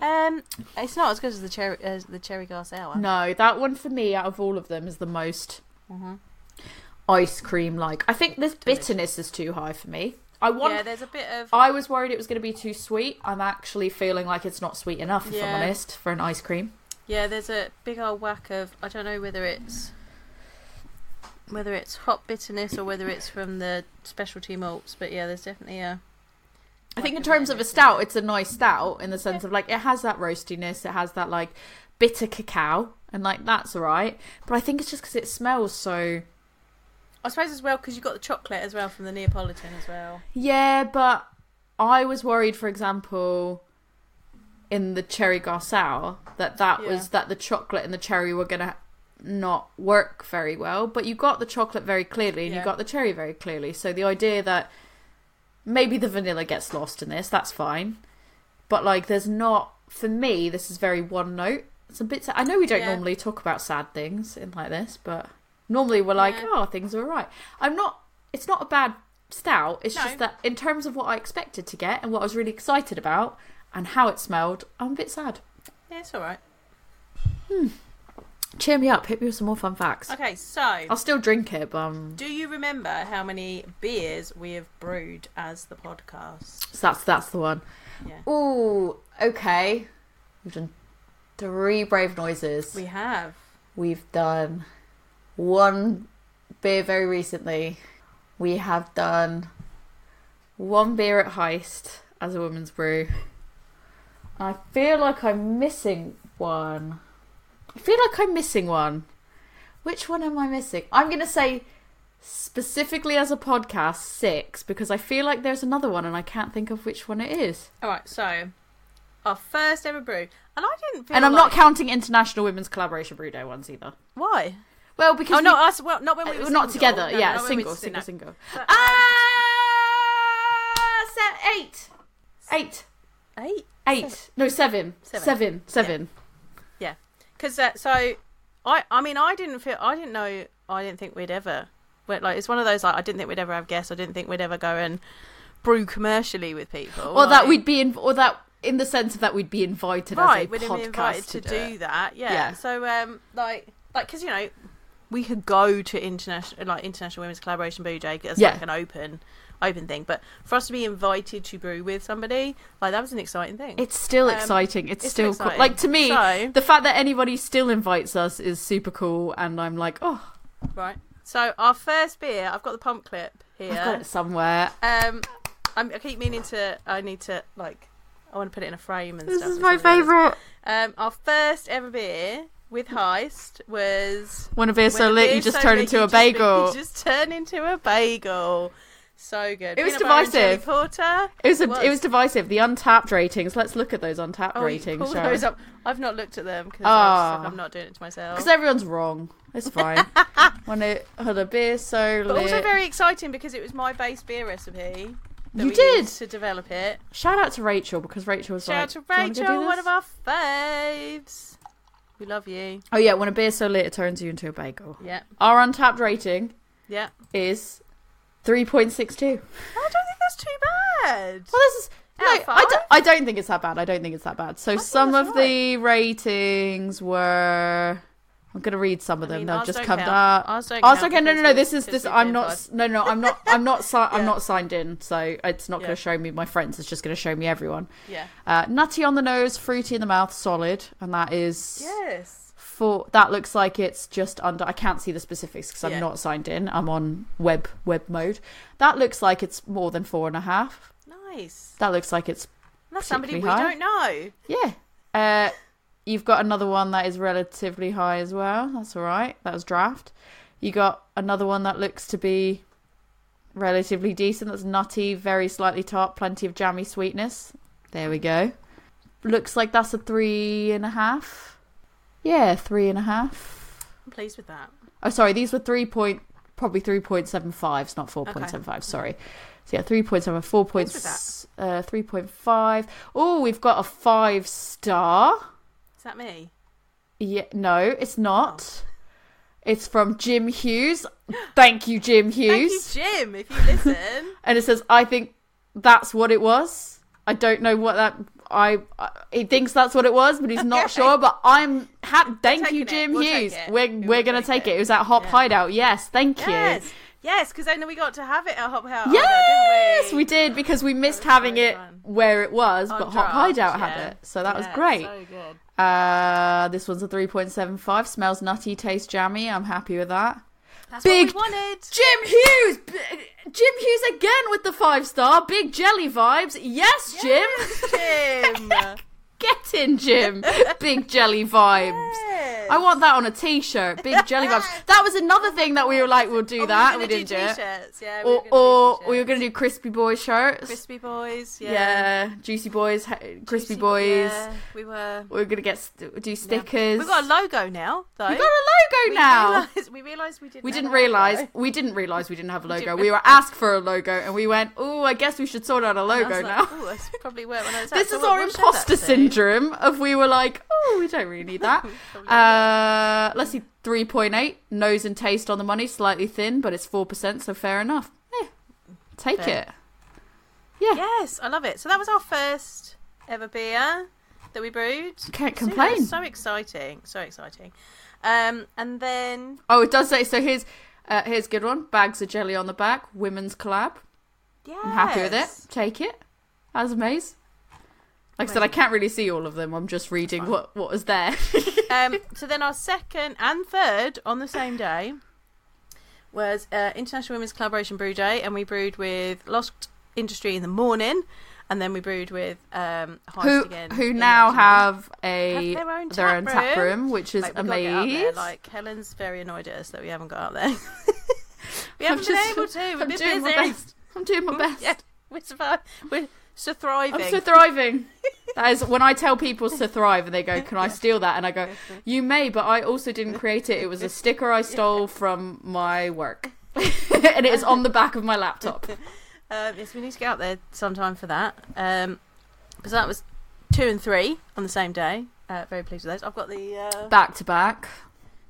Speaker 1: Um, it's not as good as the cherry as the cherry Garsour.
Speaker 2: No, that one for me, out of all of them, is the most
Speaker 1: hmm
Speaker 2: ice cream like. I think this bitterness is too high for me. I want
Speaker 1: Yeah, there's a bit of
Speaker 2: I was worried it was going to be too sweet. I'm actually feeling like it's not sweet enough, if I'm honest, for an ice cream.
Speaker 1: yeah. There's a big old whack of I don't know whether it's whether it's hot bitterness or whether it's from the specialty malts, but yeah, there's definitely a.
Speaker 2: I think in terms of a stout, it's a nice stout in the sense of like it has that roastiness, it has that like bitter cacao, and like that's alright. But I think it's just because it smells so.
Speaker 1: I suppose as well because you've got the chocolate as well from the Neapolitan as well.
Speaker 2: Yeah, but I was worried, for example, in the cherry Garsour, that that
Speaker 1: Yeah.
Speaker 2: was that the chocolate and the cherry were gonna not work very well. But you got the chocolate very clearly, and you got the cherry very clearly. So the idea that maybe the vanilla gets lost in this, that's fine. But like, there's not for me. This is very one note. It's a bit. Sad. I know we don't
Speaker 1: Yeah.
Speaker 2: normally talk about sad things in like this, but normally we're like,
Speaker 1: Yeah.
Speaker 2: oh, things are alright. I'm not. It's not a bad stout. It's
Speaker 1: No.
Speaker 2: just that in terms of what I expected to get and what I was really excited about and how it smelled, I'm a bit sad.
Speaker 1: Yeah, it's all right. Hmm.
Speaker 2: Cheer me up. Hit me with some more fun facts.
Speaker 1: Okay, so
Speaker 2: I'll still drink it, but um,
Speaker 1: do you remember how many beers we have brewed as the podcast?
Speaker 2: so that's that's the one.
Speaker 1: Yeah,
Speaker 2: Ooh, okay. We've done three brave noises.
Speaker 1: we have.
Speaker 2: We've done one beer very recently. We have done one beer at Heist as a woman's brew. I feel like I'm missing one. I feel like I'm missing one. Which one am I missing? I'm going to say specifically as a podcast six because I feel like there's another one and I can't think of which one it is.
Speaker 1: All right, so our first ever brew, and I didn't feel.
Speaker 2: and I'm not counting International Women's Collaboration Brew Day ones either.
Speaker 1: Why?
Speaker 2: Well, because
Speaker 1: Oh,
Speaker 2: we-
Speaker 1: not us. Well, not when we
Speaker 2: Uh,
Speaker 1: were
Speaker 2: not together.
Speaker 1: No,
Speaker 2: yeah,
Speaker 1: not
Speaker 2: single, single,
Speaker 1: single.
Speaker 2: single.
Speaker 1: But, um,
Speaker 2: Ah! eight, eight,
Speaker 1: Eight.
Speaker 2: eight. No, seven,
Speaker 1: Seven.
Speaker 2: seven, seven.
Speaker 1: Because uh, so, I I mean I didn't feel I didn't know I didn't think we'd ever. Went, like it's one of those like I didn't think we'd ever have guests. I didn't think we'd ever go and brew commercially with people.
Speaker 2: Or that we'd be in, or that in the sense of that we'd be invited
Speaker 1: right,
Speaker 2: as a
Speaker 1: we'd
Speaker 2: podcast
Speaker 1: been invited
Speaker 2: to,
Speaker 1: to,
Speaker 2: do,
Speaker 1: do
Speaker 2: it.
Speaker 1: that. Yeah.
Speaker 2: Yeah.
Speaker 1: So um, like like because you know we could go to international like international women's collaboration bougie as
Speaker 2: Yeah.
Speaker 1: like an open open thing, but for us to be invited to brew with somebody like that was an exciting thing.
Speaker 2: It's still
Speaker 1: Um,
Speaker 2: exciting. It's,
Speaker 1: it's
Speaker 2: still
Speaker 1: still
Speaker 2: cool. like to me.
Speaker 1: So-
Speaker 2: the fact that anybody still invites us is super cool, and I'm like, oh,
Speaker 1: right. So our first beer, I've got the pump clip here.
Speaker 2: I've got it somewhere.
Speaker 1: Um, I'm, I keep meaning to. I need to like. I want to put it in a frame and
Speaker 2: This
Speaker 1: stuff.
Speaker 2: is my
Speaker 1: stuff like this.
Speaker 2: favorite.
Speaker 1: Um, our first ever beer with Heist was.
Speaker 2: When a beer's so lit, you just
Speaker 1: so
Speaker 2: turn into a
Speaker 1: just-
Speaker 2: bagel.
Speaker 1: You just turn into a bagel. So good.
Speaker 2: It was
Speaker 1: Peanut butter and jelly
Speaker 2: divisive.
Speaker 1: Porter.
Speaker 2: It was, a,
Speaker 1: It was.
Speaker 2: it was divisive. The Untappd ratings. Let's look at those Untappd
Speaker 1: Oh,
Speaker 2: ratings.
Speaker 1: pull those up. I've not looked at them because
Speaker 2: Ah.
Speaker 1: I'm not doing it to myself.
Speaker 2: Because everyone's wrong. It's <laughs> fine. when it had a beer so
Speaker 1: But
Speaker 2: lit.
Speaker 1: also very exciting because it was my base beer recipe.
Speaker 2: You did.
Speaker 1: to develop it.
Speaker 2: Shout out to Rachel because Rachel was
Speaker 1: Shout
Speaker 2: like,
Speaker 1: out
Speaker 2: "Do you
Speaker 1: to Rachel, one of our faves. We love you.
Speaker 2: Oh yeah, when a beer's so late it turns you into a bagel.
Speaker 1: Yeah,
Speaker 2: Our Untappd rating
Speaker 1: yeah.
Speaker 2: is three point six two.
Speaker 1: I don't think that's too bad.
Speaker 2: Well, this is no, I don't. I don't think it's that bad. I don't think it's that bad. So some of the ratings were. I'm gonna read some of
Speaker 1: I
Speaker 2: them.
Speaker 1: mean,
Speaker 2: They'll just come up.
Speaker 1: Ours don't count
Speaker 2: okay. No, no, no. This is this. I'm not.
Speaker 1: invited.
Speaker 2: No, no. I'm not. I'm not. Si- <laughs> I'm not signed in. So it's not
Speaker 1: Yeah.
Speaker 2: going to show me my friends. It's just going to show me everyone.
Speaker 1: Yeah.
Speaker 2: Uh, nutty on the nose, fruity in the mouth, solid, and that is
Speaker 1: Yes.
Speaker 2: for. That looks like it's just under. I can't see the specifics because I'm
Speaker 1: Yeah.
Speaker 2: not signed in. I'm on web web mode. That looks like it's more than four and a half.
Speaker 1: Nice.
Speaker 2: That looks like it's
Speaker 1: That's somebody we
Speaker 2: high.
Speaker 1: don't know.
Speaker 2: Yeah. Uh, you've got another one that is relatively high as well. That's all right. That was draft. You got another one that looks to be relatively decent. That's nutty, very slightly tart, plenty of jammy sweetness. There we go. Looks like that's a three and a half. Yeah, three and a half.
Speaker 1: I'm pleased with that.
Speaker 2: Oh, sorry. These were three point, probably three point seven fives, not four point seven five. Sorry. So yeah, three point seven, four points, uh, three point five. Oh, we've got a five star.
Speaker 1: Is that me?
Speaker 2: Yeah, no, it's not. Oh. It's from Jim Hughes. Thank you, Jim Hughes.
Speaker 1: Thank you, Jim. If you listen. <laughs>
Speaker 2: And it says, "I think that's what it was. I don't know what that. I, I he thinks that's what it was, but he's not
Speaker 1: Okay.
Speaker 2: sure. But I'm ha- Thank you. Jim
Speaker 1: We'll
Speaker 2: Hughes. We're
Speaker 1: We
Speaker 2: we're
Speaker 1: will
Speaker 2: gonna
Speaker 1: take
Speaker 2: it.
Speaker 1: it.
Speaker 2: It was at Hop
Speaker 1: Yeah.
Speaker 2: Hideout. Yes, thank you.
Speaker 1: yes. Yes, because then we got to have it at Hop Hideout.
Speaker 2: Yes,
Speaker 1: didn't
Speaker 2: we did because we missed having
Speaker 1: so
Speaker 2: it where it was,
Speaker 1: On
Speaker 2: but Hop Hideout
Speaker 1: yeah.
Speaker 2: had it, so that was great.
Speaker 1: So good.
Speaker 2: Uh, this one's a three point seven five. Smells nutty, tastes jammy. I'm happy with that.
Speaker 1: That's
Speaker 2: Big-
Speaker 1: what we wanted.
Speaker 2: Jim Hughes, B- Jim Hughes again with the five star. Big jelly vibes. Yes, Jim.
Speaker 1: Yes, Jim. <laughs>
Speaker 2: Get in, Jim. Big jelly vibes.
Speaker 1: Yes.
Speaker 2: I want that on a t-shirt. Big jelly vibes. That was another thing that we were like, we'll do
Speaker 1: Oh,
Speaker 2: that.
Speaker 1: We,
Speaker 2: We, didn't do it.
Speaker 1: t-shirts. Yeah,
Speaker 2: Or,
Speaker 1: we
Speaker 2: or
Speaker 1: were gonna do
Speaker 2: we were going to do crispy boy shirts.
Speaker 1: Crispy Boys. Yeah.
Speaker 2: yeah. Juicy boys, crispy
Speaker 1: Juicy-
Speaker 2: boys.
Speaker 1: Yeah, we were.
Speaker 2: We are going to get st- do stickers.
Speaker 1: We've got a logo now, though.
Speaker 2: We got a logo
Speaker 1: We
Speaker 2: now.
Speaker 1: realised- we realised we didn't.
Speaker 2: We
Speaker 1: have
Speaker 2: didn't
Speaker 1: a logo.
Speaker 2: realize. We didn't realize we didn't have a logo.
Speaker 1: didn't
Speaker 2: We were asked for a logo, and we went, "Oh, I guess we should sort out a logo now."
Speaker 1: like, that's probably where when I was <laughs>
Speaker 2: this is our imposter
Speaker 1: say?
Speaker 2: Syndrome of we were like, "Oh, we don't really need that." <laughs> Uh, let's see, three point eight. Nose and taste on the money, slightly thin, but it's four percent, so fair enough. Eh, take
Speaker 1: Fair.
Speaker 2: it. Yeah,
Speaker 1: Yes, I love it. So that was our first ever beer that we brewed.
Speaker 2: can't
Speaker 1: So,
Speaker 2: complain.
Speaker 1: So exciting, so exciting. Um, and then
Speaker 2: Oh, it does say so. Here's uh, here's a good one. Bags of jelly on the back. Women's collab.
Speaker 1: yeah,
Speaker 2: I'm happy with it. Take it. As a maze. Like I said, I can't really see all of them. I'm just reading what what was there. <laughs>
Speaker 1: um, <laughs> so then our second and third on the same day was uh, International Women's Collaboration Brew Day, and we brewed with Lost Industry in the morning, and then we brewed with um, Heist
Speaker 2: who
Speaker 1: again.
Speaker 2: who now have a
Speaker 1: Have their own
Speaker 2: their own
Speaker 1: tap room.
Speaker 2: which is
Speaker 1: Like, we've got to get out
Speaker 2: amazing.
Speaker 1: Like Helen's very annoyed at us that we haven't got out there. <laughs> we
Speaker 2: I'm
Speaker 1: haven't been
Speaker 2: just-
Speaker 1: able to. We've
Speaker 2: I'm
Speaker 1: been
Speaker 2: doing my best. I'm doing my best.
Speaker 1: Yeah, we're surviving. We're so thriving.
Speaker 2: I'm so thriving. that is when I tell people to thrive and they go, "Can I steal that?" And I go, "You may, but I also didn't create it. It was a sticker I stole from my work, <laughs> and it is on the back of my laptop."
Speaker 1: Um, yes, we need to get out there sometime for that. Um, because that was two and three on the same day. Uh, very pleased with those. I've got the uh,
Speaker 2: Back to back.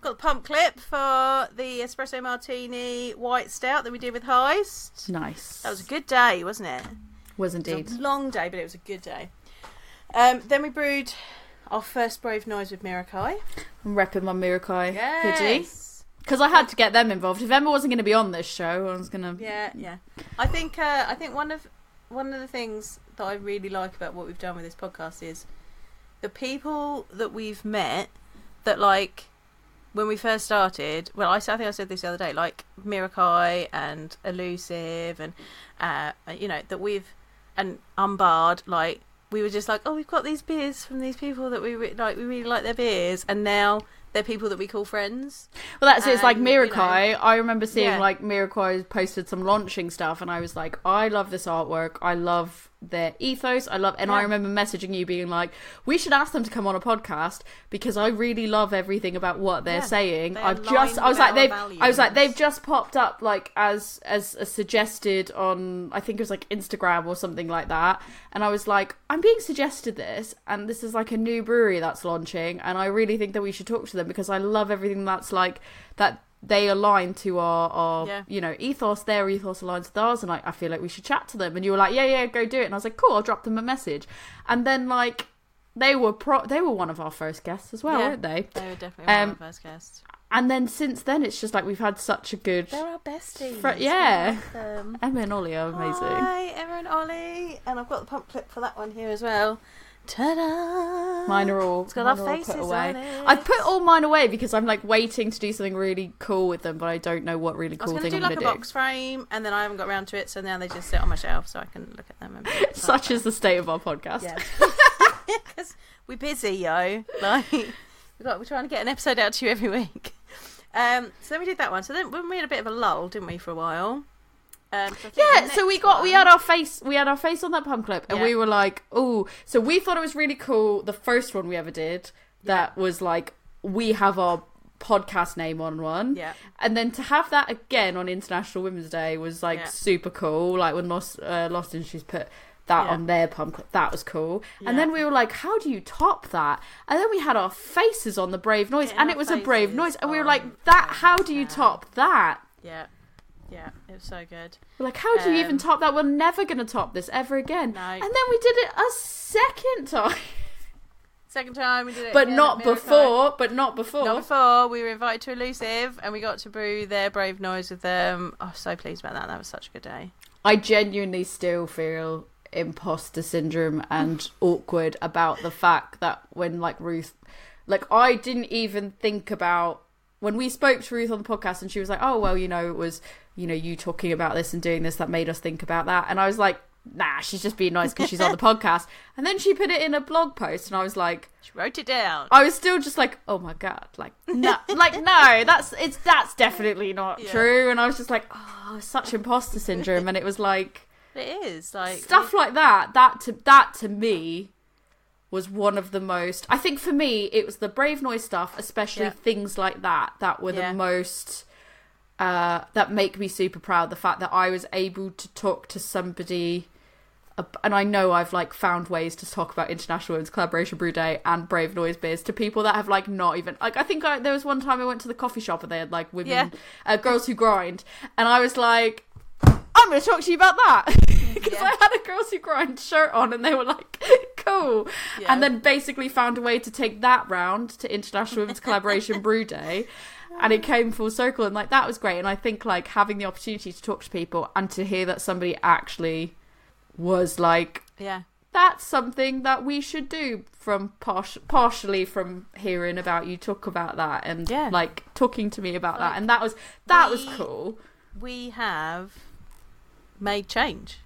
Speaker 1: got the pump clip for the espresso martini white stout that we did with Heist.
Speaker 2: Nice.
Speaker 1: That was a good day, wasn't it?
Speaker 2: Was
Speaker 1: It
Speaker 2: indeed.
Speaker 1: was a long day, but it was a good day. Um, then we brewed our first brave noise with Mirakai.
Speaker 2: I'm repping my Mirakai hoodie.
Speaker 1: Yes.
Speaker 2: Because I had to get them involved. If Emma wasn't going to be on this show, I was going to.
Speaker 1: Yeah, yeah. I think uh, I think one of one of the things that I really like about what we've done with this podcast is the people that we've met that like when we first started. Well, I think I said this the other day, like Mirakai and Elusive, and uh, you know that we've and Unbarred, like we were just like, oh, we've got these beers from these people that we re- like. We really like their beers, and now they're people that we call friends.
Speaker 2: Well, that's it. It's like
Speaker 1: And, you
Speaker 2: Mirakai. I remember seeing
Speaker 1: Yeah.
Speaker 2: like Mirakai posted some launching stuff, and I was like, I love this artwork. I love their ethos. I love, and I remember messaging you being like, we should ask them to come on a podcast because I really love everything about what they're
Speaker 1: Yeah.
Speaker 2: saying.
Speaker 1: They
Speaker 2: I've just, I was like, they've, I was like, they've just popped up like as as a suggested on, I think it was like Instagram or something like that, and I was like, I'm being suggested this, and this is like a new brewery that's launching, and I really think that we should talk to them because I love everything that's like that they align to our, our
Speaker 1: Yeah.
Speaker 2: you know ethos their ethos aligns with ours and I, I feel like we should chat to them and you were like yeah yeah go do it and i was like cool i'll drop them a message and then like they were pro they were one of our first guests as well
Speaker 1: Yeah.
Speaker 2: weren't they
Speaker 1: They were definitely one
Speaker 2: Um,
Speaker 1: of our first guests.
Speaker 2: and then since then it's just like we've had such a good
Speaker 1: They're our besties.
Speaker 2: Fr- yeah. Emma and ollie are amazing
Speaker 1: Hi, Emma and Ollie, and I've got the pump clip for that one here as well. Ta-da!
Speaker 2: mine are all
Speaker 1: It's got our faces
Speaker 2: put away
Speaker 1: on it.
Speaker 2: i've put all mine away because i'm like waiting to do something really cool with them but i don't know what really
Speaker 1: I was
Speaker 2: cool
Speaker 1: going to
Speaker 2: thing
Speaker 1: do
Speaker 2: i'm
Speaker 1: like a
Speaker 2: gonna do
Speaker 1: box frame, and then I haven't got around to it, so now they just sit on my shelf, so I can look at them. And be like, <laughs>
Speaker 2: such is the state of our podcast
Speaker 1: yeah, <laughs> because we're busy, yo. Like <laughs> we got, we're trying to get an episode out to you every week. Um, so then we did that one. So then when we had a bit of a lull, didn't we, for a while? Um, so
Speaker 2: Yeah, so we got we had our face we had our face on that pump clip and
Speaker 1: Yeah.
Speaker 2: we were like, oh, so we thought it was really cool. The first one we ever did that was like we have our podcast name on one,
Speaker 1: Yeah.
Speaker 2: and then to have that again on International Women's Day was like
Speaker 1: Yeah.
Speaker 2: super cool. Like when Lost uh, Lost Industries put that
Speaker 1: Yeah.
Speaker 2: on their pump clip, that was cool.
Speaker 1: Yeah.
Speaker 2: And then we were like, how do you top that? And then we had our faces on the Brave Noise, and it was a Brave Noise, and we were like, that. How do you top that?
Speaker 1: Yeah. Yeah. It was so good.
Speaker 2: We're like, how do you even
Speaker 1: Um,
Speaker 2: top that? We're never going to top this ever again.
Speaker 1: No.
Speaker 2: And then we did it a second time,
Speaker 1: Second time we did it,
Speaker 2: but
Speaker 1: again
Speaker 2: not before. But not before.
Speaker 1: Not before. We were invited to Elusive, and we got to brew their brave noise with them. Oh, so pleased about that. That was such a good day.
Speaker 2: I genuinely still feel imposter syndrome and awkward about the fact that when like Ruth, like I didn't even think about when we spoke to Ruth on the podcast, and she was like, "Oh well, you know, it was you know you talking about this and doing this that made us think about that," and I was like. Nah, she's just being nice because she's on the <laughs> podcast. And then she put it in a blog post, and I was like,
Speaker 1: She wrote it down.
Speaker 2: I was still just like, oh my god, like no, <laughs> like no, that's it's that's definitely not
Speaker 1: Yeah.
Speaker 2: true. And I was just like, oh, such imposter syndrome. And it was like
Speaker 1: It is like
Speaker 2: stuff like that. That to that to me was one of the most. I think for me, it was the brave noise stuff, especially
Speaker 1: Yeah.
Speaker 2: things like that, that were
Speaker 1: Yeah.
Speaker 2: the most. Uh, that make me super proud. The fact that I was able to talk to somebody and I know I've like found ways to talk about International Women's Collaboration Brew Day and Brave Noise beers to people that have like not even like I think I, there was one time I went to the coffee shop and they had like women,
Speaker 1: Yeah.
Speaker 2: uh, girls who grind, and I was like, I'm going to talk to you about that <laughs> <laughs> because
Speaker 1: Yeah.
Speaker 2: I had a girls who grind shirt on and they were like, <laughs> cool,
Speaker 1: Yeah.
Speaker 2: and then basically found a way to take that round to International Women's Collaboration Brew Day. And it came full circle, and like that was great. And I think like having the opportunity to talk to people and to hear that somebody actually was like
Speaker 1: yeah,
Speaker 2: that's something that we should do from par- partially from hearing about you talk about that and
Speaker 1: Yeah.
Speaker 2: like talking to me about
Speaker 1: Like,
Speaker 2: that and that was that was cool
Speaker 1: we have made change.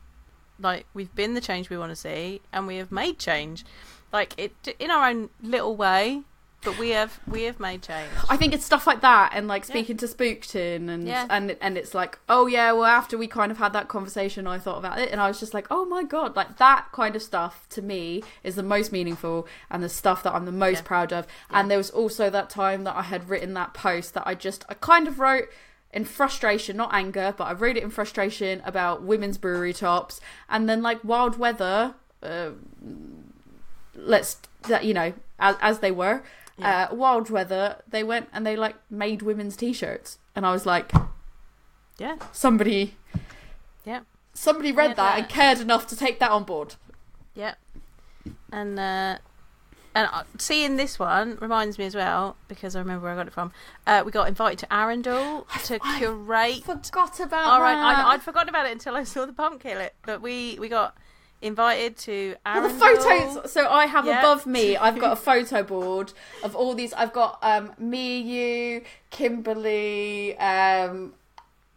Speaker 1: Like we've been the change we want to see, and we have made change. Like it in our own little way, but we have we have made change.
Speaker 2: i think it's stuff like that and like
Speaker 1: Yeah.
Speaker 2: speaking to spookton and
Speaker 1: Yeah.
Speaker 2: and and it's like oh yeah well after we kind of had that conversation i thought about it and i was just like oh my god like that kind of stuff to me is the most meaningful and the stuff that i'm the most
Speaker 1: Yeah.
Speaker 2: proud of
Speaker 1: Yeah.
Speaker 2: and there was also that time that i had written that post that i just i kind of wrote in frustration, not anger, but I wrote it in frustration about women's brewery tops, and then like Wild Weather, uh, let's that you know as, as they were,
Speaker 1: Yeah.
Speaker 2: uh, Wild Weather, they went and they like made women's t-shirts, and I was like,
Speaker 1: Yeah.
Speaker 2: somebody,
Speaker 1: Yeah.
Speaker 2: somebody read
Speaker 1: Yeah,
Speaker 2: that
Speaker 1: that-
Speaker 2: and cared enough to take that on board.
Speaker 1: Yeah. And uh, and uh, seeing this one reminds me as well because I remember where I got it from. Uh, we got invited to Arundel <gasps> to
Speaker 2: I
Speaker 1: curate.
Speaker 2: Forgot about
Speaker 1: All right,
Speaker 2: that.
Speaker 1: I, I'd forgotten about it until I saw the pump kill it. But we we got invited to
Speaker 2: Well, the photos. So I have
Speaker 1: Yeah.
Speaker 2: above me. <laughs> I've got a photo board of all these. I've got um, me, you, Kimberly, um,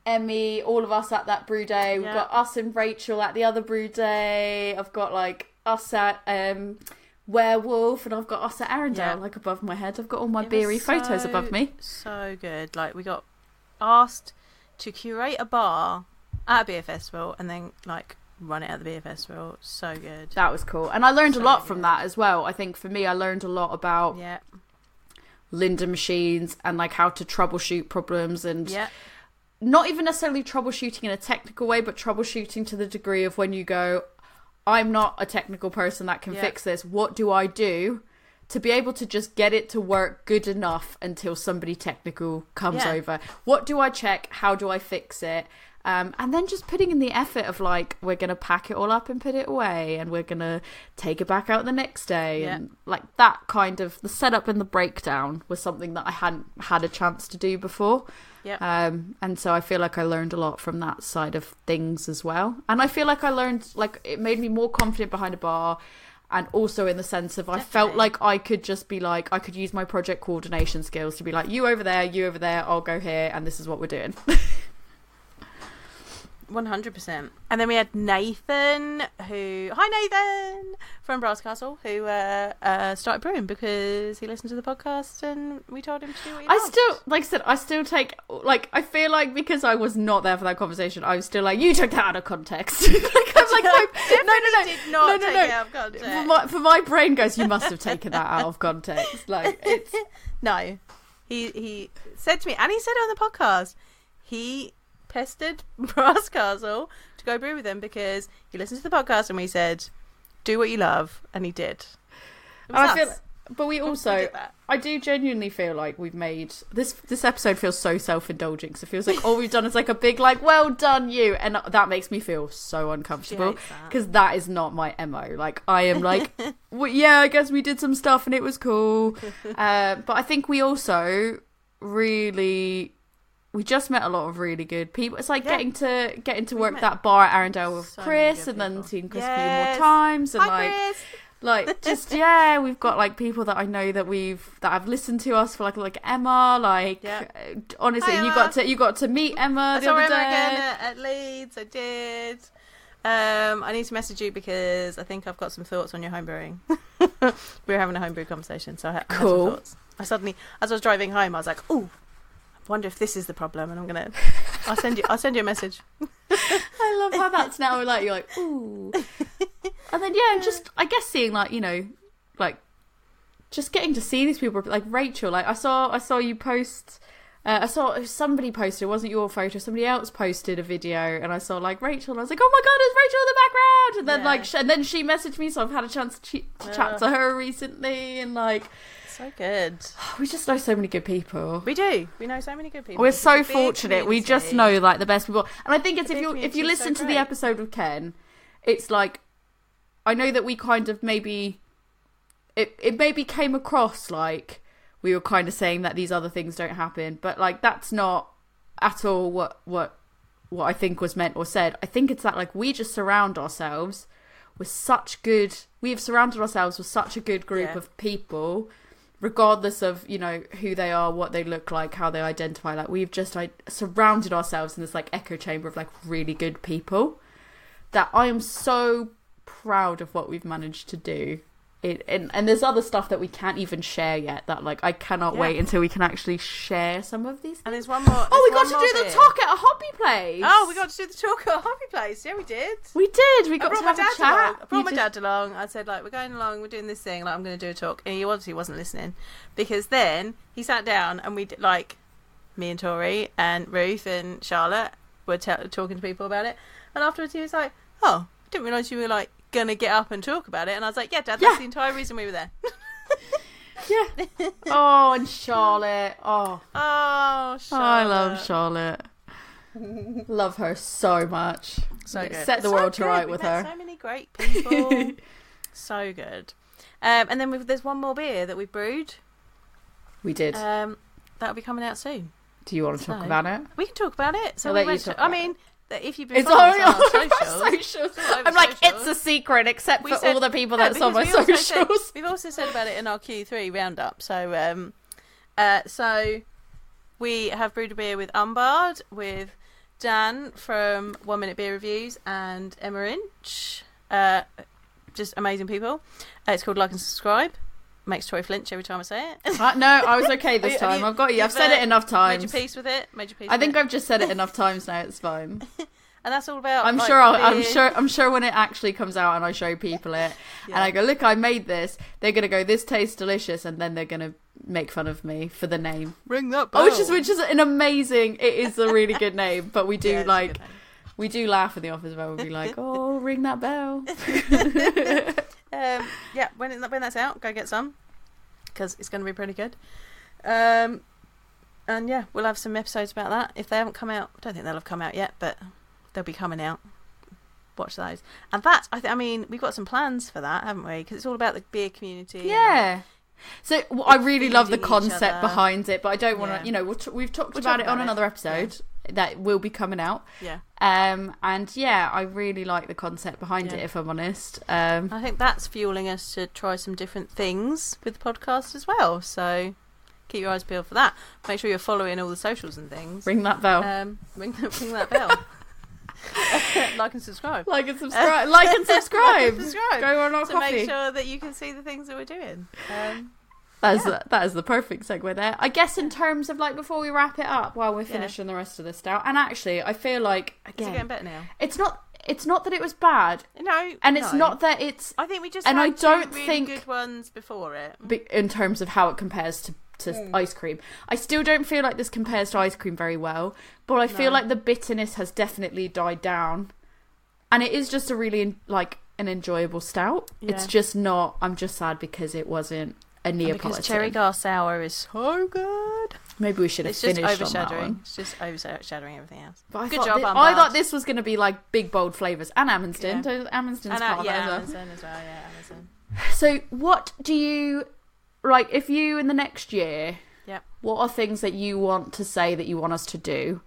Speaker 2: Emmy, all of us at that brew day. We've
Speaker 1: Yeah.
Speaker 2: got us and Rachel at the other brew day. I've got like us at um, Werewolf, and I've got us at Arundel,
Speaker 1: Yeah.
Speaker 2: like above my head. I've got all my
Speaker 1: It
Speaker 2: beery photos above me.
Speaker 1: So good. Like we got asked to curate a bar at a beer festival and then like run it at the beer festival. So good.
Speaker 2: That was cool, and I learned a
Speaker 1: So
Speaker 2: lot from that as well. I think for me, I learned a lot about
Speaker 1: Yeah.
Speaker 2: Lindr machines and like how to troubleshoot problems and
Speaker 1: Yeah.
Speaker 2: not even necessarily troubleshooting in a technical way, but troubleshooting to the degree of when you go, I'm not a technical person that can
Speaker 1: Yeah.
Speaker 2: fix this. What do I do to be able to just get it to work good enough until somebody technical comes
Speaker 1: Yeah.
Speaker 2: over? What do I check? How do I fix it? Um, and then just putting in the effort of like, we're going to pack it all up and put it away, and we're going to take it back out the next day.
Speaker 1: Yeah.
Speaker 2: And like that kind of the setup and the breakdown was something that I hadn't had a chance to do before.
Speaker 1: Yeah.
Speaker 2: Um, and so I feel like I learned a lot from that side of things as well. And I feel like I learned, like, it made me more confident behind a bar. And also in the sense of I felt like I could just be like, I could use my project coordination skills to be like, you over there, you over there, I'll go here, and this is what we're doing. <laughs>
Speaker 1: One hundred percent. And then we had Nathan, who hi Nathan from Brass Castle, who uh, uh, started brewing because he listened to the podcast and we told him to do what he
Speaker 2: I
Speaker 1: loved.
Speaker 2: still, like I said, I still take, like, I feel like because I was not there for that conversation, I was still like, you took that out of context. <laughs> like, I'm like, my, no, no, no,
Speaker 1: did not
Speaker 2: no, no,
Speaker 1: take
Speaker 2: no.
Speaker 1: it out of context.
Speaker 2: For my, for my brain goes, you must have taken that out of context. <laughs> Like, it's,
Speaker 1: No, he he said to me, and he said it on the podcast. He pestered <laughs> Brass Castle to go brew with him because he listened to the podcast and we said, "Do what you love," and he did. Was
Speaker 2: I feel, but we also. I do genuinely feel like we've made this. This episode feels so self-indulging. 'cause it feels like all we've done is like a big, like, well done, you, and that makes me feel so uncomfortable
Speaker 1: hates that.
Speaker 2: because that is not my mo. Like, I am like, <laughs> well, yeah, I guess we did some stuff and it was cool, <laughs> uh, but I think we also really. We just met a lot of really good people. It's like
Speaker 1: Yeah.
Speaker 2: getting to getting to
Speaker 1: We've
Speaker 2: work that bar at Arundel with
Speaker 1: so
Speaker 2: Chris, and then seeing Chris a few more times, and
Speaker 1: Hi,
Speaker 2: like
Speaker 1: Chris.
Speaker 2: like <laughs> just yeah we've got like people that i know that we've that have listened to us for like like emma like uh, honestly
Speaker 1: Hi,
Speaker 2: you
Speaker 1: Emma.
Speaker 2: got to you got to meet emma
Speaker 1: I
Speaker 2: the
Speaker 1: saw
Speaker 2: other
Speaker 1: Emma
Speaker 2: day
Speaker 1: again at, at Leeds. I did. Um, I need to message you because I think I've got some thoughts on your home brewing. <laughs> we were having a homebrew conversation, so I, ha- I had
Speaker 2: Cool.
Speaker 1: some thoughts. I suddenly, as I was driving home, I was like, "Oh, wonder if this is the problem." And I'm gonna, <laughs> I'll send you, I'll send you a message. <laughs>
Speaker 2: i love how that's now like you're like ooh <laughs> and then yeah and just i guess seeing like you know like just getting to see these people like rachel like i saw i saw you post uh, I saw somebody posted, it wasn't your photo, somebody else posted a video, and I saw like Rachel, and I was like, oh my god, it's Rachel in the background! And then,
Speaker 1: Yeah.
Speaker 2: like, sh- and then she messaged me, so I've had a chance to, ch- to chat to her recently, and like,
Speaker 1: So good. <sighs>
Speaker 2: we just know so many good people.
Speaker 1: We do. We know so many good people.
Speaker 2: We're
Speaker 1: It's
Speaker 2: so fortunate. We just know like the best people, and I think it's if you if you
Speaker 1: is so
Speaker 2: listen to the episode with Ken, it's like I know that we kind of maybe it it maybe came across like we were kind of saying that these other things don't happen, but like that's not at all what what what I think was meant or said. I think it's that like we just surround ourselves with such good. We have surrounded ourselves with such a good group
Speaker 1: Yeah.
Speaker 2: of people regardless of you know who they are what they look like how they identify like we've just like surrounded ourselves in this like echo chamber of like really good people that i am so proud of what we've managed to do it and, and there's other stuff that we can't even share yet that like i cannot
Speaker 1: Yeah.
Speaker 2: wait until we can actually share some of these
Speaker 1: And there's one more.
Speaker 2: oh we got to do
Speaker 1: more
Speaker 2: the talk at a hobby place
Speaker 1: Oh, we got to do the talk at a Hobby Place. Yeah, we did.
Speaker 2: we did we
Speaker 1: I
Speaker 2: got to have a chat
Speaker 1: along. I brought
Speaker 2: You
Speaker 1: my
Speaker 2: did-
Speaker 1: dad along. I said, like, we're going along, we're doing this thing, like, I'm going to do a talk. And he obviously wasn't listening because then he sat down and we did, like, me and Tori and Ruth and Charlotte were t- talking to people about it, and afterwards he was like, "Oh, I didn't realise you were like gonna get up and talk about it," and I was like, "Yeah, Dad, that's
Speaker 2: Yeah.
Speaker 1: the entire reason we were there." <laughs>
Speaker 2: Yeah. <laughs> oh, and Charlotte. Oh,
Speaker 1: oh, Charlotte.
Speaker 2: I love Charlotte. love her so much.
Speaker 1: So
Speaker 2: It
Speaker 1: good.
Speaker 2: Set the
Speaker 1: So
Speaker 2: world to right
Speaker 1: We
Speaker 2: with her.
Speaker 1: So many great <laughs> people. so good. Um, and then we've, there's one more beer that we've brewed.
Speaker 2: We did.
Speaker 1: Um, that'll be coming out soon.
Speaker 2: Do you want to talk about it?
Speaker 1: We can talk about it. So
Speaker 2: I'll
Speaker 1: we
Speaker 2: let you
Speaker 1: went
Speaker 2: talk
Speaker 1: to- I mean, that if you've been
Speaker 2: It's
Speaker 1: following
Speaker 2: on
Speaker 1: us on
Speaker 2: our
Speaker 1: socials,
Speaker 2: socials. <laughs> I'm like,
Speaker 1: socials.
Speaker 2: it's a secret, except
Speaker 1: We
Speaker 2: for
Speaker 1: said-
Speaker 2: all the people
Speaker 1: No,
Speaker 2: that's on my
Speaker 1: we also said-
Speaker 2: socials. <laughs>
Speaker 1: we've also said about it in our Q3 roundup. So, um, uh, so we have brewed a beer with Unbarred, with Dan from One Minute Beer Reviews, and Emma Inch. Uh, just amazing people. Uh, it's called Like and Subscribe. Makes Tori flinch every time I say it.
Speaker 2: Uh, no, I was okay this <laughs> time.
Speaker 1: you-
Speaker 2: I've got you. I've said it enough
Speaker 1: Made
Speaker 2: times.
Speaker 1: your peace with it. Made your peace.
Speaker 2: I think
Speaker 1: with
Speaker 2: I've just said it enough <laughs> times now. It's fine.
Speaker 1: and that's all about.
Speaker 2: I'm
Speaker 1: like,
Speaker 2: sure. I'll, I'm sure. I'm sure when it actually comes out and I show people it, and I go, "Look, I made this." They're gonna go, "This tastes delicious," and then they're gonna make fun of me for the name.
Speaker 1: Ring that
Speaker 2: Oh, which is which is an amazing. It is a really good name, but we <laughs> do
Speaker 1: Yeah,
Speaker 2: like we do laugh in the office where we'll be like, "Oh, ring that bell."
Speaker 1: Um, yeah, when it, when that's out, go get some because it's going to be pretty good. Um, and yeah, we'll have some episodes about that. If they haven't come out, I don't think they'll have come out yet, but they'll be coming out. Watch those. And that, I, th- I mean, we've got some plans for that, haven't we? Because it's all about the beer community. and-
Speaker 2: Yeah. So I really love the concept behind it, but I don't want to.
Speaker 1: Yeah.
Speaker 2: You know, we'll t- we've talked
Speaker 1: We'll
Speaker 2: about
Speaker 1: talk
Speaker 2: it on
Speaker 1: it.
Speaker 2: another episode that will be coming out.
Speaker 1: yeah.
Speaker 2: Um, and yeah, I really like the concept behind
Speaker 1: Yeah.
Speaker 2: it. If I'm honest, um,
Speaker 1: I think that's fueling us to try some different things with the podcast as well. So keep your eyes peeled for that. Make sure you're following all the socials and things.
Speaker 2: ring that bell,
Speaker 1: Um, ring, ring that bell. <laughs> like and subscribe.
Speaker 2: like and <laughs> <laughs> subscribe, like and subscribe.
Speaker 1: subscribe.
Speaker 2: Go on our
Speaker 1: to
Speaker 2: Ko-fi.
Speaker 1: make sure that you can see the things that we're doing. Um,
Speaker 2: That is
Speaker 1: Yeah.
Speaker 2: the, that is the perfect segue there. I guess in terms of like before we wrap it up, while we're
Speaker 1: Yeah.
Speaker 2: finishing the rest of this stout, and actually, I feel like
Speaker 1: is it getting better now?
Speaker 2: it's not it's not that it was bad,
Speaker 1: No,
Speaker 2: and it's
Speaker 1: no.
Speaker 2: not that it's
Speaker 1: I think we just
Speaker 2: and I don't
Speaker 1: really
Speaker 2: think-
Speaker 1: good ones before it.
Speaker 2: be- in terms of how it compares to to
Speaker 1: Mm.
Speaker 2: ice cream. I still don't feel like this compares to ice cream very well, but I feel like the bitterness has definitely died down, and it is just a really like an enjoyable stout. It's just not. I'm just sad because it wasn't a Neapolitan.
Speaker 1: because Cherry Garsour is so good.
Speaker 2: Maybe we should have
Speaker 1: It's just
Speaker 2: finished on that
Speaker 1: overshadowing.
Speaker 2: one.
Speaker 1: It's just overshadowing everything else.
Speaker 2: But I
Speaker 1: Good job,
Speaker 2: I thought this was going to be like big bold flavors and Amundsen.
Speaker 1: Yeah.
Speaker 2: So Amundsen's
Speaker 1: And uh,
Speaker 2: part of
Speaker 1: yeah,
Speaker 2: that as well.
Speaker 1: As well. Yeah, Amundsen.
Speaker 2: So what do you like if you in the next year?
Speaker 1: Yep.
Speaker 2: What are things that you want to say that you want us to do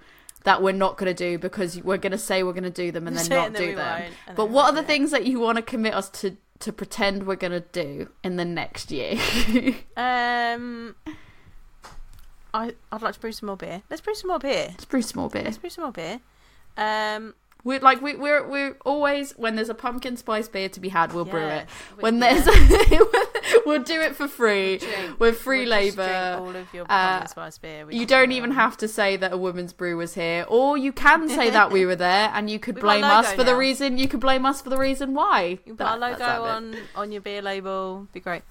Speaker 2: that we're not going to do because we're going to say we're going to do them and then not
Speaker 1: and then
Speaker 2: do them?
Speaker 1: won't, and then
Speaker 2: But what are the things that you want to commit us to to pretend we're going to do in the next year? <laughs>
Speaker 1: Um, I I'd like to brew some more beer. Let's brew some more beer.
Speaker 2: Let's brew some more beer.
Speaker 1: Let's brew some more beer. Um,
Speaker 2: We're like we, we're we're always when there's a pumpkin spice beer to be had, we'll brew it. When there's <laughs> we'll do it for free.
Speaker 1: Drink.
Speaker 2: With free
Speaker 1: We'll drink all of your
Speaker 2: uh,
Speaker 1: pumpkin spice beer. We
Speaker 2: You don't
Speaker 1: do
Speaker 2: even have to say that a woman's brew was here, or you can say that we were there, and you could <laughs>
Speaker 1: We've got a
Speaker 2: blame us for the reason. You could blame us for the reason why.
Speaker 1: You put our logo
Speaker 2: that's how it-
Speaker 1: on on your beer label. Be great.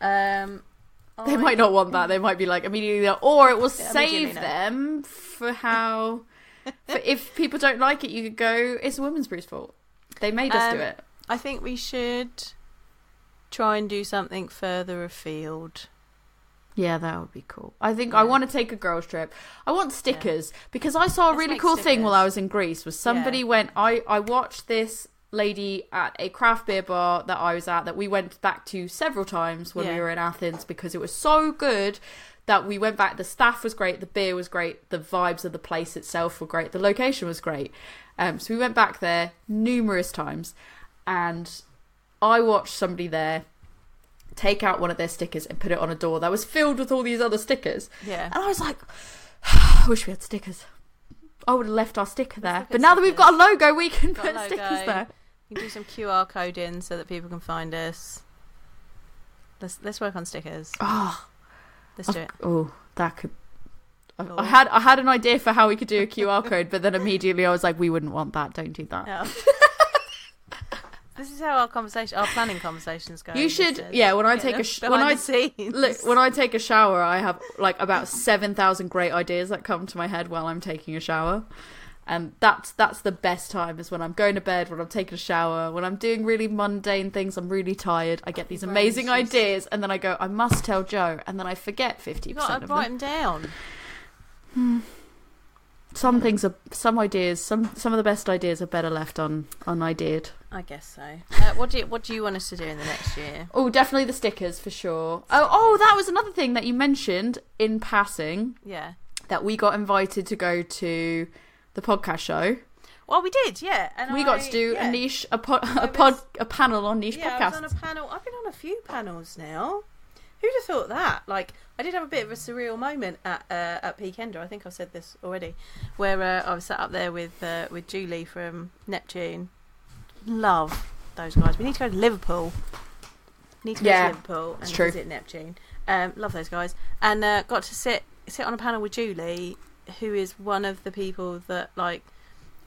Speaker 1: Um,
Speaker 2: They
Speaker 1: I-
Speaker 2: might not want that. They might be like immediately, or it will <laughs>
Speaker 1: Yeah,
Speaker 2: save them for how. For if people don't like it, you could go. It's a woman's brew's fault. They made us
Speaker 1: Um,
Speaker 2: do it.
Speaker 1: I think we should try and do something further afield.
Speaker 2: Yeah, that would be cool. I think I want to take a girls' trip. I want stickers because I saw a
Speaker 1: Let's
Speaker 2: really cool thing while. I was in Greece. Was somebody
Speaker 1: Yeah.
Speaker 2: went? I I watched this lady at a craft beer bar that I was at that we went back to several times when we were in Athens because it was so good that we went back. The staff was great, the beer was great, the vibes of the place itself were great, the location was great. Um, so we went back there numerous times, and I watched somebody there take out one of their stickers and put it on a door that was filled with all these other stickers.
Speaker 1: Yeah.
Speaker 2: And I was like, <sighs> I wish we had stickers. I would have left our sticker there.
Speaker 1: look
Speaker 2: But now that we've got a logo, we can put stickers there.
Speaker 1: You can do some QR code in so that people can find us. Let's let's work on stickers.
Speaker 2: Oh,
Speaker 1: Let's do it.
Speaker 2: oh that could. I, I oh. had I had an idea for how we could do a QR code, but then immediately I was like, we wouldn't want that. Don't do that.
Speaker 1: No. Oh. <laughs> This is how our conversation, our planning conversations go.
Speaker 2: You should, yeah. When I take a sh- when I look when I take a shower, I have like about <laughs> seven thousand great ideas that come to my head while I'm taking a shower, and that's that's the best time is when I'm going to bed, when I'm taking a shower, when I'm doing really mundane things. I'm really tired. I get these amazing ideas, and then I go, I must tell Joe, and then I forget fifty percent of
Speaker 1: write
Speaker 2: them.
Speaker 1: them down.
Speaker 2: Some things are some ideas. Some some of the best ideas are better left on un unideaed.
Speaker 1: I guess so. Uh, what do you What do you want us to do in the next year?
Speaker 2: Oh, definitely the stickers for sure. Oh, oh, that was another thing that you mentioned in passing
Speaker 1: Yeah.
Speaker 2: that we got invited to go to the podcast show.
Speaker 1: Well, we did, yeah. And
Speaker 2: we
Speaker 1: I-
Speaker 2: got to do
Speaker 1: yeah.
Speaker 2: a niche, a a pod, a panel on niche
Speaker 1: Yeah, I was on
Speaker 2: podcasts.
Speaker 1: a panel. I've been on a few panels now. Who'd have thought that? Like, I did have a bit of a surreal moment at uh, at Peakender. I think I've said this already, where uh, I was sat up there with uh, with Julie from Neptune. Love those guys. We need to go to Liverpool. Need to go
Speaker 2: Yeah,
Speaker 1: to Liverpool and visit Neptune. Um, love those guys, and uh, got to sit sit on a panel with Julie, who is one of the people that like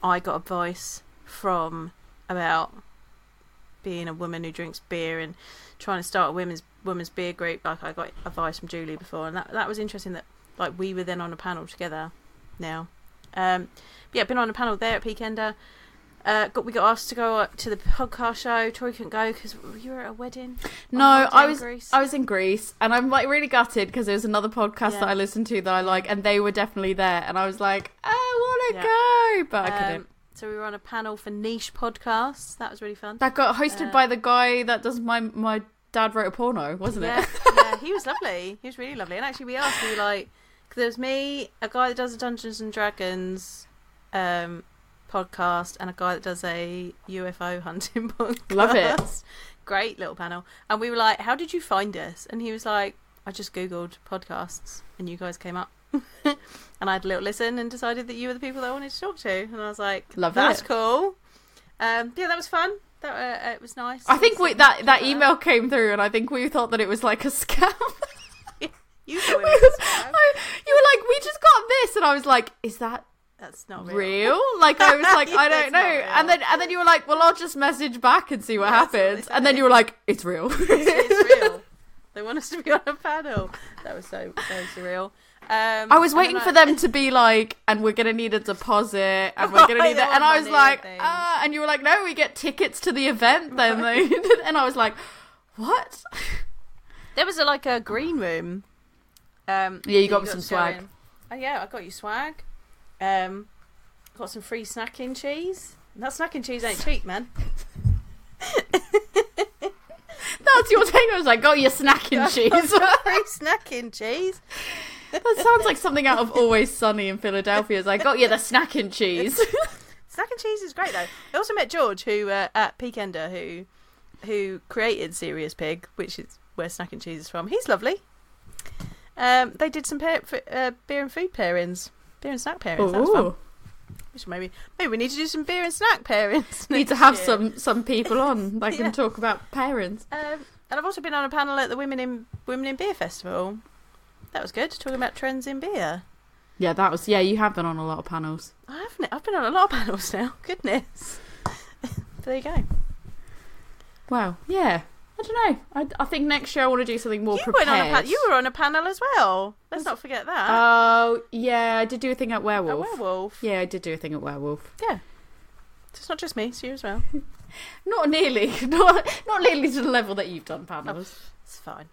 Speaker 1: I got advice from about being a woman who drinks beer and trying to start a women's women's beer group. Like I got advice from Julie before, and that that was interesting. That like we were then on a panel together. Now, um, yeah, been on a panel there at Peakender. Uh, got we got asked to go up to the podcast show. Tori couldn't go because you were at a wedding.
Speaker 2: No, I was I was in Greece, and I'm like really gutted because there was another podcast
Speaker 1: Yeah.
Speaker 2: that I listened to that I like, and they were definitely there, and I was like, I want to
Speaker 1: Yeah.
Speaker 2: go, but I couldn't.
Speaker 1: Um, so we were on a panel for niche podcasts. That was really fun.
Speaker 2: That got hosted
Speaker 1: uh,
Speaker 2: by the guy that does my my dad wrote a porno, wasn't
Speaker 1: yeah,
Speaker 2: it?
Speaker 1: yeah, he was lovely. He was really lovely. And actually, we asked, we were like, because there was me, a guy that does a Dungeons and Dragons um, podcast, and a guy that does a UFO hunting <laughs> podcast.
Speaker 2: Love it.
Speaker 1: Great little panel. And we were like, "How did you find us?" And he was like, "I just googled podcasts, and you guys came up." <laughs> and I had a little listen and decided that you were the people that I wanted to talk to. And I was like,
Speaker 2: Love that.
Speaker 1: "That's
Speaker 2: it.
Speaker 1: cool." Um, yeah, that was fun. That uh, it was nice.
Speaker 2: I think we, that that email came through, and I think we thought that it was like a scam. <laughs>
Speaker 1: You
Speaker 2: We
Speaker 1: thought it
Speaker 2: was-
Speaker 1: was a scam.
Speaker 2: I- you were like, we just got this, and I was like, is that
Speaker 1: That's not real.
Speaker 2: real? Like I was like, <laughs> I don't know. And then and then you were like, well, I'll just message back and see what
Speaker 1: they
Speaker 2: happens. And then you were like, it's real. <laughs>
Speaker 1: it's real. <laughs> They want us to be on a panel. That was so so surreal. Um,
Speaker 2: I was waiting
Speaker 1: then
Speaker 2: for
Speaker 1: I-
Speaker 2: them to be like, and we're gonna need a deposit, and we're gonna need that. And I was like, ah, and you were like, no, we get tickets to the event. Then and I was like, what?
Speaker 1: There was a, like a green room. Um,
Speaker 2: Yeah, you
Speaker 1: that
Speaker 2: got me some swag.
Speaker 1: Oh yeah, I got you swag. Um, got some free snacking cheese. That snacking cheese ain't cheap, man. <laughs>
Speaker 2: That's your thing. I was like, got your snacking <laughs> cheese.
Speaker 1: free snacking cheese.
Speaker 2: that sounds like something out of Always Sunny in Philadelphia. It's like, got you the snacking cheese. <laughs>
Speaker 1: Snacking cheese is great though. I also met George, who uh, at Peakender, who who created Serious Pig, which is where Snacking Cheese is from. He's lovely. Um, they did some pair, uh, beer and food pairings, beer and snack pairings. That was fun. Which maybe maybe we need to do some beer and snack pairings.
Speaker 2: Need to
Speaker 1: next
Speaker 2: have
Speaker 1: year.
Speaker 2: some some people on <laughs> that can talk about parents.
Speaker 1: Um, and I've also been on a panel at the Women in Women in Beer Festival. That was good, talking about trends in beer.
Speaker 2: Yeah, that was yeah. You have been on a lot of panels.
Speaker 1: I haven't. I've been on a lot of panels now. <laughs> Goodness. <laughs> there you go.
Speaker 2: Wow. Yeah. I don't know. I, I think next year I want to do something more
Speaker 1: you
Speaker 2: prepared.
Speaker 1: went on a pa- You were on a panel as well. Let's not forget that.
Speaker 2: Oh yeah, I did do a thing at Werewolf.
Speaker 1: werewolf.
Speaker 2: Yeah, I did do a thing at Werewolf.
Speaker 1: Yeah. It's not just me. It's you as well. <laughs>
Speaker 2: Not nearly, <laughs> not not nearly to the level that you've done panels.
Speaker 1: Oh, it's fine.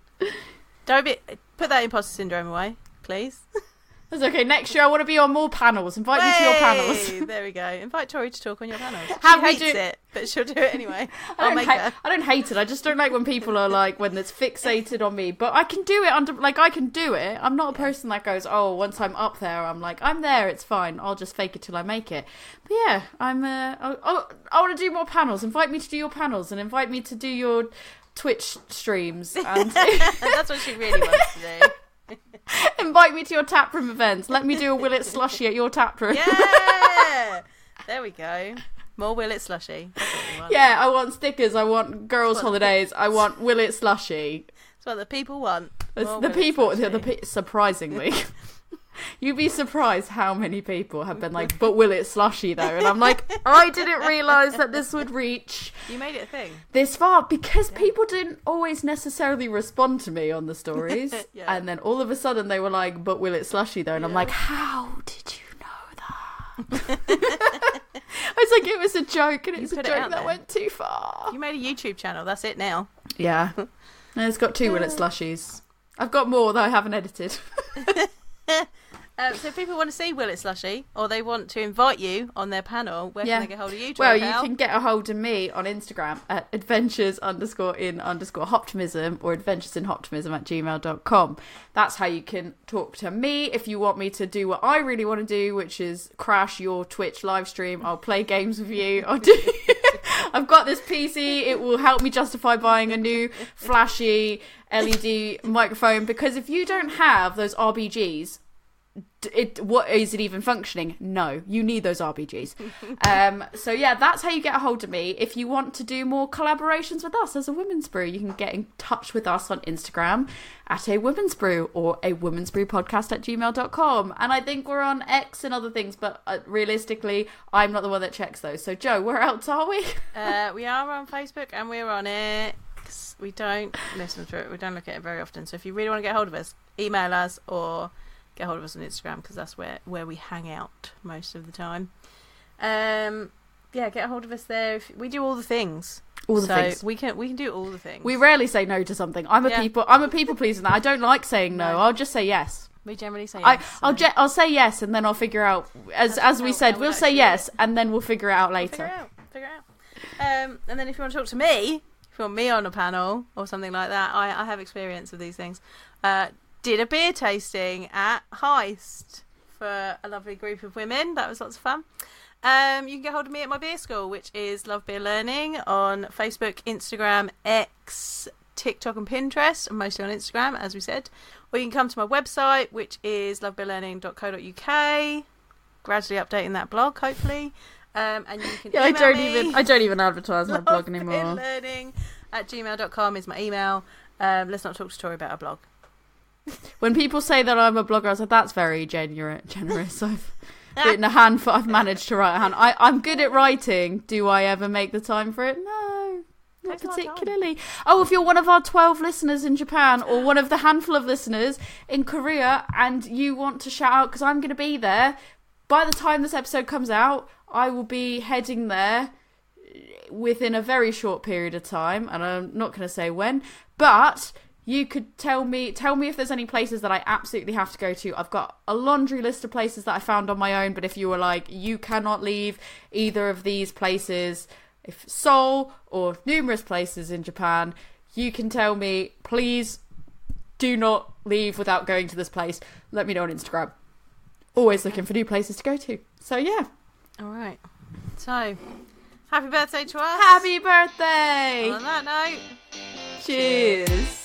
Speaker 1: Don't be. Put that imposter syndrome away, please. <laughs>
Speaker 2: That's okay. Next year I want to be on more panels. Invite me to your panels. <laughs>
Speaker 1: There we go. Invite Tori to talk on your panels. <laughs>
Speaker 2: Have
Speaker 1: she hates
Speaker 2: do-
Speaker 1: it, but she'll do it anyway. <laughs>
Speaker 2: I
Speaker 1: I'll
Speaker 2: don't,
Speaker 1: her.
Speaker 2: I don't hate it. I just don't like when people are like when it's fixated on me. But I can do it under like I can do it. I'm not a person that goes, oh, once I'm up there, I'm like I'm there. It's fine. I'll just fake it till I make it. But yeah, I'm. Uh, oh, oh, I want to do more panels. Invite me to do your panels and invite me to do your Twitch streams and
Speaker 1: That's what she really wants to do. <laughs>
Speaker 2: invite me to your taproom events. Let me do a Will It slushy at your taproom.
Speaker 1: Yeah. <laughs> There we go. More Will It Slushy. That's what we want.
Speaker 2: Yeah, I want stickers. I want girls' holidays. I want Will It slushy.
Speaker 1: That's what the people want. More
Speaker 2: the people, the, the surprisingly. <laughs> You'd be surprised how many people have been like, but will it slushy though? And I'm like, I didn't realise that this would reach
Speaker 1: You made it a thing.
Speaker 2: this far because people didn't always necessarily respond to me on the stories. <laughs>
Speaker 1: Yeah.
Speaker 2: And then all of a sudden they were like, but will it slushy though? And I'm like, how did you know that? <laughs> I was like it was a joke and it's a
Speaker 1: put it
Speaker 2: joke that
Speaker 1: there.
Speaker 2: went too far.
Speaker 1: You made a YouTube channel. That's it now.
Speaker 2: Yeah. <laughs> And it's got two will it slushies. I've got more that I haven't edited.
Speaker 1: Um, so if people want to see Will It Slushy or they want to invite you on their panel, where
Speaker 2: Yeah.
Speaker 1: can they get hold of you?
Speaker 2: Well, you can get a hold of me on Instagram at adventures underscore in underscore hoptimism or adventures in hoptimism at gmail.com. That's how you can talk to me. If you want me to do what I really want to do, which is crash your Twitch live stream, I'll play games with you. I'll do. <laughs> I've got this PC. It will help me justify buying a new flashy LED microphone because if you don't have those RBGs, it what is it even functioning no you need those rbgs <laughs> um so yeah that's how you get a hold of me if you want to do more collaborations with us as a women's brew you can get in touch with us on instagram at a women's brew or a women's brew podcast at gmail.com and i think we're on x and other things but uh, realistically i'm not the one that checks those so joe where else are we
Speaker 1: Uh, we are on Facebook and we're on X. We don't listen to it. We don't look at it very often. So if you really want to get hold of us, email us or get hold of us on Instagram because that's where where we hang out most of the time. Um, yeah, get hold of us there. If, we do all the things.
Speaker 2: all the
Speaker 1: so
Speaker 2: things
Speaker 1: we can we can do all the things.
Speaker 2: we rarely say no to something i'm a
Speaker 1: Yeah.
Speaker 2: people i'm a people pleaser i don't like saying no
Speaker 1: No.
Speaker 2: i'll just say yes
Speaker 1: we generally say
Speaker 2: I,
Speaker 1: yes.
Speaker 2: I'll
Speaker 1: so
Speaker 2: je- I'll say yes, and then I'll figure out as
Speaker 1: That's
Speaker 2: as we said. We'll say yes, and then we'll figure it out
Speaker 1: We'll Figure
Speaker 2: later.
Speaker 1: it out. Figure it out. Um, and then if you want to talk to me, if you want me on a panel or something like that, I, I have experience of these things. Uh, did a beer tasting at Heist for a lovely group of women. That was lots of fun. Um, you can get hold of me at my beer school, which is Love Beer Learning on Facebook, Instagram, X, TikTok, and Pinterest. and Mostly on Instagram, as we said. Or you can come to my website, which is lovebeerlearning.co.uk. Gradually updating that blog, hopefully. Um, and you can
Speaker 2: Yeah, I don't even I don't even advertise my <laughs> blog anymore.
Speaker 1: Learning at gmail.com is my email. Um, let's not talk to Tori about a blog.
Speaker 2: When people say that I'm a blogger, I like, that's very genuine, generous. <laughs> I've ah. written a handful. I've managed to write a hand. I, I'm good at writing. Do I ever make the time for it? No. Not
Speaker 1: Takes a lot of time.
Speaker 2: particularly. Oh, if you're one of our 12 listeners in Japan or one of the handful of listeners in Korea and you want to shout out because I'm going to be there, by the time this episode comes out, I will be heading there within a very short period of time and I'm not going to say when, but you could tell me tell me if there's any places that I absolutely have to go to. I've got a laundry list of places that I found on my own, but if you were like you cannot leave either of these places, if Seoul or numerous places in Japan, you can tell me please do not leave without going to this place. Let me know on Instagram. Always looking for new places to go to. So yeah.
Speaker 1: All right. So, happy birthday to us.
Speaker 2: Happy birthday!
Speaker 1: On that note.
Speaker 2: Cheers.